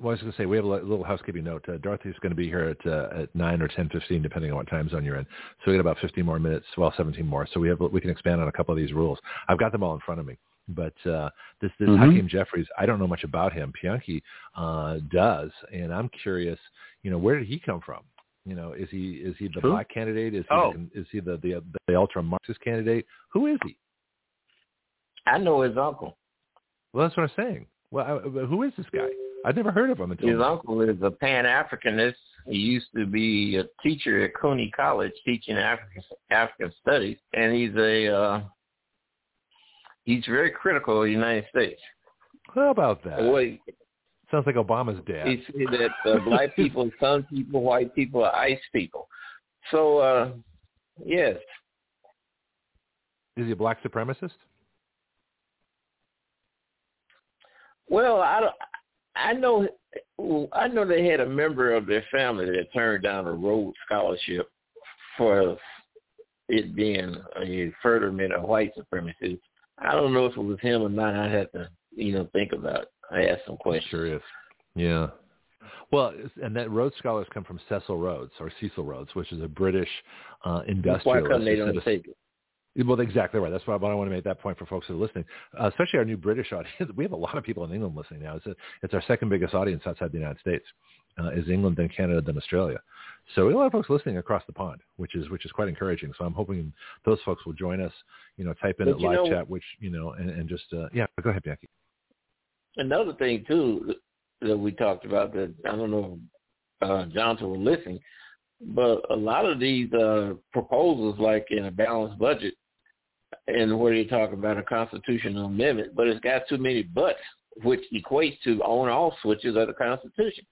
well, I was going to say we have a little housekeeping note. Uh, Dorothy's going to be here at uh, at nine or ten fifteen, depending on what time zone you're in. So we got about fifteen more minutes. Well, seventeen more. So we have we can expand on a couple of these rules. I've got them all in front of me. But uh, this this mm-hmm. Hakeem Jeffries, I don't know much about him. Bianchi uh, does, and I'm curious. You know, where did he come from? You know, is he is he the Who? black candidate? Is he oh. the, is he the the, the ultra Marxist candidate? Who is he? I know his uncle. Well, that's what I'm saying. Well, who is this guy? I've never heard of him until. His uncle is a Pan Africanist. He used to be a teacher at CUNY College teaching African African studies, and he's a uh, he's very critical of the United States. How about that? Wait. Sounds like Obama's dad. He said that uh, black (laughs) people, some people, white people are ice people. So, uh yes. Is he a black supremacist? Well, I don't, I know I know they had a member of their family that turned down a Rhodes scholarship for it being a furtherment of white supremacy. I don't know if it was him or not. I had to, you know, think about. It. I asked some questions. Sure Curious. Yeah. Well, and that Rhodes scholars come from Cecil Rhodes or Cecil Rhodes, which is a British uh, industrialist. Why come they don't take it? Well, exactly right. That's why I want to make that point for folks that are listening, uh, especially our new British (laughs) audience. We have a lot of people in England listening now. It's, a, it's our second biggest audience outside the United States, uh, is England, then Canada, then Australia. So we have a lot of folks listening across the pond, which is which is quite encouraging. So I'm hoping those folks will join us. You know, type in but at live know, chat, which you know, and, and just uh, yeah, go ahead, Bianchi. Another thing too that we talked about that I don't know if uh, Johnson was listening, but a lot of these uh, proposals, like in a balanced budget, and where you talk about a constitutional amendment, but it's got too many buts, which equates to on-off switches of the Constitution.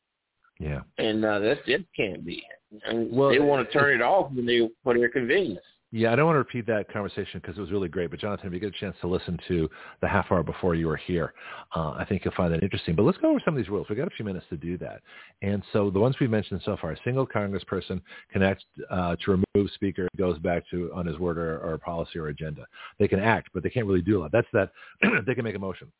Yeah. And uh, that just can't be. And Well, they want to turn it off when they for their convenience. Yeah, I don't want to repeat that conversation because it was really great. But Jonathan, if you get a chance to listen to the half hour before you were here, uh, I think you'll find that interesting. But let's go over some of these rules. We've got a few minutes to do that. And so the ones we've mentioned so far, a single congressperson can act uh, to remove speaker goes back to on his word or, or policy or agenda. They can act, but they can't really do a lot. That's that (clears throat) they can make a motion.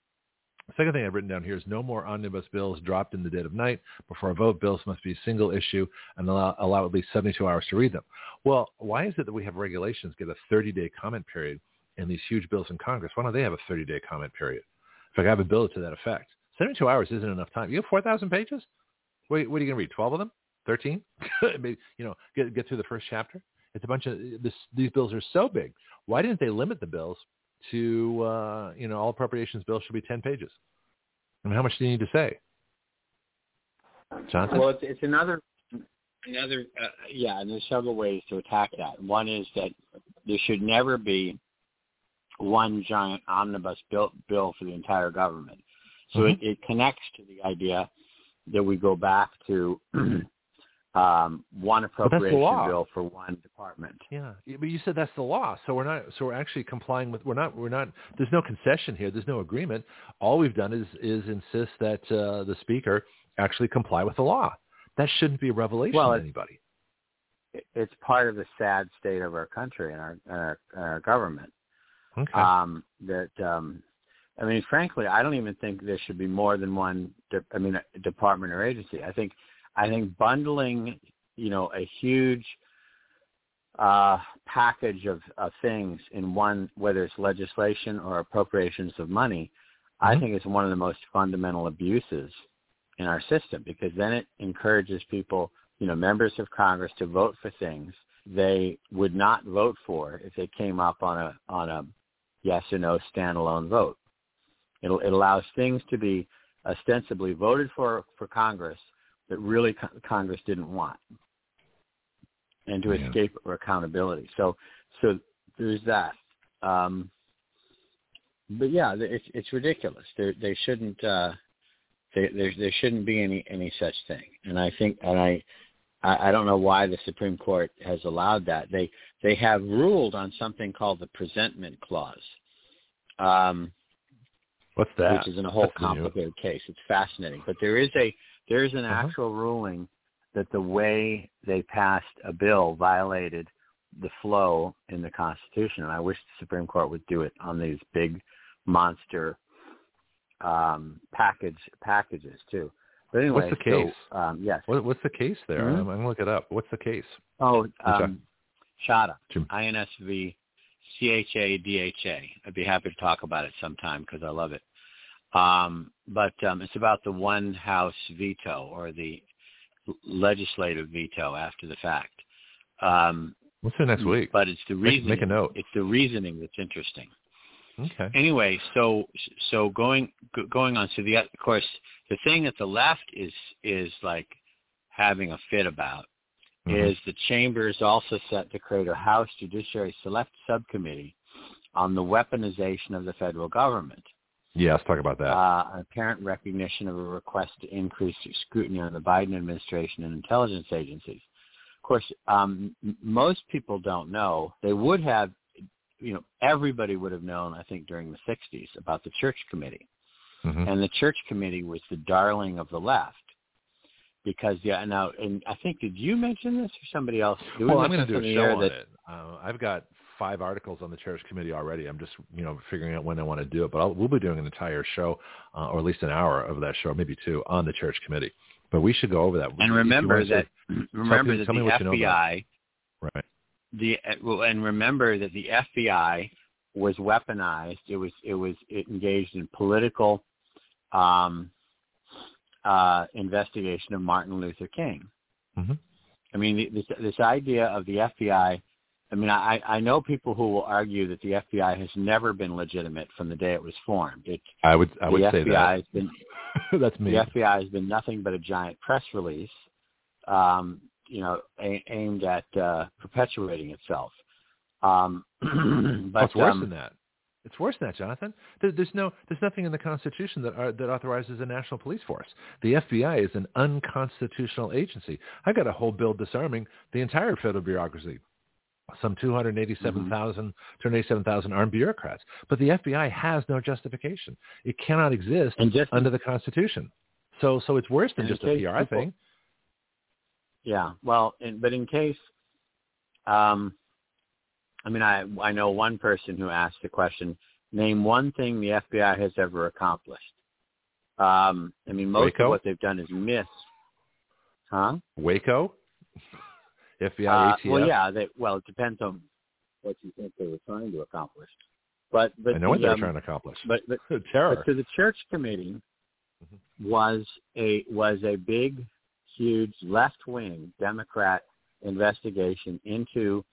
Second thing I've written down here is no more omnibus bills dropped in the dead of night. Before a vote, bills must be single issue and allow, allow at least 72 hours to read them. Well, why is it that we have regulations get a 30-day comment period in these huge bills in Congress? Why don't they have a 30-day comment period? If I have a bill to that effect, 72 hours isn't enough time. You have 4,000 pages? What, what are you going to read? 12 of them? 13? (laughs) Maybe, you know, get, get through the first chapter? It's a bunch of, this, these bills are so big. Why didn't they limit the bills to, uh, you know, all appropriations bills should be 10 pages. I mean, how much do you need to say? Johnson? Well, it's, it's another, another, uh, yeah, and there's several ways to attack that. One is that there should never be one giant omnibus bill, bill for the entire government. So Mhm. it, it connects to the idea that we go back to (clears throat) um, one appropriation bill for one department. Yeah, but you said that's the law, so we're not. So we're actually complying with. We're not. We're not. There's no concession here. There's no agreement. All we've done is is insist that uh, the speaker actually comply with the law. That shouldn't be a revelation Well, to anybody. It- It's part of the sad state of our country and our, our, our government. Okay. um, that um, I mean, frankly, I don't even think there should be more than one. De- I mean, department or agency. I think I think bundling, you know, a huge uh, package of, of things in one, whether it's legislation or appropriations of money, I Mhm. think it's one of the most fundamental abuses in our system because then it encourages people, you know, members of Congress to vote for things they would not vote for if they came up on a on a yes or no standalone vote. It, it allows things to be ostensibly voted for for Congress that really co- Congress didn't want, and to Yeah. escape accountability. So so there's that. Um, but yeah, it's it's ridiculous. They they shouldn't uh, they, there there shouldn't be any any such thing. And I think and I I don't know why the Supreme Court has allowed that. They they have ruled on something called the presentment clause, um, What's that? which is in a whole That's new. complicated case. It's fascinating, but there is a there is an Uh-huh. actual ruling that the way they passed a bill violated the flow in the Constitution, and I wish the Supreme Court would do it on these big monster um, package packages too. But anyway, What's the case? So, um, yes. What, what's the case there? Mhm. I'm, I'm gonna look it up. What's the case? Oh, um, Chadha. I-N-S-V C-H-A-D-H-A. I'd be happy to talk about it sometime because I love it. Um, but um, it's about the one house veto or the legislative veto after the fact. Um, What's the next week? But it's the Make- reasoning. make a note. It's the reasoning that's interesting. Okay. Anyway, so so going going on. So the of course the thing that the left is is like having a fit about Mhm. is the chamber is also set to create a House Judiciary Select Subcommittee on the weaponization of the federal government. Yeah, let's talk about that. Uh, an apparent recognition of a request to increase scrutiny on the Biden administration and intelligence agencies. Of course, um, m- most people don't know. They would have, you know, everybody would have known, I think, during the 60s about the Church Committee. Mhm. And the Church Committee was the darling of the left. Because, yeah, now, and I think, did you mention this or somebody else? We Well, I'm going to do a on the show on that- it. Uh, I've got five articles on the church committee already. I'm just, you know, figuring out when I want to do it. But I'll, we'll be doing an entire show, uh, or at least an hour of that show, maybe two, on the church committee. But we should go over that. And remember to- that remember me- that me the what you know FBI right? the well, and remember that the FBI was weaponized. It was it was it engaged in political um, uh, investigation of Martin Luther King. Mhm. I mean, this this idea of the FBI. I mean, I I know people who will argue that the FBI has never been legitimate from the day it was formed. It I would, I would FBI say has been that. (laughs) That's me. the FBI has been nothing but a giant press release, um, you know, a- aimed at uh, perpetuating itself. Um, Oh, (clears throat) but it's worse um, than that. It's worse than that, Jonathan. There, there's no, there's nothing in the Constitution that are, that authorizes a national police force. The FBI is an unconstitutional agency. I've got a whole bill disarming the entire federal bureaucracy. Some 287,000, mm-hmm. 287,000 armed bureaucrats. But the FBI has no justification. It cannot exist just, under the Constitution. So, so it's worse than just a PR people, thing. Yeah. Well, in, but in case, um, I mean, I I know one person who asked the question: Name one thing the FBI has ever accomplished. Um, I mean, most Waco? of what they've done is miss. Huh? Waco. FBI uh, ATF. Well, yeah. They, well, it depends on what you think they were trying to accomplish. But but I know what they're um, trying to accomplish. But but, (laughs) terror. But to the church committee mm-hmm. was a was a big, huge left wing Democrat investigation into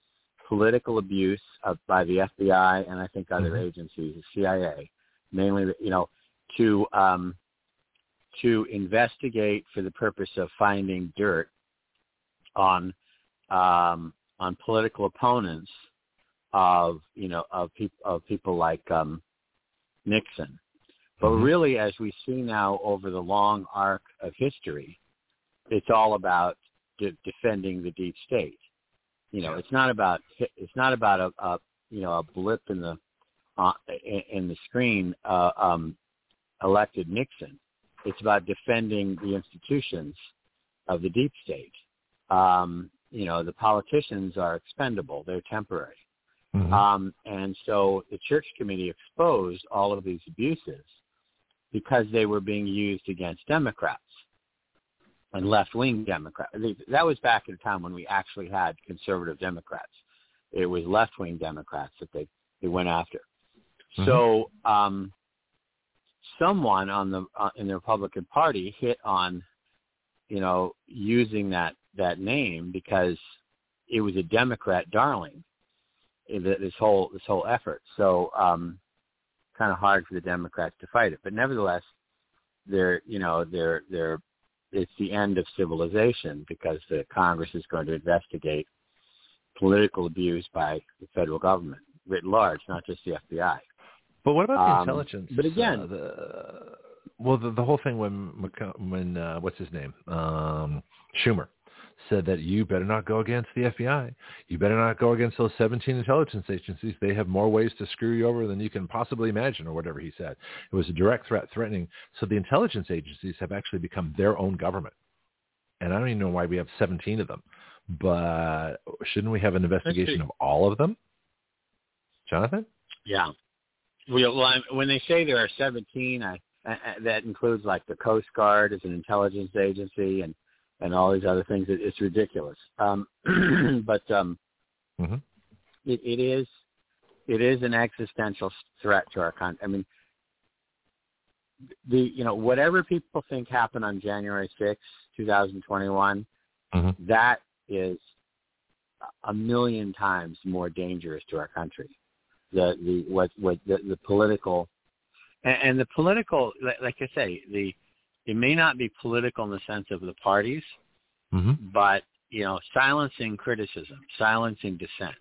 political abuse of, by the FBI and I think other mm-hmm. agencies, the CIA, mainly, you know, to um, to investigate for the purpose of finding dirt on um, on political opponents of you know of people of people like um, Nixon. But mm-hmm. really, as we see now over the long arc of history, it's all about de- defending the deep state. You know, it's not about it's not about a, a you know a blip in the uh, in the screen uh, um, elected Nixon. It's about defending the institutions of the deep state. Um, you know, the politicians are expendable; they're temporary. Mm-hmm. Um, and so the church committee exposed all of these abuses because they were being used against Democrats and left-wing Democrats. That was back at a time when we actually had conservative Democrats. It was left-wing Democrats that they, they went after. Mm-hmm. So um, someone on the uh, in the Republican Party hit on, you know, using that that name because it was a Democrat darling. This whole this whole effort. So um, kind of hard for the Democrats to fight it, but nevertheless, they're you know they're they're it's the end of civilization because the Congress is going to investigate political abuse by the federal government writ large, not just the FBI. But what about the um, intelligence? But again, uh, the, well, the, the whole thing when when uh, what's his name um, Schumer said that you better not go against the FBI. You better not go against those 17 intelligence agencies. They have more ways to screw you over than you can possibly imagine, or whatever he said. It was a direct threat, threatening. So the intelligence agencies have actually become their own government. And I don't even know why we have 17 of them. But shouldn't we have an investigation of all of them? Jonathan? Yeah. Well, when they say there are 17, I, I, that includes like the Coast Guard as an intelligence agency and and all these other things. It, it's ridiculous. Um, (clears throat) but um, mm-hmm. it, it is it is an existential threat to our country. I mean, the you know whatever people think happened on January sixth, 2021, mm-hmm. that is a million times more dangerous to our country. The the what what the, the political and, and the political like I say the it may not be political in the sense of the parties, mm-hmm. but you know, silencing criticism, silencing dissent,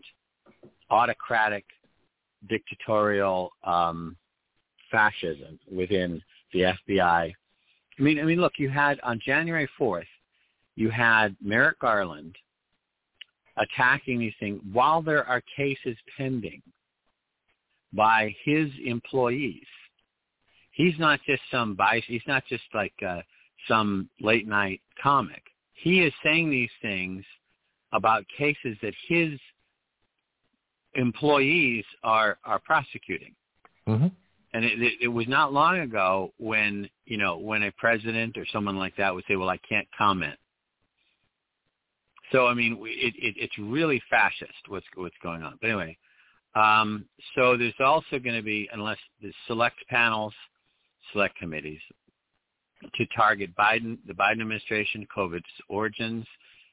autocratic, dictatorial um, fascism within the FBI. I mean, I mean, look, you had on January fourth, you had Merrick Garland attacking these things while there are cases pending by his employees he's not just some bias. He's not just like uh, some late night comic. He is saying these things about cases that his employees are are prosecuting. Mm-hmm. And it, it, it was not long ago when you know when a president or someone like that would say, "Well, I can't comment." So I mean, it, it, it's really fascist what's what's going on. But anyway, um, so there's also going to be, unless the select panels select committees to target Biden, the Biden administration, COVID's origins,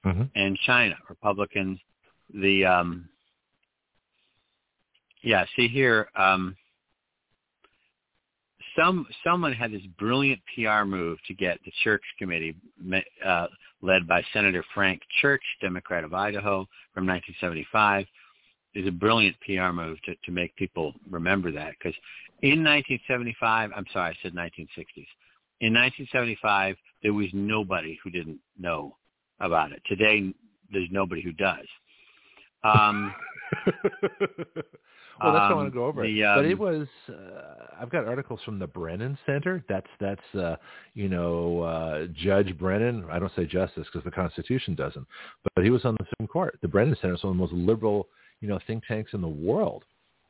mm-hmm. and China. Republicans, the um, yeah. See here, um, some someone had this brilliant PR move to get the Church Committee, uh, led by Senator Frank Church, Democrat of Idaho, from 1975, is a brilliant PR move to to make people remember that because in 1975, I'm sorry, I said 1960s. In 1975, there was nobody who didn't know about it. Today, there's nobody who does. Um, (laughs) well, that's um, what I want to go over. The, um, but it was. Uh, I've got articles from the Brennan Center. That's that's uh, you know uh, Judge Brennan. I don't say justice because the Constitution doesn't, but he was on the Supreme Court. The Brennan Center is one of the most liberal you know think tanks in the world.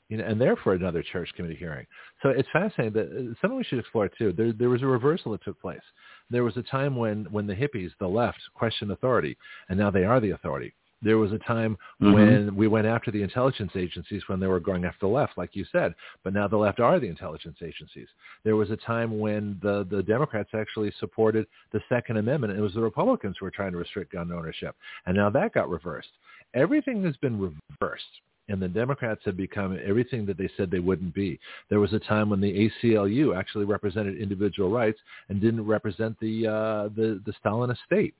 You know, and there for another church committee hearing. So it's fascinating that uh, something we should explore too. There, there was a reversal that took place. There was a time when, when the hippies, the left, questioned authority, and now they are the authority. There was a time mm-hmm. when we went after the intelligence agencies when they were going after the left, like you said. But now the left are the intelligence agencies. There was a time when the, the Democrats actually supported the Second Amendment. And it was the Republicans who were trying to restrict gun ownership. And now that got reversed. Everything has been reversed and the Democrats have become everything that they said they wouldn't be. There was a time when the ACLU actually represented individual rights and didn't represent the uh, the, the Stalin estate.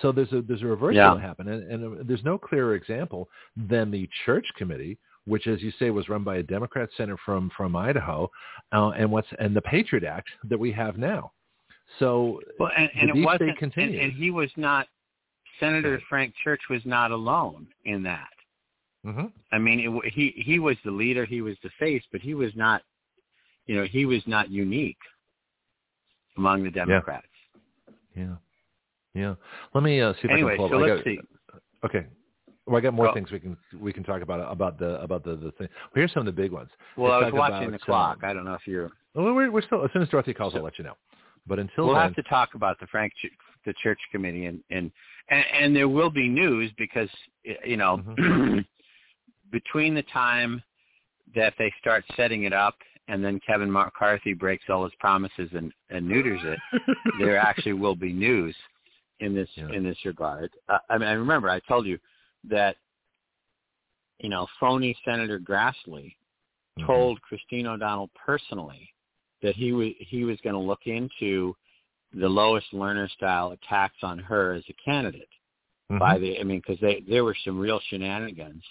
So there's a there's a reversal yeah. that happened, and, and there's no clearer example than the church committee, which, as you say, was run by a Democrat senator from from Idaho, uh, and what's and the Patriot Act that we have now. So well, and, and it wasn't, and, and, he was not Senator Frank Church was not alone in that. Mm-hmm. I mean, it, he he was the leader, he was the face, but he was not, you know, he was not unique among the Democrats. Yeah. yeah. Yeah. Let me uh, see if anyway, I can pull so up. let's see. Okay. Well, I got more things we can we can talk about about the about the the thing. Well, here's some of the big ones. Well, Let's I was watching about, the clock. Uh, I don't know if you're. Well, we're we're still as soon as Dorothy calls, so, I'll let you know. But until we'll then, have to talk about the Frank the church committee and and and, and there will be news because you know mm-hmm. (clears throat) between the time that they start setting it up and then Kevin McCarthy breaks all his promises and, and neuters it, (laughs) there actually will be news in this yeah. in this regard. Uh, I mean, I remember I told you that you know phony Senator Grassley mm-hmm. told Christine O'Donnell personally that he was he was going to look into the Lois Lerner style attacks on her as a candidate mm-hmm. by the I mean because they there were some real shenanigans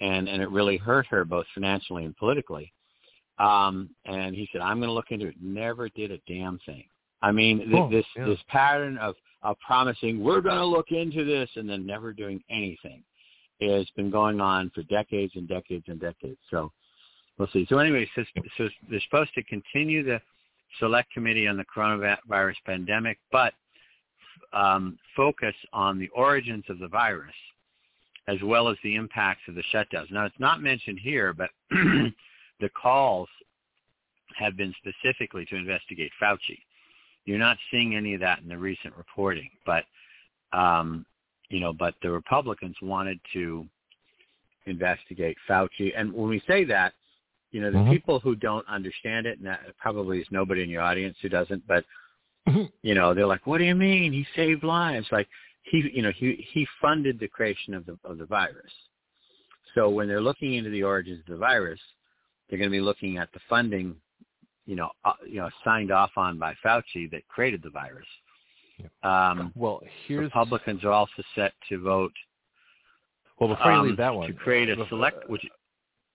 and and it really hurt her both financially and politically. Um, and he said, I'm going to look into it. Never did a damn thing. I mean, th- oh, this yeah. this pattern of of promising we're going to look into this and then never doing anything has been going on for decades and decades and decades. So we'll see. So anyway, so, so they're supposed to continue the select committee on the coronavirus pandemic, but um, focus on the origins of the virus as well as the impacts of the shutdowns. Now, it's not mentioned here, but (clears throat) the calls have been specifically to investigate Fauci. You're not seeing any of that in the recent reporting, but um, you know, but the Republicans wanted to investigate Fauci. And when we say that, you know, the mm-hmm. people who don't understand it, and that probably is nobody in your audience who doesn't, but mm-hmm. you know, they're like, "What do you mean he saved lives?" Like he, you know, he he funded the creation of the of the virus. So when they're looking into the origins of the virus, they're going to be looking at the funding you know, uh, you know, signed off on by Fauci that created the virus. Um, well, here's Republicans are also set to vote. Well, before you um, leave that one, to create a select. Which,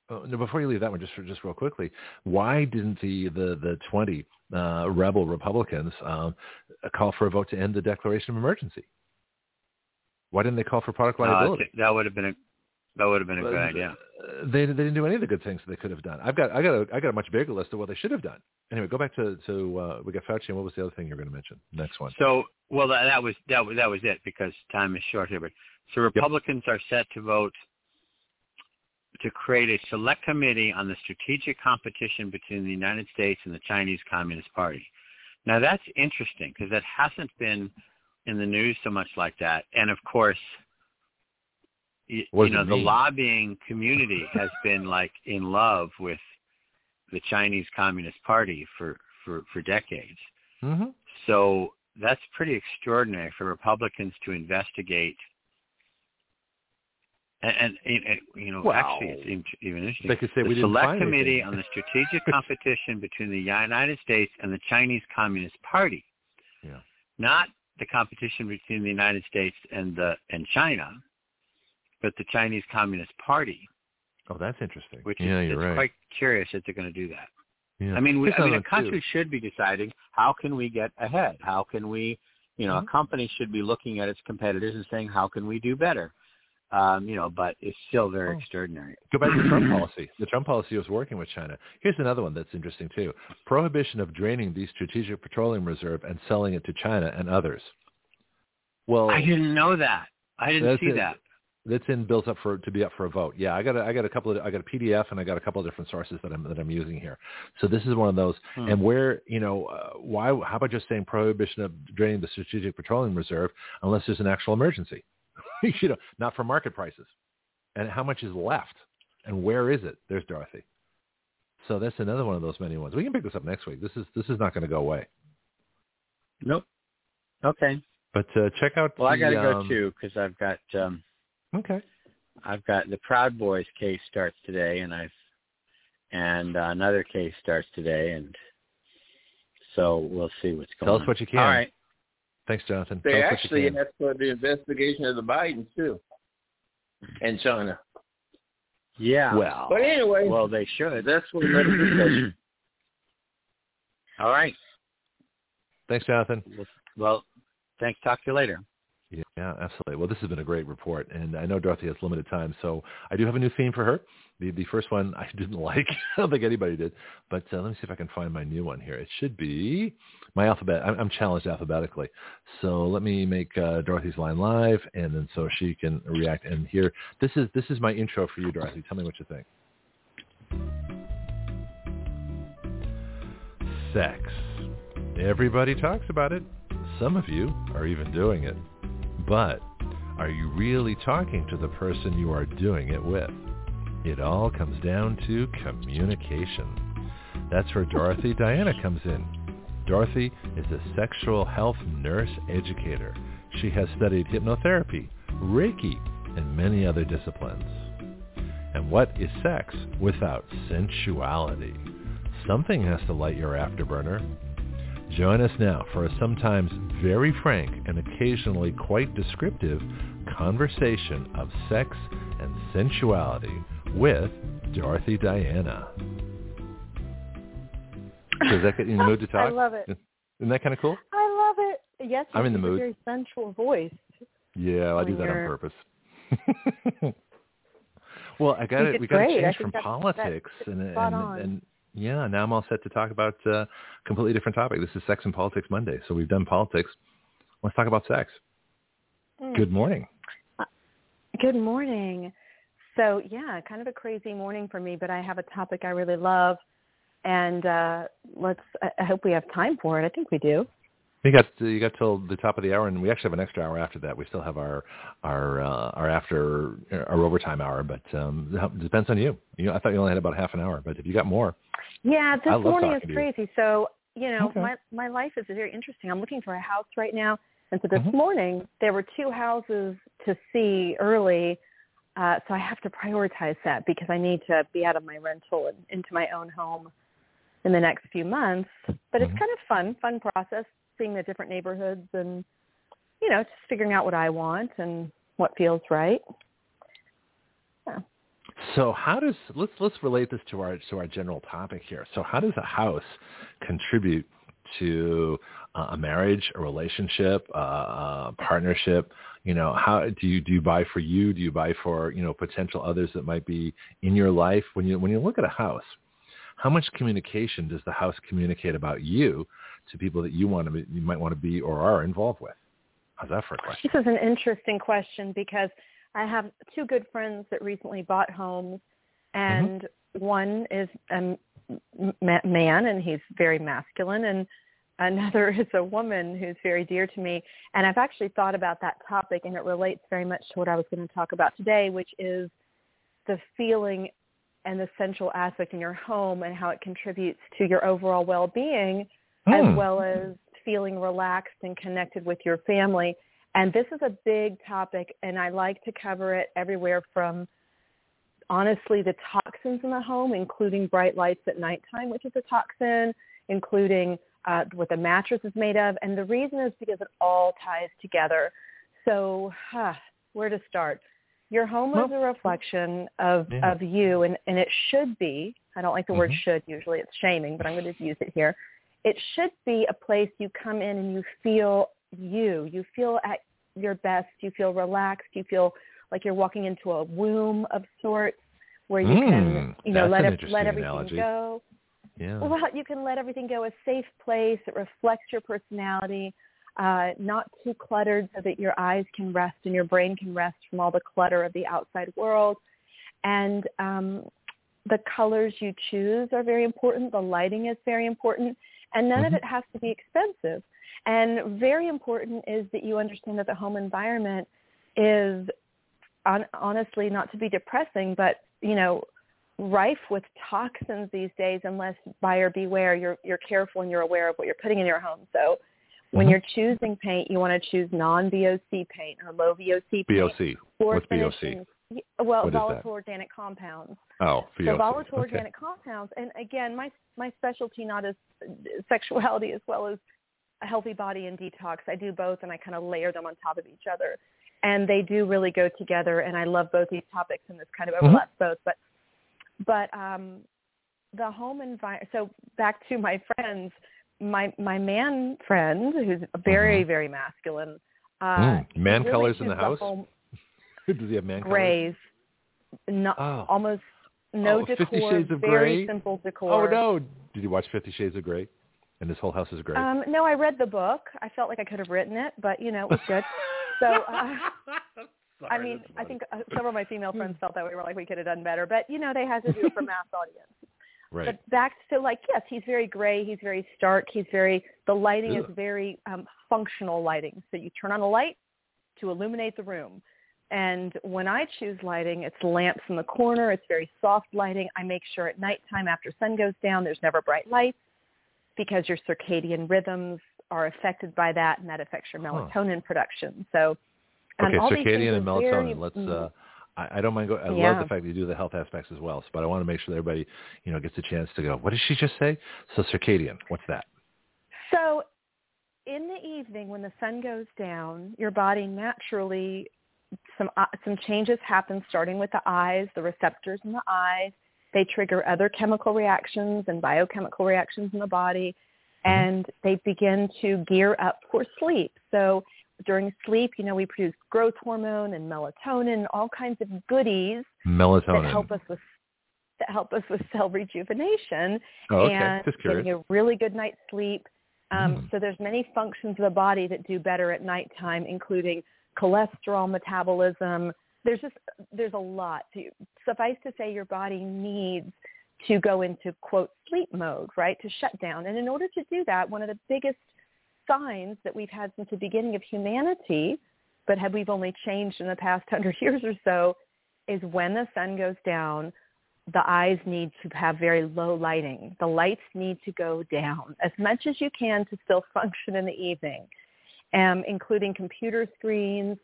uh, no, before you leave that one, just for, just real quickly, why didn't the the the twenty uh, rebel Republicans um, call for a vote to end the declaration of emergency? Why didn't they call for product liability? Uh, that would have been a that would have been a good idea. Uh, they they didn't do any of the good things that they could have done. I've got I got a I got a much bigger list of what they should have done. Anyway, go back to to uh, we got Fauci. And what was the other thing you were going to mention? Next one. So well that, that was that was that was it because time is short here. But so Republicans yep. are set to vote to create a select committee on the strategic competition between the United States and the Chinese Communist Party. Now that's interesting because that hasn't been in the news so much like that. And of course, you, you know, the lobbying community has been like in love with the Chinese Communist Party for for for decades. Mm-hmm. So that's pretty extraordinary for Republicans to investigate. And, and, and you know, well, actually, it's even interesting. They could say the we didn't Select Committee on the (laughs) Strategic Competition between the United States and the Chinese Communist Party. Yeah. Not the competition between the United States and the and China, but the Chinese Communist Party. Oh, that's interesting. Which yeah, is you're it's right. quite curious that they're going to do that. Yeah. I mean, we, I mean, a country too. should be deciding how can we get ahead? How can we, you know, Mhm. a company should be looking at its competitors and saying how can we do better? Um, you know, but it's still very Oh. extraordinary. Go back to the Trump policy. The Trump policy was working with China. Here's another one that's interesting too: prohibition of draining the strategic petroleum reserve and selling it to China and others. Well, I didn't know that. I didn't see it. that. that's in bills up for to be up for a vote. Yeah, I got a, I got a couple of I got a PDF and I got a couple of different sources that I'm that I'm using here. So this is one of those. Hmm. And where you know uh, why? How about just saying prohibition of draining the strategic petroleum reserve unless there's an actual emergency? (laughs) you know, not for market prices. And how much is left? And where is it? There's Dorothy. So that's another one of those many ones. We can pick this up next week. This is this is not going to go away. Nope. Okay. But uh, check out. Well, I the, got to go um, too because I've got um, Okay. I've got the Proud Boys case starts today, and I've and uh, another case starts today, and so we'll see what's going Tell on. us what you can. All right. Thanks, Jonathan. They Tell actually you can. asked for the investigation of the Bidens too, and China. Yeah. Well, But anyway, well, they should. that's what let it discussion. All right. Thanks, Jonathan. Well, well, thanks. Talk to you later. Yeah, absolutely. Well, this has been a great report, and I know Dorothy has limited time, so I do have a new theme for her. The the first one I (laughs) didn't like. I don't think anybody did, but uh, let me see if I can find my new one here. It should be my alphabet. I'm, I'm challenged alphabetically, so let me make uh, Dorothy's line live, and then so she can react. And here, this is this is my intro for you, Dorothy. Tell me what you think. Sex. Everybody talks about it. Some of you are even doing it. But are you really talking to the person you are doing it with? It all comes down to communication. That's where Dorothy Diana comes in. Dorothy is a sexual health nurse educator. She has studied hypnotherapy, Reiki, and many other disciplines. And what is sex without sensuality? Something has to light your afterburner. Join us now for a sometimes very frank and occasionally quite descriptive conversation of sex and sensuality with Dorothy Diana. Does that get you in the mood to (laughs) talk? I love it. Isn't that kind of cool? I love it. Yes, I'm in the have a mood. very sensual voice. Yeah, I do that on purpose. (laughs) well, I got it. We got to change from politics and, and, and yeah, now I'm all set to talk about uh, a completely different topic. This is Sex and Politics Monday, so we've done politics. Let's talk about sex. Mm. Good morning. Good morning. So yeah, kind of a crazy morning for me, but I have a topic I really love, and uh, let's. I hope we have time for it. I think we do. You got you got till the top of the hour, and we actually have an extra hour after that. We still have our our uh, our after our overtime hour, but um, it depends on you. You know, I thought you only had about half an hour, but if you got more, Yeah, this morning is crazy. So you know, Okay. my my life is very interesting. I'm looking for a house right now, and so this Mhm. morning there were two houses to see early. Uh, so I have to prioritize that because I need to be out of my rental and into my own home in the next few months. But it's Mhm. kind of fun, fun process, seeing the different neighborhoods and you know, just figuring out what I want and what feels right. So how does let's let's relate this to our to our general topic here. So how does a house contribute to uh, a marriage, a relationship, uh, a partnership? You know, how do you do you buy for you? Do you buy for you know potential others that might be in your life? When you when you look at a house, how much communication does the house communicate about you to people that you want to be, you might want to be or are involved with? How's that for a question? This is an interesting question because I have two good friends that recently bought homes, and mm-hmm. one is a man, and he's very masculine, and another (laughs) is a woman who's very dear to me. And I've actually thought about that topic, and it relates very much to what I was going to talk about today, which is the feeling and the central aspect in your home and how it contributes to your overall well-being as Hmm. well as feeling relaxed and connected with your family. And this is a big topic, and I like to cover it everywhere from honestly the toxins in the home, including bright lights at nighttime, which is a toxin, including uh, what the mattress is made of. And the reason is because it all ties together. So huh, where to start? Your home well, is a reflection of yeah. of you, and and it should be. I don't like the word mm-hmm. should. Usually, it's shaming, but I'm going to use it here. It should be a place you come in and you feel you. You feel at your best. You feel relaxed. You feel like you're walking into a womb of sorts where you mm, can, you know, let it, let everything analogy. go. Yeah. Well, you can let everything go. A safe place. It reflects your personality. Uh, not too cluttered so that your eyes can rest and your brain can rest from all the clutter of the outside world. And um, the colors you choose are very important. The lighting is very important. And none mm-hmm. of it has to be expensive. And very important is that you understand that the home environment is on, honestly not to be depressing, but you know, rife with toxins these days unless buyer beware. You're you're careful and you're aware of what you're putting in your home. So when mm-hmm. you're choosing paint, you want to choose non-VOC paint or low VOC paint. VOC. What's VOC? Well, what volatile organic compounds. Oh, VOC. So volatile okay. organic compounds. And again, my my specialty not as (laughs) sexuality as well as a healthy body and detox. I do both, and I kind of layer them on top of each other and they do really go together. And I love both these topics, and this kind of mm-hmm. overlaps mm-hmm. both. But but um, the home environment. So back to my friends, my my man friend, who's very mm-hmm. very masculine. Uh, mm. Man really colors in the house. (laughs) Does he have man grays? Colors? No, oh. almost no oh, decor. Fifty Shades of very simple decor. Oh no! Did you watch Fifty Shades of Grey? And this whole house is great. Um, no, I read the book. I felt like I could have written it, but you know, it was good. (laughs) so, uh, Sorry, I mean, I think uh, several of my female friends felt that way. Were like, we could have done better, but you know, they had to do it for mass audience. Right. But back to like, yes, he's very gray. He's very stark. He's very. The lighting Ugh. is very um, functional lighting. So you turn on a light to illuminate the room. And when I choose lighting, it's lamps in the corner. It's very soft lighting. I make sure at nighttime after sun goes down, there's never bright lights because your circadian rhythms are affected by that, and that affects your melatonin huh. production. So, um, okay, circadian and melatonin. Very, Let's. Uh, I, I don't mind. Go, I yeah. love the fact that you do the health aspects as well. But I want to make sure that everybody, you know, gets a chance to go. What did she just say? So circadian. What's that? So, in the evening when the sun goes down, your body naturally some uh, some changes happen starting with the eyes, the receptors in the eyes. They trigger other chemical reactions and biochemical reactions in the body, mm-hmm. and they begin to gear up for sleep. So during sleep, you know, we produce growth hormone and melatonin, all kinds of goodies melatonin. that help us with that help us with cell rejuvenation oh, okay. and getting a really good night's sleep. Um, mm. So there's many functions of the body that do better at nighttime, including cholesterol metabolism, there's just there's a lot. Suffice to say, your body needs to go into quote sleep mode, right, to shut down. And in order to do that, one of the biggest signs that we've had since the beginning of humanity, but have we've only changed in the past (laughs) hundred years or so, is when the sun goes down, the eyes need to have very low lighting. The lights need to go down as much as you can to still (laughs) function in the evening, um, including computer screens,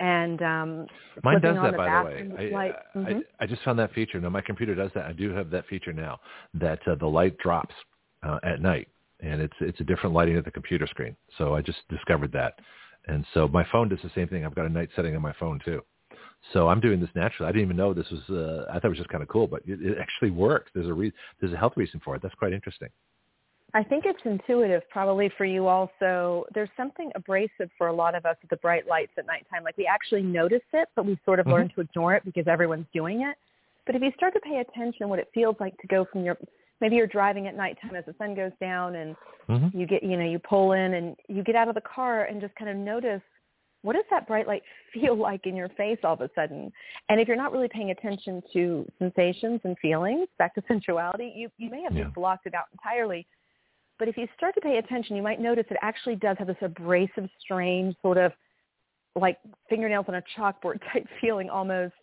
and um, mine does that by the way. Light. I, mm-hmm. I, I just found that feature. No, my computer does that. I do have that feature now that uh, the light drops uh, at night, and it's it's a different lighting at the computer screen. So I just discovered that, and so my phone does the same thing. I've got a night setting on my phone too. So I'm doing this naturally. I didn't even know this was. Uh, I thought it was just kind of cool, but it, it actually works. There's a re- there's a health reason for it. That's quite interesting. I think it's intuitive probably for you also. There's something abrasive for a lot of us with the bright lights at nighttime. Like we actually notice it, but we sort of mm-hmm. learn to ignore it because everyone's doing it. But if you start to pay attention what it feels like to go from your maybe you're driving at nighttime as the sun goes down and mm-hmm. you get you know, you pull in and you get out of the car and just kind of notice what does that bright light (laughs) feel like in your face all of a sudden? And if you're not really paying attention to sensations and feelings, back to (laughs) sensuality, you, you may have yeah. just blocked it out entirely but if you start to pay attention, you might notice it actually does have this abrasive, strange sort of like fingernails on a chalkboard (laughs) type feeling almost.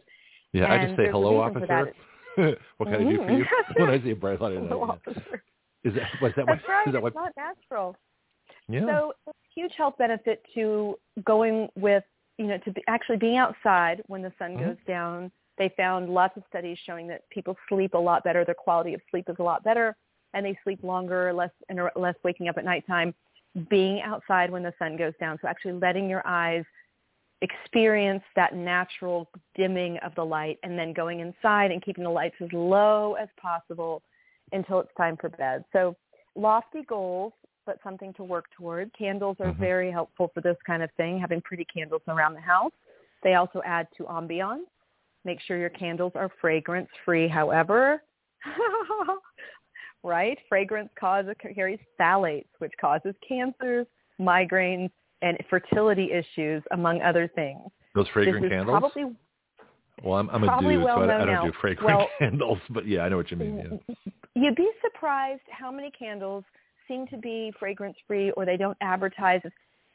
Yeah, and I just say hello, officer. (laughs) what can mm-hmm. I do for you mm-hmm. (laughs) when I see a bright light? Hello, officer. Is that was that That's what? right. Is that it's not natural. Yeah. So a huge health benefit to going with you know to be, actually being outside when the sun mm-hmm. goes down. They found lots of studies showing that people sleep a lot better. Their quality of sleep is a lot better and they sleep longer, less and less waking up at nighttime, being outside when the sun goes down. So actually letting your eyes experience that natural dimming of the light and then going inside and keeping the lights as low as possible until it's time for bed. So lofty goals, but something to work toward. Candles are Mhm. very helpful for this kind of thing, having pretty candles around the house. They also add to ambiance. Make sure your candles are fragrance free, however. (laughs) right? Fragrance causes carries phthalates, which causes cancers, migraines, and fertility issues, among other things. Those fragrant candles. probably well, I'm, I'm a dude, well so I, I don't now. do fragrant Well- (laughs) candles. But yeah, I know what you mean. Yeah. (laughs) You'd be surprised how many candles seem to be fragrance free or they don't advertise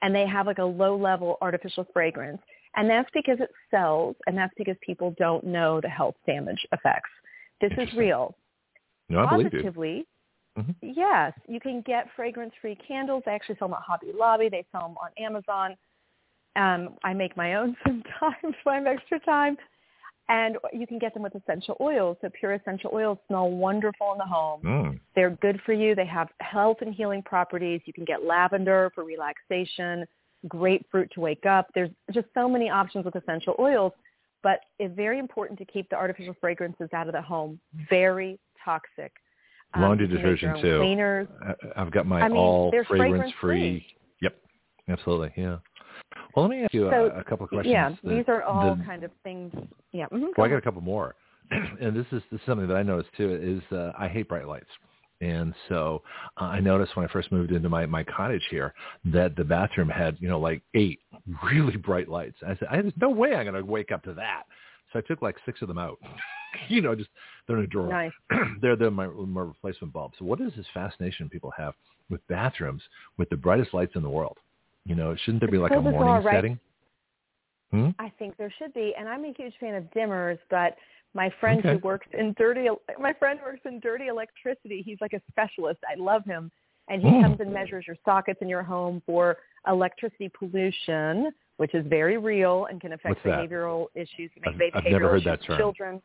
and they have like a low level artificial fragrance. And that's because it sells and that's because people don't know the health damage effects. This is real. No, I believe you. Positively, Mhm. yes, you can get fragrance free candles. They actually sell them at Hobby Lobby. They sell them on Amazon. Um, I make my own (laughs) sometimes when I have extra time. And you can get them with essential oils. So pure essential oils smell wonderful in the home. Mm. They're good for you. They have health and healing properties. You can get lavender for relaxation, grapefruit to wake up. There's just so many options with essential oils, but it's very important to keep the artificial fragrances out of the home. Very toxic. Um, Laundry you can make your detergent, too. Cleaners. I've got my I mean, all fragrance fragrance-free. Yep, absolutely. Yeah. Well, let me ask you So, a, a couple of questions. Yeah, The- these are all the- kind of things. Yeah. mhm, go Well, I got a couple more, (clears throat) and this is this is something that I noticed too. Is uh, I hate bright lights, and so uh, I noticed when I first moved into my my cottage here that the bathroom had you know like eight (laughs) really bright lights. I said, I, "There's no way I'm going to wake up to that." So I took like six of them out. (laughs) you know, just they're in a drawer. Nice. (clears throat) they're they're my my replacement bulbs. So what is this fascination people have with bathrooms with the brightest lights in the world? You know, shouldn't there be like a morning right? setting? Hmm? I think there should be, and I'm a huge fan of dimmers. But my friend who works in dirty, my friend works in dirty electricity. He's like a specialist. I love him, and he Mm. comes and measures your sockets in your home for electricity pollution, which is very real and can affect What's that? behavioral issues. I've- behavioral I've never heard issues that term. Children.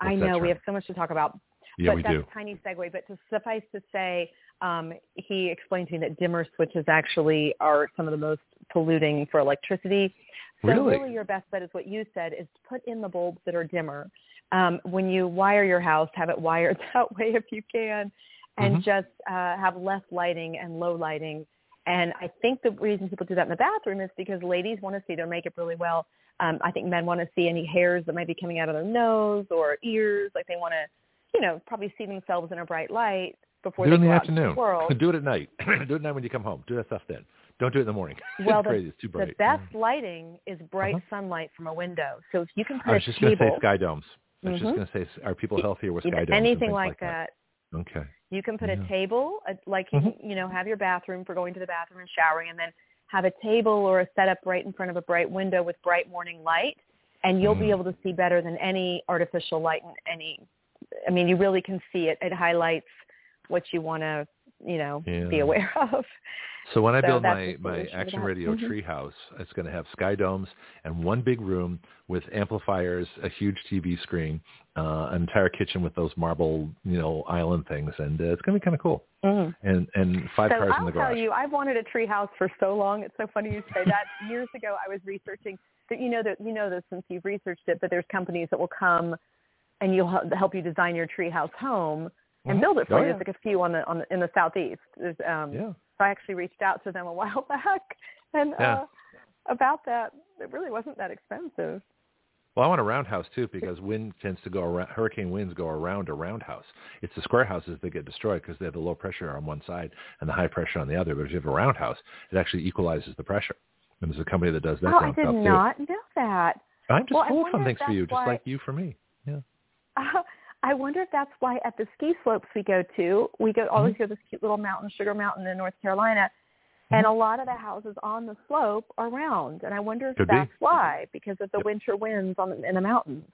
I know we have so much to talk about. Yeah, but we that's do. a tiny segue. But to suffice to say, um, he explained to me that dimmer switches actually are some of the most polluting for electricity. So Really? your best bet is what you said is to put in the bulbs that are dimmer. Um, when you wire your house, have it (laughs) wired that way if you can, and Mhm. just uh, have less lighting and low lighting. And I think the reason people do that in the bathroom is because ladies want to see their makeup really well. Um, I think men want to see any hairs that might be coming out of their nose or ears. Like they want to, you know, probably see themselves in a bright light before do it they in go the afternoon. the world. (laughs) do it at night. (clears throat) do it at night when you come home. Do that stuff then. Don't do it in the morning. (laughs) Well, it's the- crazy. It's too bright. The best lighting is bright Uh-huh. sunlight from a window. So if you can put I was just going to say sky domes. I was just Mhm. going to say, are people healthier with sky domes? and anything things like that? that. Okay. You can put Yeah. a table, a, like Mhm. you know, have your bathroom for going to the bathroom and showering, and then have a table or a setup right in front of a bright window with bright morning light, and you'll be Mhm. able to see better than any artificial light and any. I mean, you really can see it. It highlights what you want to, you know, be aware (laughs) of. So when I So build my, my Action. Radio Mhm. treehouse, it's going to have sky domes and one big room with amplifiers, a huge TV screen, uh, an entire kitchen with those marble, you know, island things, and uh, it's going to be kind of cool. Mhm. And and five so cars I'll in the garage. I'll tell you, I've wanted a tree house for so long. It's so funny you say that. (laughs) Years ago, I was researching that you know that you know this since you've researched it, but there's companies that will come and you'll hel- help you design your tree house home and Mhm. build it for Oh, you. yeah. There's like a few on the on the, in the southeast. There's um Yeah. So I actually reached out to them a (laughs) while back and Yeah. uh about that. It really wasn't that expensive. Well, I want a roundhouse too because wind tends to go around. Hurricane winds go around a roundhouse. It's the square houses that get destroyed because they have the low pressure on one side and the high pressure on the other. But if you have a roundhouse, it actually equalizes the pressure. And there's a company that does that oh, I did south too. not know that. I'm just Well, I full of wonder fun if things for you, just why- like you for me. Yeah. (laughs) Uh, I wonder if that's why at the ski slopes we go to, we go always Mm-hmm. go to this cute little mountain, Sugar Mountain in North Carolina, and a lot of the houses on the slope are round. And I wonder if Could be. that's why, because of the Yep. winter winds on the, in the mountains.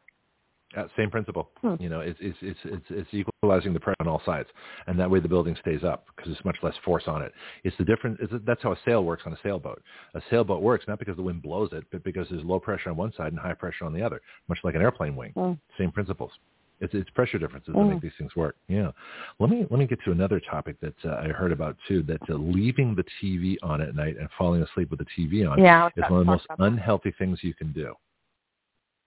Uh, same principle. Hmm. You know, it's, it's it's it's it's equalizing the pressure on all sides, and that way the building stays up because there's much less force on it. It's the different. It's, that's how a sail works on a sailboat. A sailboat works not because the wind blows it, but because there's low pressure on one side and high pressure on the other, much like an airplane wing. Hmm. Same principles. It's it's pressure differences that Mm. make these things work. Yeah. Let me let me get to another topic that uh, I heard about too. That uh, leaving the TV on at night and falling asleep with the TV on Yeah, is one of the most that. unhealthy things you can do.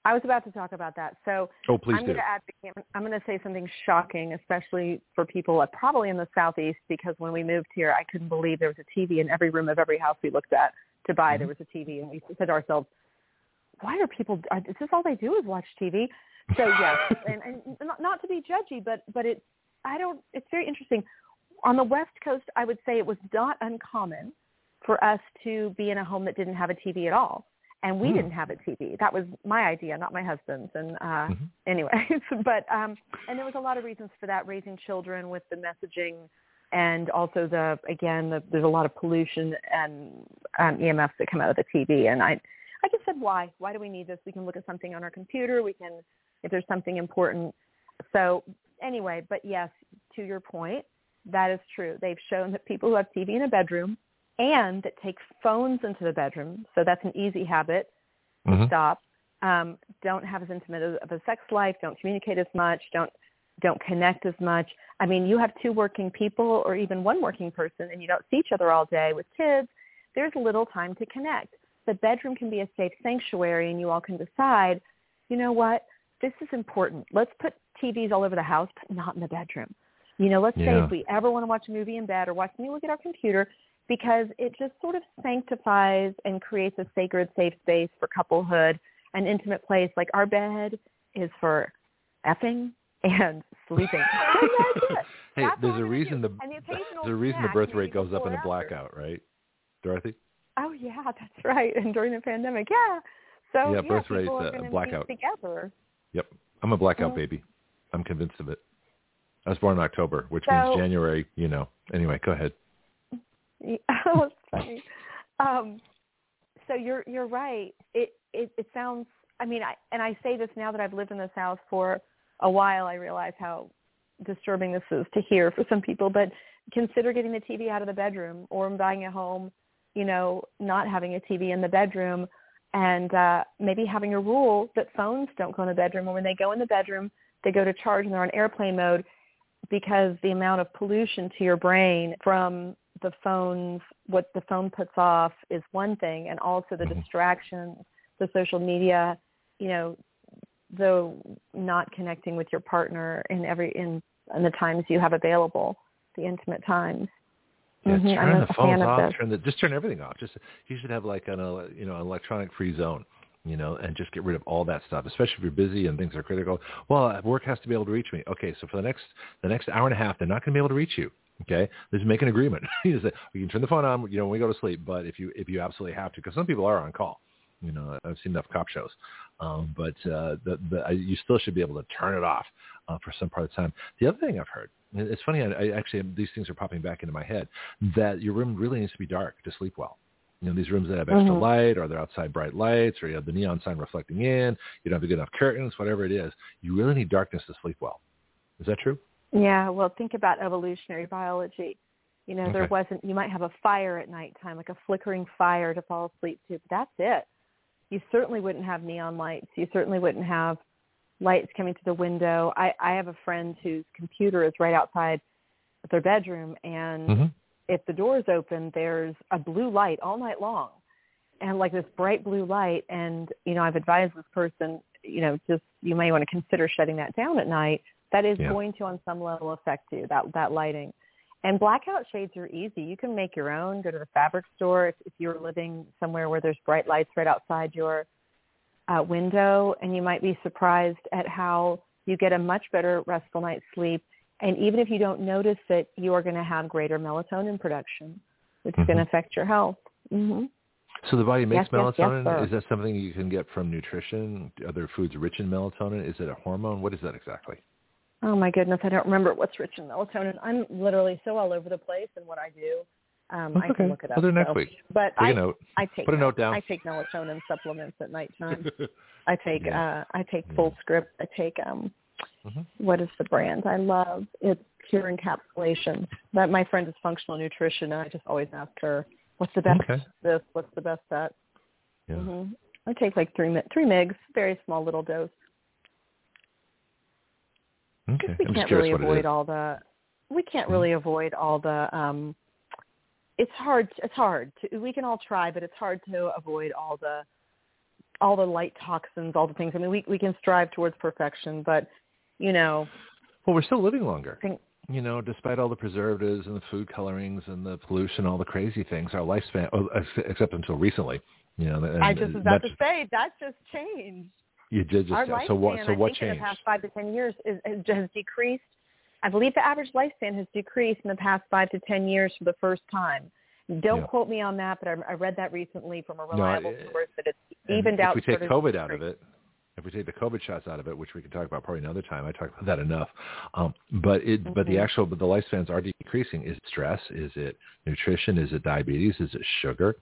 I was about to talk about that. So Oh, please I'm going to advocate. I'm going to say something shocking, especially for people probably in the southeast, because when we moved here, I couldn't believe there was a TV in every room of every house we looked at to buy. There was a TV, and we said to ourselves, "Why are people? Are, is this all they do is watch TV?" So (laughs) yes, and, and not, not to be judgy, but but it, I don't. It's very interesting. On the West Coast, I would say it was not uncommon for us to be in a home that didn't have a TV at all and we Hmm. didn't have a TV. That was my idea, not my husband's. And uh, Mhm. anyways, (laughs) but um, and there was a lot of reasons for that, raising children with the messaging, and also the again, the, there's a lot of pollution and um, EMFs that come out of the TV. And I, I just said, why? Why do we need this? We can look at something on our computer. We can, if there's something important. So anyway, but yes, to your point, that is true. They've shown that people who have TV in a bedroom and that take phones into the bedroom, so that's an easy habit to Mhm. stop. Um, don't have as intimate of a sex life. Don't communicate as much. Don't don't connect as much. I mean, you have two working people or even one working person, and you don't see each other all day with kids. There's little time to connect. The bedroom can be a safe sanctuary, and you all can decide, you know what, this is important. Let's put TVs all over the house, but not in the bedroom. You know, let's say if we ever want to watch a movie in bed or watch me look at our computer, because it just sort of sanctifies and creates a sacred, safe space for couplehood, an intimate place. Like our bed is for effing and sleeping. (laughs) So that's it. hey, there's a reason the do. The there's a reason the birth rate goes up in a blackout, right, Dorothy? Oh yeah, that's right. (laughs) And during the pandemic, yeah. So Yeah, birth rate's are a blackout. together. Yep. I'm a blackout Mhm. baby. I'm convinced of it. I was born in October, which So- means January, you know. Anyway, go ahead. Yeah, (laughs) that's funny. Um, so you're you're right. It, it it sounds. I mean, I and I say this now that I've lived in this house for a while. I realize how disturbing this is to hear for some people. But consider getting the TV out of the bedroom, or buying a home. You know, not having a TV in the bedroom, and uh, maybe having a rule that phones don't go in the bedroom. Or when they go in the bedroom, they go to charge and they're on airplane mode because the amount of pollution to your brain from the phones, what the phone puts off is one thing, and also the Mhm. distractions, the social media, you know, the not connecting with your partner in every in, in the times you have available, the intimate times. Yeah, Mhm, I'm turn the phones of off. this. Turn the just turn everything off. Just you should have like an you know an electronic free zone, you know, and just get rid of all that stuff. Especially if you're busy and things are critical. Well, work has to be able to reach me. Okay, so for the next the next hour and a half, they're not going to be able to reach you. Okay, let's make an agreement. (laughs) you say you can turn the phone on, you know, when we go to sleep, but if you if you absolutely have to, because some people are on call. You know, I've seen enough cop shows, um, but uh, the, the, you still should be able to turn it off uh, for some part of the time. The other thing I've heard, it's funny, I, I actually these things are popping back into my head, that your room really needs to be dark to sleep well. You know, these rooms that have extra Mhm. light, or they're outside bright lights, or you have the neon sign reflecting in, you don't have good enough curtains, whatever it is. You really need darkness to sleep well. Is that true? Yeah, well, think about evolutionary biology. You know, there Okay. wasn't. You might have a fire at nighttime, like a flickering fire to fall asleep to. But that's it. You certainly wouldn't have neon lights. You certainly wouldn't have lights coming to the window. I, I have a friend whose computer is right outside their bedroom, and Mm-hmm. if the door is open, there's a blue light all night long, and like this bright blue light. And you know, I've advised this person, you know, just you may want to consider shutting that down at night. That is Yeah. going to, on some level, affect you. That that lighting. And blackout shades are easy. You can make your own. Go to the fabric store if, if you're living somewhere where there's bright lights right outside your uh, window, and you might be surprised at how you get a much better restful night's sleep. And even if you don't notice it, you are going to have greater melatonin production, which is going to affect your health. hmm So the body makes Yes, yes, yes, melatonin. is that something you can get from nutrition? Other foods rich in melatonin? Is it a hormone? What is that exactly? Oh my goodness, I don't remember what's rich in melatonin. I'm literally so all over the place in what I do. Um, That's I okay. can look it up. We'll next so- week. But Take I, a note. I take Put a note down. I take melatonin supplements at nighttime. (laughs) I take Yeah. uh I take Yeah. Fullscript. I take um Mhm. what is the brand I love? It's Pure Encapsulation. That my friend is functional nutrition and I just always ask her, What's the best Okay. this, what's the best that? Yeah. hmm I take like three three migs, very small little dose. Okay. we I'm can't really avoid all the we can't Mhm. really avoid all the um it's hard it's hard to we can all try but it's hard to avoid all the all the light toxins all the things i mean we we can strive towards perfection but you know Well, we're still living longer. think You know, despite all the preservatives and the food colorings and the pollution, all the crazy things, our lifespan, oh, ex- except until recently, you know. And i just was about to say that just changed You did just our so what? lifespan, So I what think in the past five to ten years is, is, has decreased. I believe the average lifespan has decreased in the past five to ten years for the first time. Don't Yeah. quote me on that, but I, I read that recently from a No, I- reliable source that it's evened out. if we take COVID out of it, if we take the COVID shots out of it, which we can talk about probably another time, I talked about that enough. Um, but it, but the Mhm. actual, but the lifespans are decreasing. Is it stress? Is it nutrition? Is it diabetes? Is it sugar?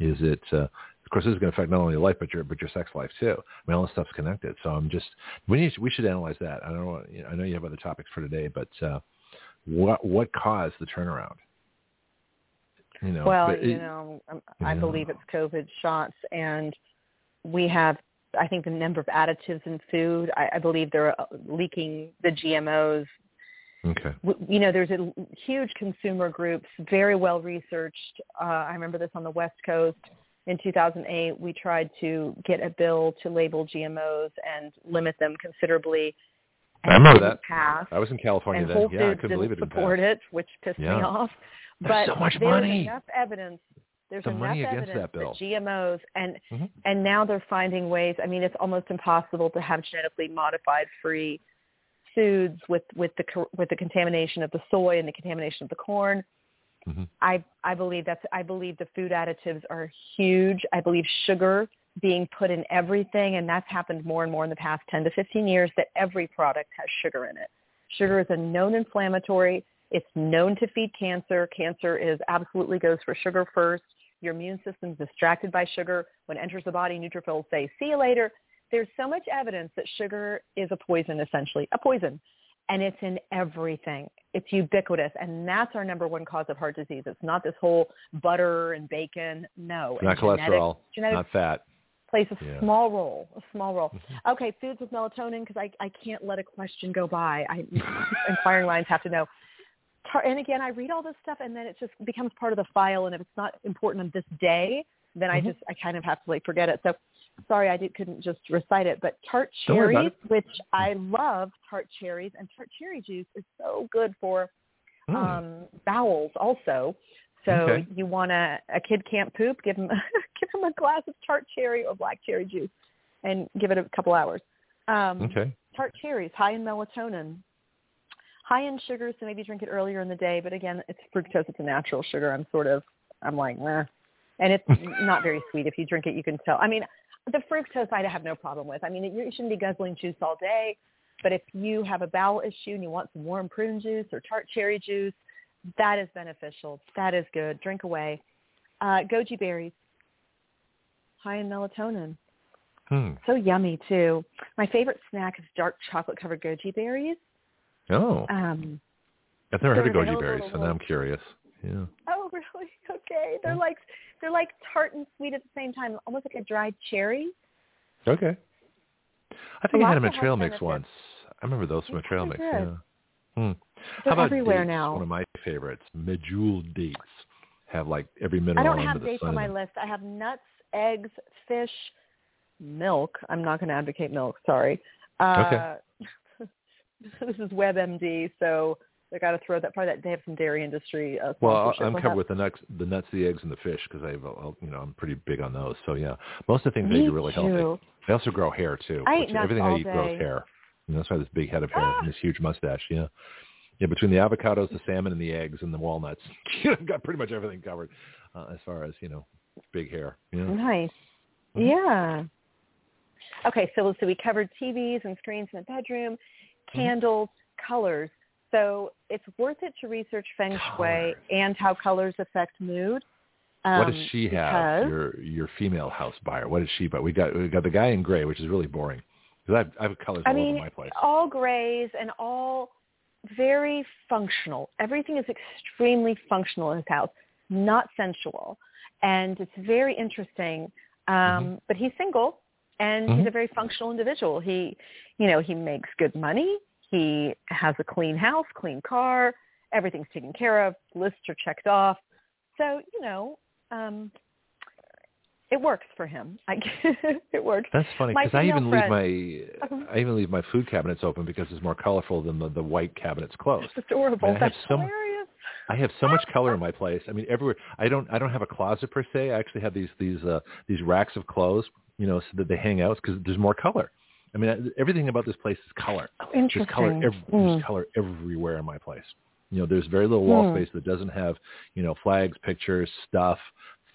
Is it? Uh, of course, this is going to affect not only your life, but your but your sex life too. I mean, all this stuff's connected. So I'm just we need we should analyze that. I don't know. you know, I know you have other topics for today, but uh, what what caused the turnaround? You know, well, but you know, um, I Yeah. believe it's COVID shots, and we have. I think the number of additives in food. I, I believe they're uh, leaking the GMOs okay. you know, there's a huge consumer groups, very well researched. Uh, I remember this on the West Coast in 2008. We tried to get a bill to label GMOs and limit them considerably. I remember that. Passed, I was in California and then. Whole yeah, I couldn't believe it. support it, which pissed Yeah. me off. There's But so much there's money. enough evidence. There's The enough money against evidence that bill. GMOs and Mhm. and now they're finding ways. I mean, it's almost impossible to have genetically modified free foods with with the with the contamination of the soy and the contamination of the corn. Mhm. I I believe that's I believe the food additives are huge. I believe sugar being put in everything, and that's happened more and more in the past 10 to 15 years. That every product has sugar in it. Sugar is a known inflammatory. It's known to feed cancer. Cancer is absolutely goes for sugar first. Your immune system's distracted by sugar. When it enters the body, neutrophils say, see you later. There's so much evidence that sugar is a poison, essentially, a poison. And it's in everything. It's ubiquitous. And that's our number one cause of heart disease. It's not this whole butter and bacon. No. Not cholesterol, genetics not fat. plays a Yeah. small role, a small role. Mhm. Okay, foods with melatonin because I, I can't let a question go by. I (laughs) inquiring lines have to know. Tar- And again, I read all this stuff and then it just becomes part of the file. And if it's not important on this day, then I Mhm. just I kind of have to like forget it. So sorry, I did, couldn't just recite it. But tart Don't worry about cherries, which I love tart cherries, and tart cherry juice is so good for Mm. um, bowels also. So Okay. you want to a kid can't poop, give him (laughs) give him a glass of tart cherry or black cherry juice, and give it a couple hours. Um, okay. Tart cherries high in melatonin, high in sugar, so maybe drink it earlier in the day. But again, it's fructose; it's a natural sugar. I'm sort of I'm like, Meh. and it's (laughs) not very sweet. If you drink it, you can tell. I mean, the fructose I have no problem with. I mean, you shouldn't be guzzling juice all day. But if you have a bowel issue and you want some warm prune juice or tart cherry juice, that is beneficial. That is good. Drink away. Uh, goji berries, high in melatonin. Hmm. So yummy too. My favorite snack is dark chocolate covered goji berries. Oh, Um, I've never heard of goji berries, so now I'm curious. Yeah. oh (laughs) really? Okay. They're like they're like tart and sweet at the same time, almost like a dried cherry. Okay. I think I had them in trail mix once. I remember those from a trail mix. good. Yeah. Hmm. They're How about everywhere dates? now. One of my favorites, medjool dates, have like every mineral I don't have dates sun on my list. I have nuts, eggs, fish, milk. I'm not going to advocate milk. Sorry. Uh, (laughs) this is WebMD, so they got to throw that part. That they have some dairy industry. Uh, Well. I'm covered have- with the nuts, the nuts, the eggs, and the fish because I, have, a- you know, I'm pretty big on those. So yeah, most of the things Me eat are really healthy. too. They also grow hair too. I eat which everything I eat grows hair. Know, that's why this big head of hair Ah! (gasps) and this huge mustache. Yeah, yeah. Between the avocados, the salmon, and the eggs, and the walnuts, (laughs) you know, I've got pretty much everything covered uh, as far as you know, big hair. Yeah. Nice. Mhm. Yeah. Okay, so so we covered TVs and screens in the bedroom, Mm-hmm. candles, colors. So it's worth it to research feng shui and how colors affect mood. what does um, she have? Your your female house buyer. What does she buy? We got we got the guy in gray, which is really boring. Because I have, I have colors I all mean, over my place. all grays and all very functional. Everything is extremely functional in his house, not sensual. And it's very interesting. Um, Mm-hmm. But he's single and he's a very functional individual. He, you know, he makes good money. He has a clean house, clean car, everything's taken care of, lists are checked off. So, you know, um it works for him. I (laughs) it works. That's funny because I even female leave my I even leave my food cabinets open because it's more colorful than the, the white cabinets closed. (laughs) It's adorable. I have That's hilarious. I have so much color in my (laughs) place. I mean, everywhere. I don't. I don't have a closet per se. I actually have these these uh, these racks of clothes, you know, so that they hang out because there's more color. I mean, everything about this place is color. Oh, There's interesting. color. Ev- Mm. There's color everywhere in my place. You know, there's very little wall Hmm. space that doesn't have, you know, flags, pictures, stuff,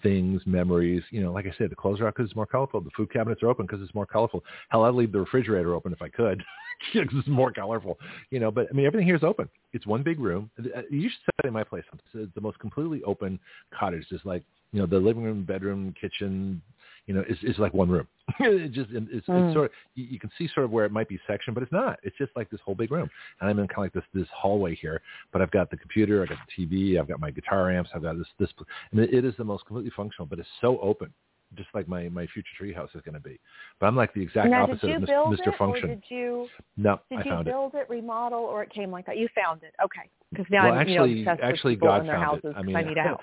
things, memories. You know, like I said, the clothes are out because it's more colorful. The food cabinets are open because it's more colorful. Hell, I'd leave the refrigerator open if I could (laughs) because it's more colorful. You know, but I mean, everything here is open. It's one big room. Uh, You should set it in my place. It's the most completely open cottage. Just like you know, the living room, bedroom, kitchen, you know, is is like one room. (laughs) it just it's, it's Mm. sort of you, you can see sort of where it might be sectioned, but it's not. It's just like this whole big room, and I'm in kind of like this this hallway here. But I've got the computer, I've got the TV, I've got my guitar amps, I've got this this, and it, it is the most completely functional, but it's so open, just like my my future treehouse is going to be. But I'm like the exact now, opposite of build Mr. Function. did you no, did I you found it. build it, remodel, or it came like that? You found it. Okay. Because now well, I'm actually, you know, actually, God found houses it. I mean, I need a (laughs) house.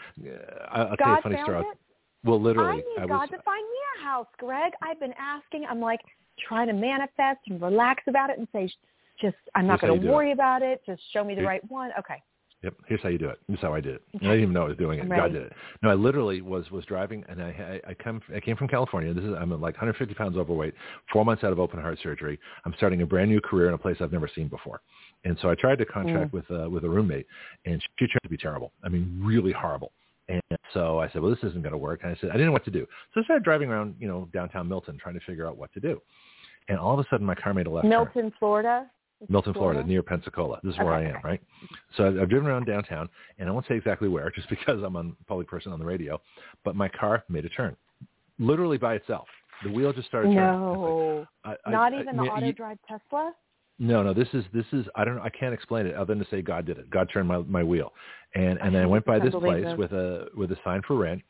I, I'll tell you a funny story. it? Well, literally, I I need was. God to find me a house, Greg. I've been asking. I'm like trying to manifest and relax about it and say, just I'm not going to do it. worry about it. Just show me the Here- right one. Okay. Yep. Here's how you do it. This is how I did it. And I didn't even know I was doing it. I'm God ready. did it. No, I literally was was driving, and I I, I come I came from California. This is I'm like 150 pounds overweight, four months out of open heart surgery. I'm starting a brand new career in a place I've never seen before, and so I tried to contract with uh, with a roommate, and she turned to be terrible. I mean, really horrible. And so I said, well, this isn't going to work. And I said, I didn't know what to do. So I started driving around, you know, downtown Milton, trying to figure out what to do. And all of a sudden, my car made a left turn. Milton, Florida. Is Milton, Florida, near Pensacola. This is where I am, right? So I've, I've driven around downtown, and I won't say exactly where, (laughs) just because I'm a public person on the radio. But my car made a turn, literally by itself. The wheel just started turning. No, I, not I- even I the auto drive Tesla. No, no. This is this is I don't. I can't explain it other than to say God did it. God turned my my wheel, and and then I went by this place this. with a with a sign for rent,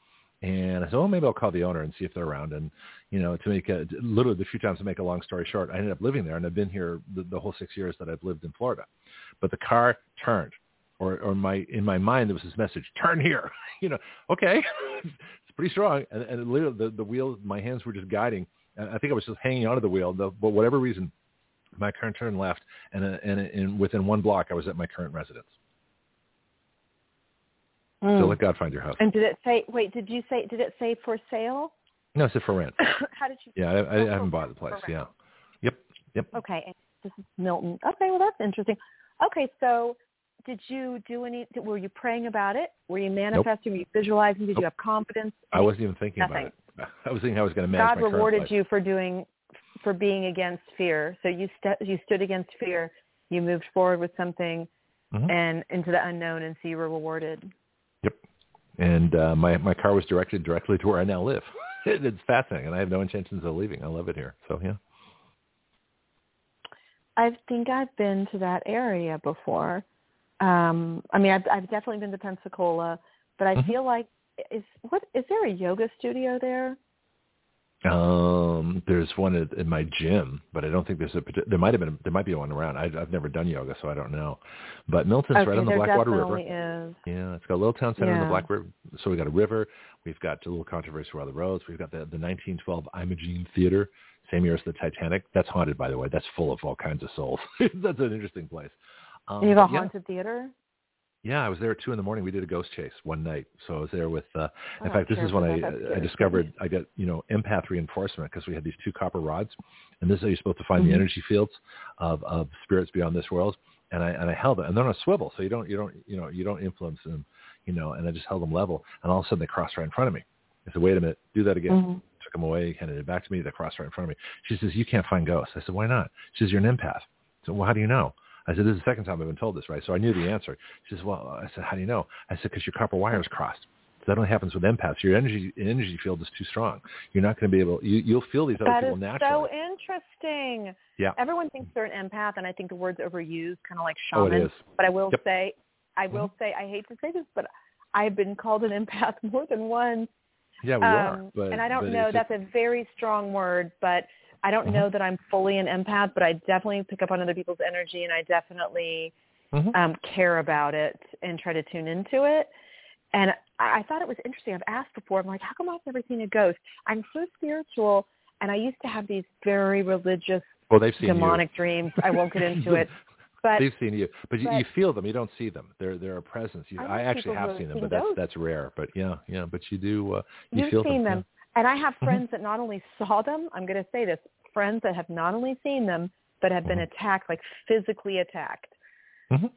and I said, oh, maybe I'll call the owner and see if they're around. And you know, to make a literally the few times to make a long story short, I ended up living there, and I've been here the, the whole six years that I've lived in Florida. But the car turned, or or my in my mind there was this message: turn here. (laughs) you know, okay, (laughs) it's pretty strong, and and literally the the wheel, my hands were just guiding. And I think I was just hanging onto the wheel, the, but whatever reason, my car turned left, and uh, and, and within one block, I was at my current residence. So Mm. let God find your house. And did it say? Wait, did you say? Did it say for sale? No, it said for rent. (coughs) How did you? Yeah, I, I, I Oh, haven't bought the place. Yeah. Yep. Yep. Okay, this is Milton. Okay, well that's interesting. Okay, so did you do any? Were you praying about it? Were you manifesting? Were you visualizing? Did Nope. you have confidence? I wasn't even thinking Nothing. about it. (laughs) I was thinking I was going to manage God rewarded you for doing, for being against fear. So you st- you stood against fear. You moved forward with something, Mhm. and into the unknown, and so you were rewarded. Yep. And uh, my my car was directed directly to where I now live. (laughs) it's fascinating, and I have no intentions of leaving. I love it here. So yeah. I think I've been to that area before. Um, I mean, I've, I've definitely been to Pensacola, but I Mhm. feel like is what is there a yoga studio there? Um, there's one at, in my gym, but I don't think there's a. There might have been. There might be one around. I, I've never done yoga, so I don't know. But Milton's okay, right on the Blackwater River. is. Yeah, it's got a little town center in the Black River. So we got a river. We've got a little controversy around the roads. We've got the, the 1912 Imogene Theater, same year as the Titanic. That's haunted, by the way. That's full of all kinds of souls. (laughs) That's an interesting place. Um, you have a yeah. haunted theater? Yeah, I was there at two in the morning. We did a ghost chase one night. So I was there with. Uh, Oh, in fact, this is when. I I discovered I got you know empath reinforcement because we had these two copper rods, and this is how you're supposed to find Mhm. the energy fields of of spirits beyond this world. And I and I held it, and they're on a swivel, so you don't you don't you know you don't influence them, you know. And I just held them level, and all of a sudden they crossed right in front of me. I said, "Wait a minute, do that again." Mhm. Took them away, handed it back to me. They crossed right in front of me. She says, "You can't find ghosts." I said, "Why not?" She says, "You're an empath." I said, "Well, how do you know?" I said, this is the second time I've been told this, right? So I knew the answer. She says, well, I said, how do you know? I said, because your copper wire is crossed. So that only happens with empaths. Your energy energy field is too strong. You're not going to be able. You, you'll feel these other That people is naturally. so interesting. Yeah. Everyone thinks they're an empath, and I think the word's overused, kind of like shaman. oh, it is. But I will Yep. say, I will say, I hate to say this, but I've been called an empath (laughs) more than once. Yeah, we are. Um, But, and I don't know. That's a very strong word, but I don't Mhm. know that I'm fully an empath, but I definitely pick up on other people's energy, and I definitely Mhm. um, care about it and try to tune into it. And I, I thought it was interesting. I've asked before. I'm like, how come I've never seen a ghost? I'm so spiritual, and I used to have these very religious, Well, they've seen demonic dreams. I won't get into it, (laughs) but They've seen you, but, you, but- you feel them. You don't see them. They're they're a presence. You, I I, actually have seen them, but that's that's rare. But yeah, yeah. But you do. Uh, you you've feel seen them. them. And I have Mhm. friends that not only saw them, I'm going to say this, friends that have not only seen them, but have been Mhm. attacked, like physically attacked. Yeah. hmm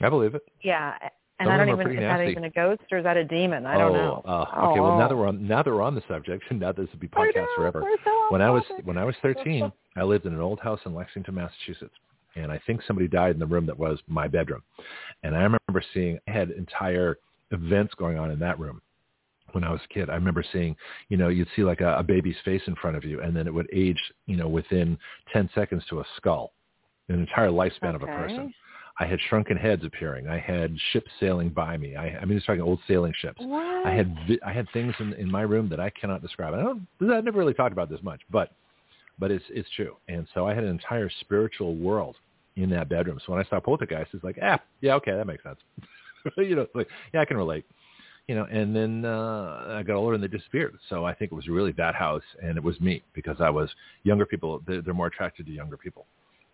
I believe it. Yeah. And Some I don't even, pretty is that even a ghost or is that a demon? I don't oh, know. Uh, okay. Well, now Oh. that we're on now that we're on the subject, (laughs) now this will be podcast know, forever. so when I was topic. when I was 13, I lived in an old house in Lexington, Massachusetts, and I think somebody died in the room that was my bedroom. And I remember seeing I had entire events going on in that room when I was a kid. I remember seeing, you know, you'd see like a, a baby's face in front of you, and then it would age, you know, within 10 seconds to a skull, an entire lifespan of a person. I had shrunken heads appearing. I had ships sailing by me. I, I mean, it's talking old sailing ships. What? I had vi- I had things in, in my room that I cannot describe. I don't I never really talked about this much, but but it's it's true. And so I had an entire spiritual world in that bedroom. So when I saw poltergeist, it's like, ah, yeah, okay, that makes sense. (laughs) you know, like yeah, I can relate. You know, and then uh, I got older and they disappeared. So I think it was really that house and it was me because I was younger people. They're, they're more attracted to younger people.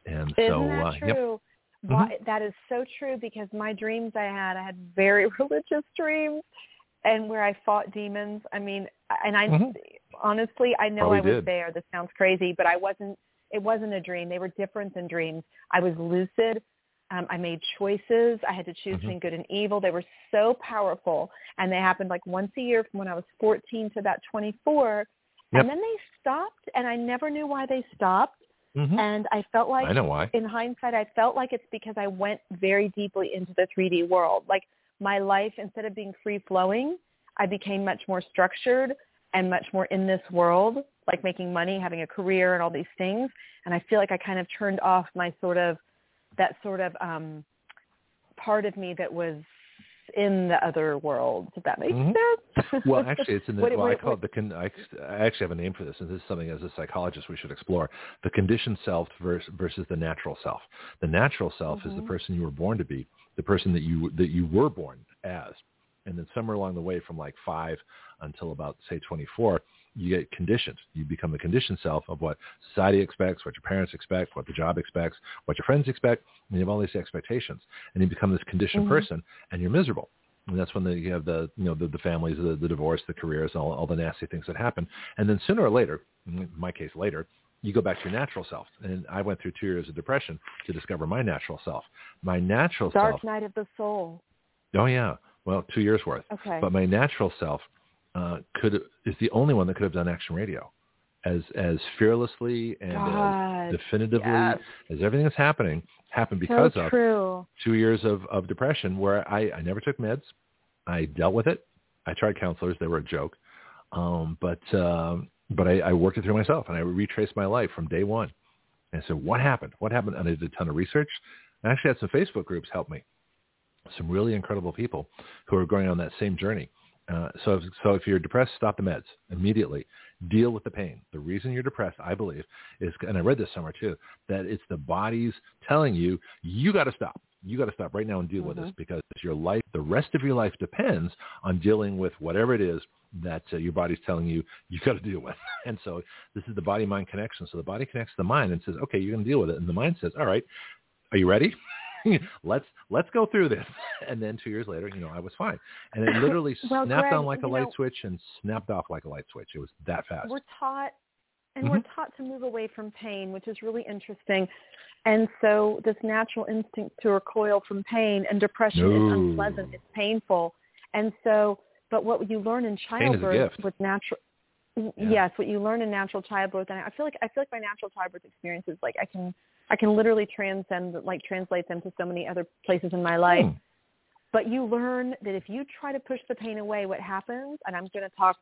And Isn't so that uh, true? yep. Mm-hmm. Why, that is so true because my dreams I had, I had very (laughs) religious dreams and where I fought demons. I mean, and I Mhm. honestly, I know Probably I was did. there. This sounds crazy, but I wasn't, it wasn't a dream. They were different than dreams. I was lucid. Um, I made choices. I had to choose Mhm. between good and evil. They were so powerful and they happened like once a year from when I was 14 to about 24. Yep. And then they stopped and I never knew why they stopped. Mhm. And I felt like I know why. in hindsight, I felt like it's because I went very deeply into the 3D world. Like my life, instead of being free flowing, I became much more structured and much more in this world, like making money, having a career and all these things. And I feel like I kind of turned off my sort of, that sort of um, part of me that was in the other world. Does that makes Mhm. sense. well, actually, it's in (laughs) the. What- well, I what- call it the. Con, I, I actually have a name for this, and this is something as a psychologist we should explore: the conditioned self versus, versus the natural self. The natural self is the Mhm. person you were born to be, the person that you that you were born as, and then somewhere along the way, from like five until about say 24, you get conditioned. You become the conditioned self of what society expects, what your parents expect, what the job expects, what your friends expect, and you have all these expectations, and you become this conditioned Mhm. person, and you're miserable. And that's when the, you have the, you know, the, the families, the, the divorce, the careers, all, all the nasty things that happen. And then sooner or later, in my case later, you go back to your natural self. And I went through two years of depression to discover my natural self. My natural Dark self, Dark night of the soul. oh yeah, well, two years worth. Okay. But my natural self uh, could is the only one that could have done action radio as as fearlessly and God, as definitively yes. as everything that's happening happened because so of two years of, of depression where I, I never took meds. I dealt with it. I tried counselors. They were a joke. Um, but um, but I, I worked it through myself, and I retraced my life from day one. And I said, what happened? What happened? And I did a ton of research. I actually had some Facebook groups help me. Some really incredible people who are going on that same journey. Uh, so, if, so if you're depressed, stop the meds immediately. Deal with the pain. The reason you're depressed, I believe, is, and I read this somewhere too, that it's the body's telling you, you got to stop. You got to stop right now and deal with this because your life, the rest of your life depends on dealing with whatever it is that uh, your body's telling you you got to deal with. (laughs) And so this is the body-mind connection. So the body connects to the mind and says, okay, you're going to deal with it. And the mind says, all right, are you ready? (laughs) let's let's go through this. (laughs) And then two years later, you know, I was fine. And it literally (laughs) Well, snapped Greg, on like a light know- switch and snapped off like a light switch. It was that fast. we're taught and Mhm. we're taught to move away from pain which is really interesting and so this natural instinct to recoil from pain and depression No. is unpleasant it's painful and so but what you learn in is childbirth with natural Yeah. yes what you learn in natural childbirth and i feel like i feel like my natural childbirth experiences like i can i can literally transcend like translate them to so many other places in my life Hmm. but you learn that if you try to push the pain away, what happens, and I'm going to talk,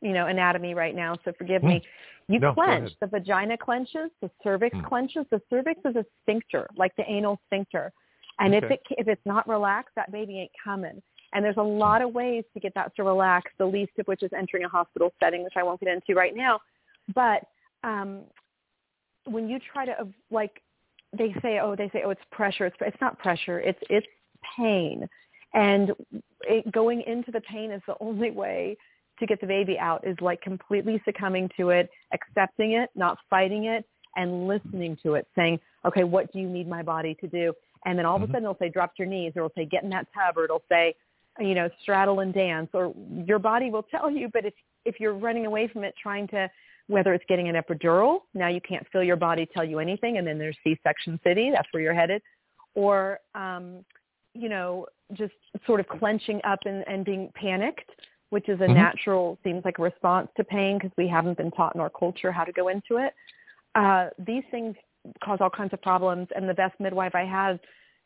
you know, anatomy right now, so forgive me. You Hmm. No, clench. The vagina clenches. The cervix Hmm. clenches. The cervix is a sphincter, like the anal sphincter. And if it if it's not relaxed, that baby ain't coming. And there's a lot of ways to get that to relax. The least of which is entering a hospital setting, which I won't get into right now. But um, when you try to like they say oh they say oh it's pressure. It's it's not pressure. It's it's pain. And it, going into the pain is the (laughs) only way to get the baby out is like completely succumbing to it accepting it not fighting it and listening to it saying okay what do you need my body to do? And then all of Mm-hmm. a sudden it'll say drop your knees or it'll say get in that tub or it'll say you know straddle and dance or your body will tell you but if if you're running away from it trying to whether it's getting an epidural, now you can't feel your body tell you anything, and then there's C-section city, that's where you're headed, or um, you know, just sort of clenching up and, and being panicked, which is a Mhm. natural, seems like a response to pain because we haven't been taught in our culture how to go into it. Uh, these things cause all kinds of problems, and the best midwife I had,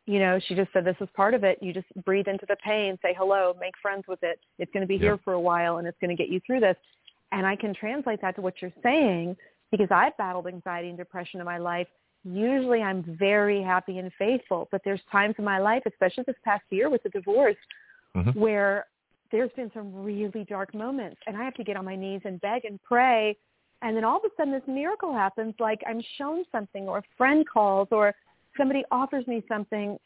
you know, she just said this is part of it. You just breathe into the pain, say hello, make friends with it. It's going to be Yeah. here for a while, and it's going to get you through this and I can translate that to what you're saying because I've battled anxiety and depression in my life. Usually I'm very happy and faithful, but there's times in my life, especially this past year with the divorce, Mhm. where there's been some really dark moments and I have to get on my knees and beg and pray. And then all of a sudden this miracle happens, like I'm shown something or a friend calls or somebody offers me something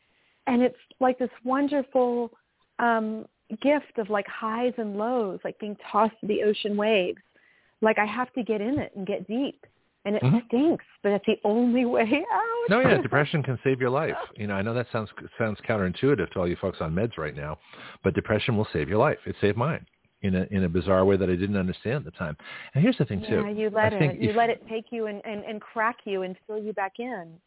and it's like this wonderful um gift of like highs and lows, like being tossed to the ocean waves. Like I have to get in it and get deep. And it Mhm. stinks, but it's the only (laughs) way out. No, yeah, depression can save your life. You know, I know that sounds sounds counterintuitive to all you folks on meds right now, but depression will save your life. It saved mine in a in a bizarre way that I didn't understand at the time. And here's the thing too. Yeah, you let I it. You if- let it take you and, and, and crack you and fill you back in.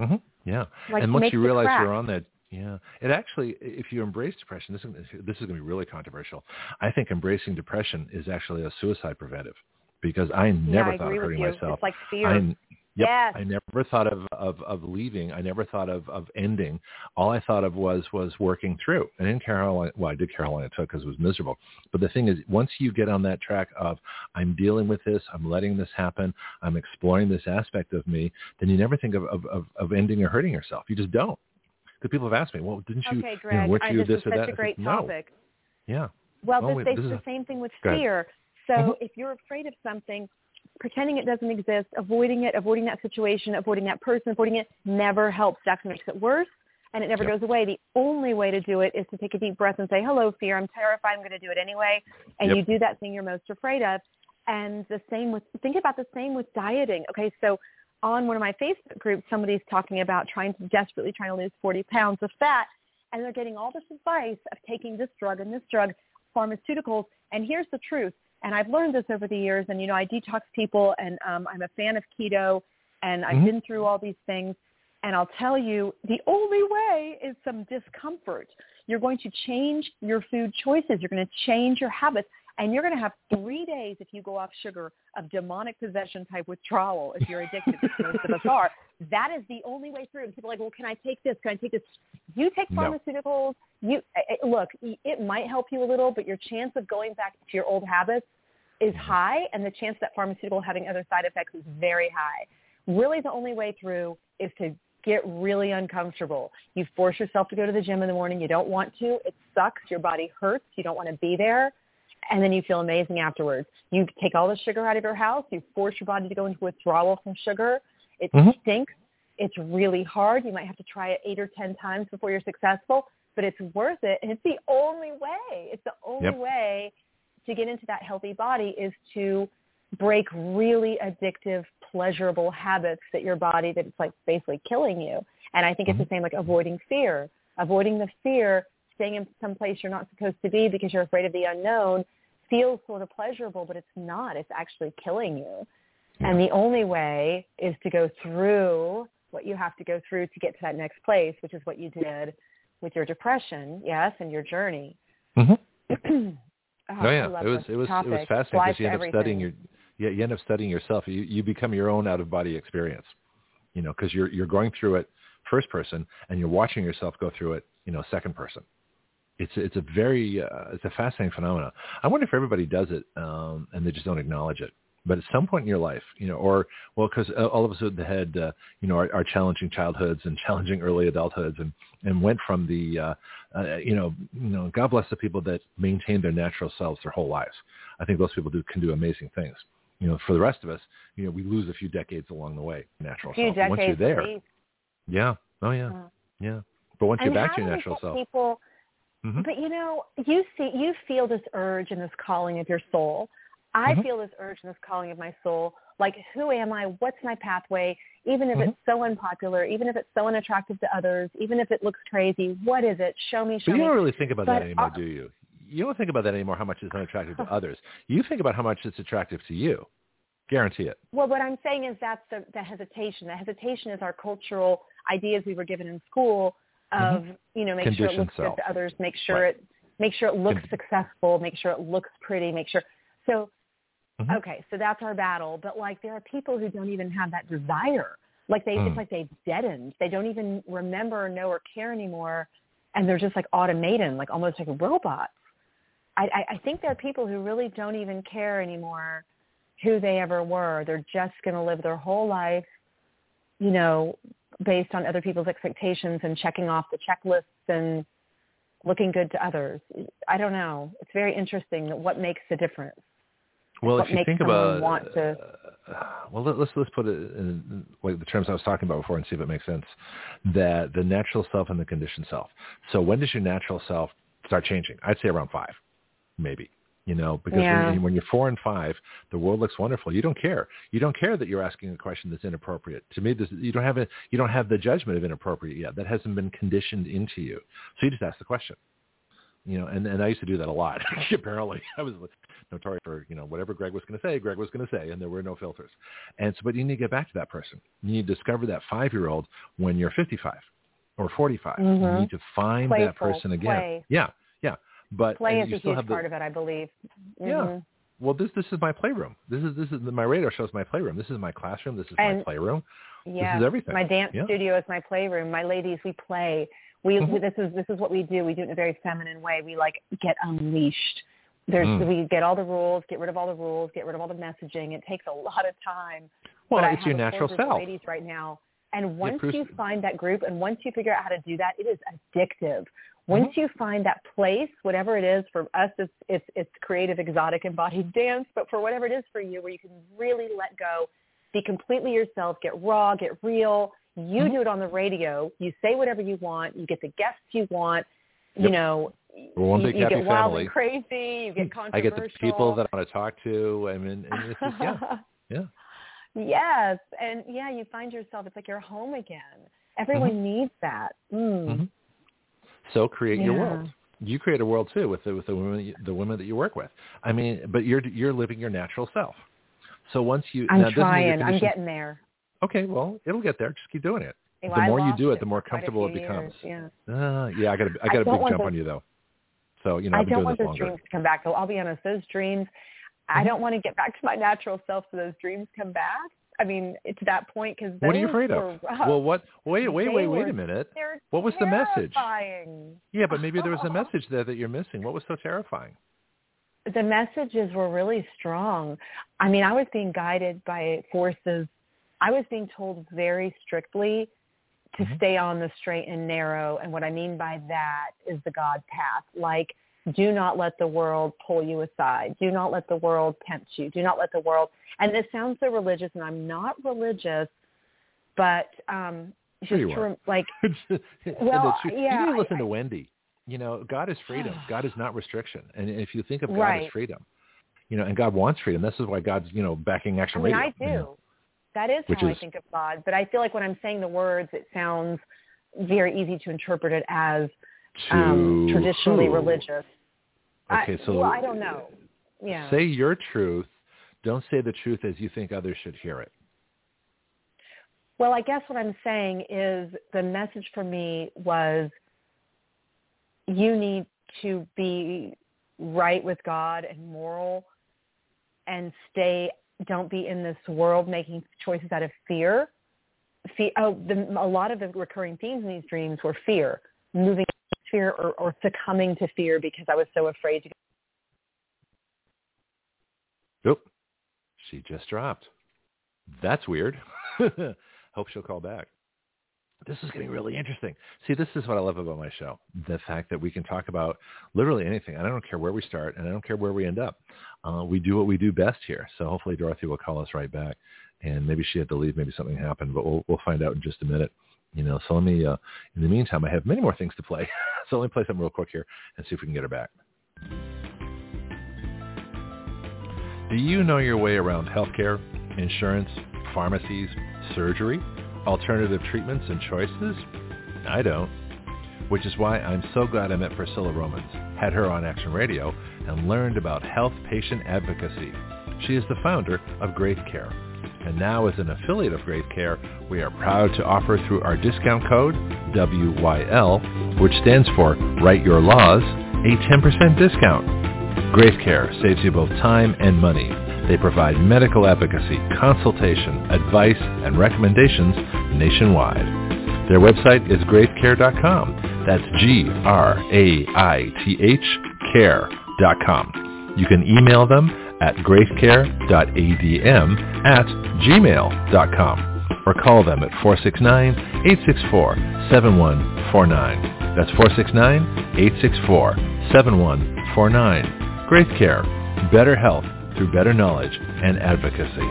Mhm, Yeah, Like and once you realize crack. you're on that, yeah, it actually, if you embrace depression, this is this is going to be really controversial. I think embracing depression is actually a suicide preventive because I never yeah, I thought of hurting myself. It's like fear. I, yep, Yes. I never thought of, of, of leaving. I never thought of, of ending. All I thought of was was working through. And in Carolina, well, I did Carolina too because it was miserable. But the thing is, once you get on that track of I'm dealing with this, I'm letting this happen, I'm exploring this aspect of me, then you never think of, of, of, of ending or hurting yourself. You just don't. Because people have asked me, well, didn't you, okay, you Greg. know, weren't I, this this or such that? a great said, no. topic. Yeah. Well, Oh, this, wait, they- this is the a- same thing with fear. So Mhm. if you're afraid of something, pretending it doesn't exist, avoiding it, avoiding that situation, avoiding that person, avoiding it never helps. It actually makes it worse, and it never Yep. goes away. The only way to do it is to take a deep breath and say, hello, fear. I'm terrified. I'm going to do it anyway. And Yep. you do that thing you're most afraid of. And the same with, think about the same with dieting. Okay, so on one of my Facebook groups, somebody's talking about trying to desperately trying to lose 40 pounds of fat, and they're getting all this advice of taking this drug and this drug, pharmaceuticals. And here's the truth. And I've learned this over the years. And you know, I detox people, and um, I'm a fan of keto, and I've Mhm. been through all these things. And I'll tell you, the only way is some discomfort. You're going to change your food choices. You're going to change your habits. And you're going to have three days if you go off sugar of demonic possession type withdrawal if you're addicted, which most of us (laughs) are. That is the only way through. And people are like, well, can I take this? Can I take this? You take No. pharmaceuticals. You eh, eh, look. It might help you a little, but your chance of going back to your old habits is high, and the chance that pharmaceutical having other side effects is very high. Really, the only way through is to get really uncomfortable. You force yourself to go to the gym in the morning. You don't want to. It sucks. Your body hurts. You don't want to be there. And then you feel amazing afterwards. You take all the sugar out of your house. You force your body to go into withdrawal from sugar. It Mhm. stinks. It's really hard. You might have to try it eight or ten times before you're successful, but it's worth it. And it's the only way. It's the only Yep. way to get into that healthy body is to break really addictive, pleasurable habits that your body that it's like basically killing you. And I think it's the same like avoiding fear. Avoiding the fear, staying in some place you're not supposed to be because you're afraid of the unknown feels sort of pleasurable, but it's not. It's actually killing you. And the only way is to go through what you have to go through to get to that next place, which is what you did with your depression, yes, and your journey. Mhm. (clears throat) oh, Oh yeah, it was it was it was fascinating because you end up studying your yeah you end up studying yourself. You you become your own out of body experience, you know, because you're you're going through it first person and you're watching yourself go through it, you know, second person. It's it's a very uh, it's a fascinating phenomenon. I wonder if everybody does it um, and they just don't acknowledge it. But at some point in your life, you know, or well, because all of us had had uh, you know our, our challenging childhoods and (laughs) challenging early adulthoods, and and went from the uh, uh, you know you know God bless the people that maintain their natural selves their whole lives. I think those people do can do amazing things. You know, for the rest of us, you know, we lose a few decades along the way. Natural a few self. But once you're decades there, yeah, oh yeah, Uh, yeah. But once and you're back to your natural self, people Mhm. but you know you see you feel this urge and this calling of your soul i Mhm. feel this urge and this calling of my soul like who am i what's my pathway even if Mhm. it's so unpopular even if it's so unattractive to others even if it looks crazy what is it show me show me. But you me don't really think about But, that anymore, uh, do you? You don't think about that anymore. How much it's unattractive to others? You think about how much it's attractive to you. Guarantee it. Well, what I'm saying is that's the, the hesitation. The hesitation is our cultural ideas we were given in school of, you know, make sure it looks self. good to others, make sure Right. it make sure it looks Con- successful, make sure it looks pretty, make sure. So, Mhm. okay, so that's our battle. But like, there are people who don't even have that desire. Like they, Mm. it's like they've deadened. They don't even remember, or know, or care anymore, and they're just like automated, like almost like robots. I, I, I think there are people who really don't even care anymore who they ever were. They're just going to live their whole life, you know, based on other people's expectations and checking off the checklists and looking good to others. I don't know. It's very interesting that what makes the difference. Well, what if you think about, want to- uh, well, let- let's let's put it in like the terms I was talking about before and see if it makes sense. That the natural self and the conditioned self. So when does your natural self start changing? I'd say around five, maybe. You know, because Yeah. when, when you're four and five, the world looks wonderful. You don't care. You don't care that you're asking a question that's inappropriate. To me, this, you don't have a, you don't have the judgment of inappropriate yet. That hasn't been conditioned into you. So you just ask the question you know, and, and I used to do that a lot. (laughs) Apparently, I was notorious for, you know, whatever Greg was going to say, Greg was going to say, and there were no filters. And so, but you need to get back to that person. You need to discover that five-year-old when you're 55 or 45. You Mhm. need to find that person again. play. Yeah. But Play is you a still huge have the, part of it, I believe. Yeah. Mhm. well, this this is my playroom. This is this is my radio show is my playroom. This is my classroom. This is my playroom. Yeah. everything. My dance Yeah. studio is my playroom. My ladies, we play. We, Mhm. we this is this is what we do. We do it in a very feminine way. We like get unleashed. There's Mm. we get all the rules, get rid of all the rules, get rid of all the messaging. It takes a lot of time. Well, but it's your natural self. ladies right now. And once you find that group and once you figure out how to do that, it is addictive. Mm-hmm. Once you find that place, whatever it is, for us it's, it's it's creative, exotic, embodied (laughs) dance, but for whatever it is for you, where you can really let go, be completely yourself, get raw, get real. You Mhm. do it on the radio. You say whatever you want. You get the guests you want. You know, We're one you, big you happy get wild family. and crazy. You get controversial. (laughs) I get the people that I want to talk to. I mean, and it's just, yeah, (laughs) yeah. Yes, and yeah, you find yourself. It's like you're home again. Everyone Mm-hmm. needs that. Mm. Mhm. So create your world. You create a world too with the with the women the women that you work with. I mean, but you're you're living your natural self. So once you I'm now, doesn't mean your trying. I'm getting there. okay. Well, it'll get there. Just keep doing it. Well, the more you do it, the more for quite a comfortable it becomes. years, Yeah. Uh, yeah, I got a I I got a big jump those- on you though. So you know, I I've been don't want those longer. dreams to come back. Though I'll be honest, those dreams. I Mhm. don't want to get back to my natural self so those dreams come back. I mean, to that point because What are you afraid of? Well, what? Wait, wait, wait, wait a minute. What was the message? Yeah, but maybe there was a (laughs) message there that you're missing. What was so terrifying? the messages were really strong. I mean, I was being guided by forces. I was being told very strictly to Mhm. stay on the straight and narrow. And what I mean by that is the God path. Like, do not let the world pull you aside. Do not let the world tempt you. Do not let the world. And this sounds so religious, and I'm not religious, but um, Sure just to like (laughs) Well, yeah, you need to listen I- to Wendy. You know, God is freedom. (sighs) God is not restriction. And if you think of God as freedom, you know, and God wants freedom. This is why God's, you know, backing I Action mean, Radio. I do. you know. That is Which how is- I think of God. But I feel like when I'm saying the words, it sounds very easy to interpret it as um, traditionally who? religious. Okay, I, so well, I don't know. Yeah. say your truth. Don't say the truth as you think others should hear it. Well, I guess what I'm saying is the message for me was you need to be right with God and moral and stay don't be in this world making choices out of fear. Fe oh, the, a lot of the recurring themes in these dreams were fear, moving fear or, or succumbing to fear because I was so afraid to Oop. She just dropped. That's weird. (laughs) Hope she'll call back. this is getting really interesting. See, this is what I love about my show. The fact that we can talk about literally anything. And I don't care where we start and I don't care where we end up. Uh, we do what we do best here. So hopefully Dorothy will call us right back. And maybe she had to leave. Maybe something happened, but we'll, we'll find out in just a minute. You know, so let me, uh, in the meantime, I have many more things to play. (laughs) so let me play something real quick here and see if we can get her back. Do you know your way around healthcare, insurance, pharmacies, surgery? alternative treatments and choices? I don't. Which is why I'm so glad I met Priscilla Romans, had her on Action Radio, and learned about health patient advocacy. She is the founder of Graith Care. And now as an affiliate of Graith Care, we are proud to offer through our discount code, WYL, which stands for Write Your Laws, a 10% discount. Graith Care saves you both time and money they provide medical advocacy, consultation, advice, and recommendations nationwide. Their website is graithcare.com. That's G-R-A-I-T-H care.com. You can email them at graithcare.adm at gmail.com or call them at 469-864-7149. That's 469-864-7149. Graith Care. Better health through better knowledge and advocacy.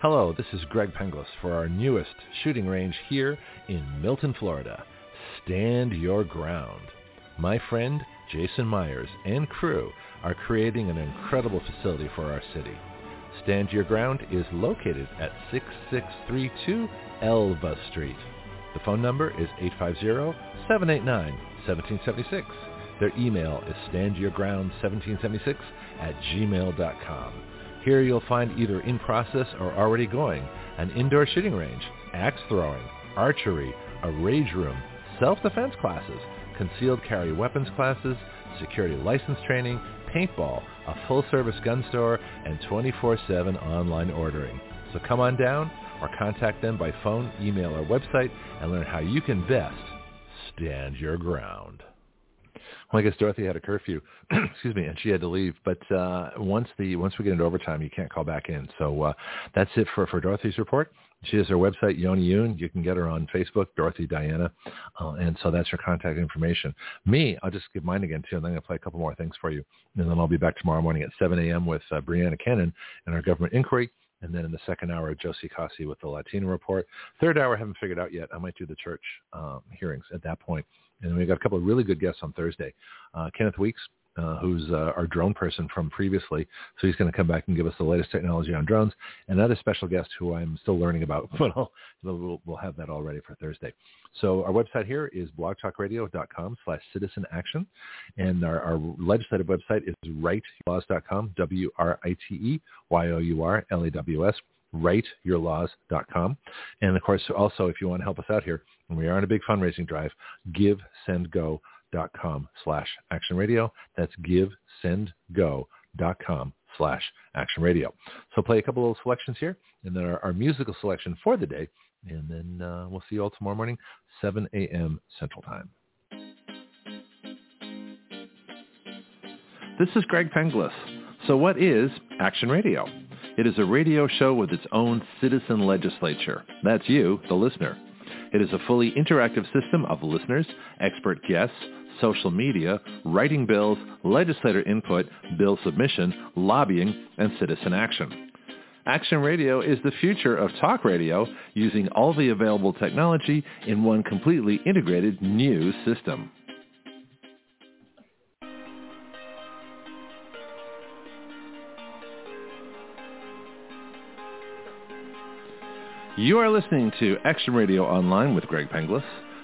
Hello, this is Greg Penglis for our newest shooting range here in Milton, Florida. Stand your ground. My friend Jason Myers and crew are creating an incredible facility for our city. Stand Your Ground is located at 6632 Elva Street. The phone number is 850-789-1776. Their email is standyourground1776 at gmail.com. Here you'll find either in process or already going an indoor shooting range, axe throwing, archery, a rage room, self-defense classes, concealed carry weapons classes, security license training, paintball, a full-service gun store, and 24-7 online ordering. So come on down or contact them by phone, email, or website and learn how you can best stand your ground. Well, I guess Dorothy had a curfew, (clears throat) excuse me, and she had to leave. But uh, once the once we get into overtime, you can't call back in. So uh, that's it for for Dorothy's report. She has her website, Yoni Yoon. You can get her on Facebook, Dorothy Diana. Uh, and so that's her contact information. Me, I'll just give mine again, too, and then I'm going to play a couple more things for you. And then I'll be back tomorrow morning at 7 a.m. with uh, Brianna Cannon and our government inquiry. And then in the second hour, Josie Kasi with the Latino report. Third hour, I haven't figured out yet. I might do the church um, hearings at that point. And we've got a couple of really good guests on Thursday. Uh, Kenneth Weeks uh, who's uh, our drone person from previously. So he's going to come back and give us the latest technology on drones. Another special guest who I'm still learning about, (laughs) but we'll, we'll have that all ready for Thursday. So our website here is blogtalkradio.com slash citizen action. And our, our legislative website is writeyourlaws.com, W-R-I-T-E-Y-O-U-R-L-A-W-S writeyourlaws.com. And of course, also, if you want to help us out here, and we are on a big fundraising drive, give, send, go com slash action radio. That's givesendgo.com slash action radio. So play a couple little selections here and then our, our musical selection for the day. And then uh, we'll see you all tomorrow morning, 7 a.m. Central Time. This is Greg Penglis. So what is Action Radio? It is a radio show with its own citizen legislature. That's you, the listener. It is a fully interactive system of listeners, expert guests, social media, writing bills, legislator input, bill submission, lobbying, and citizen action. Action Radio is the future of talk radio using all the available technology in one completely integrated new system. You are listening to Action Radio Online with Greg Penglis.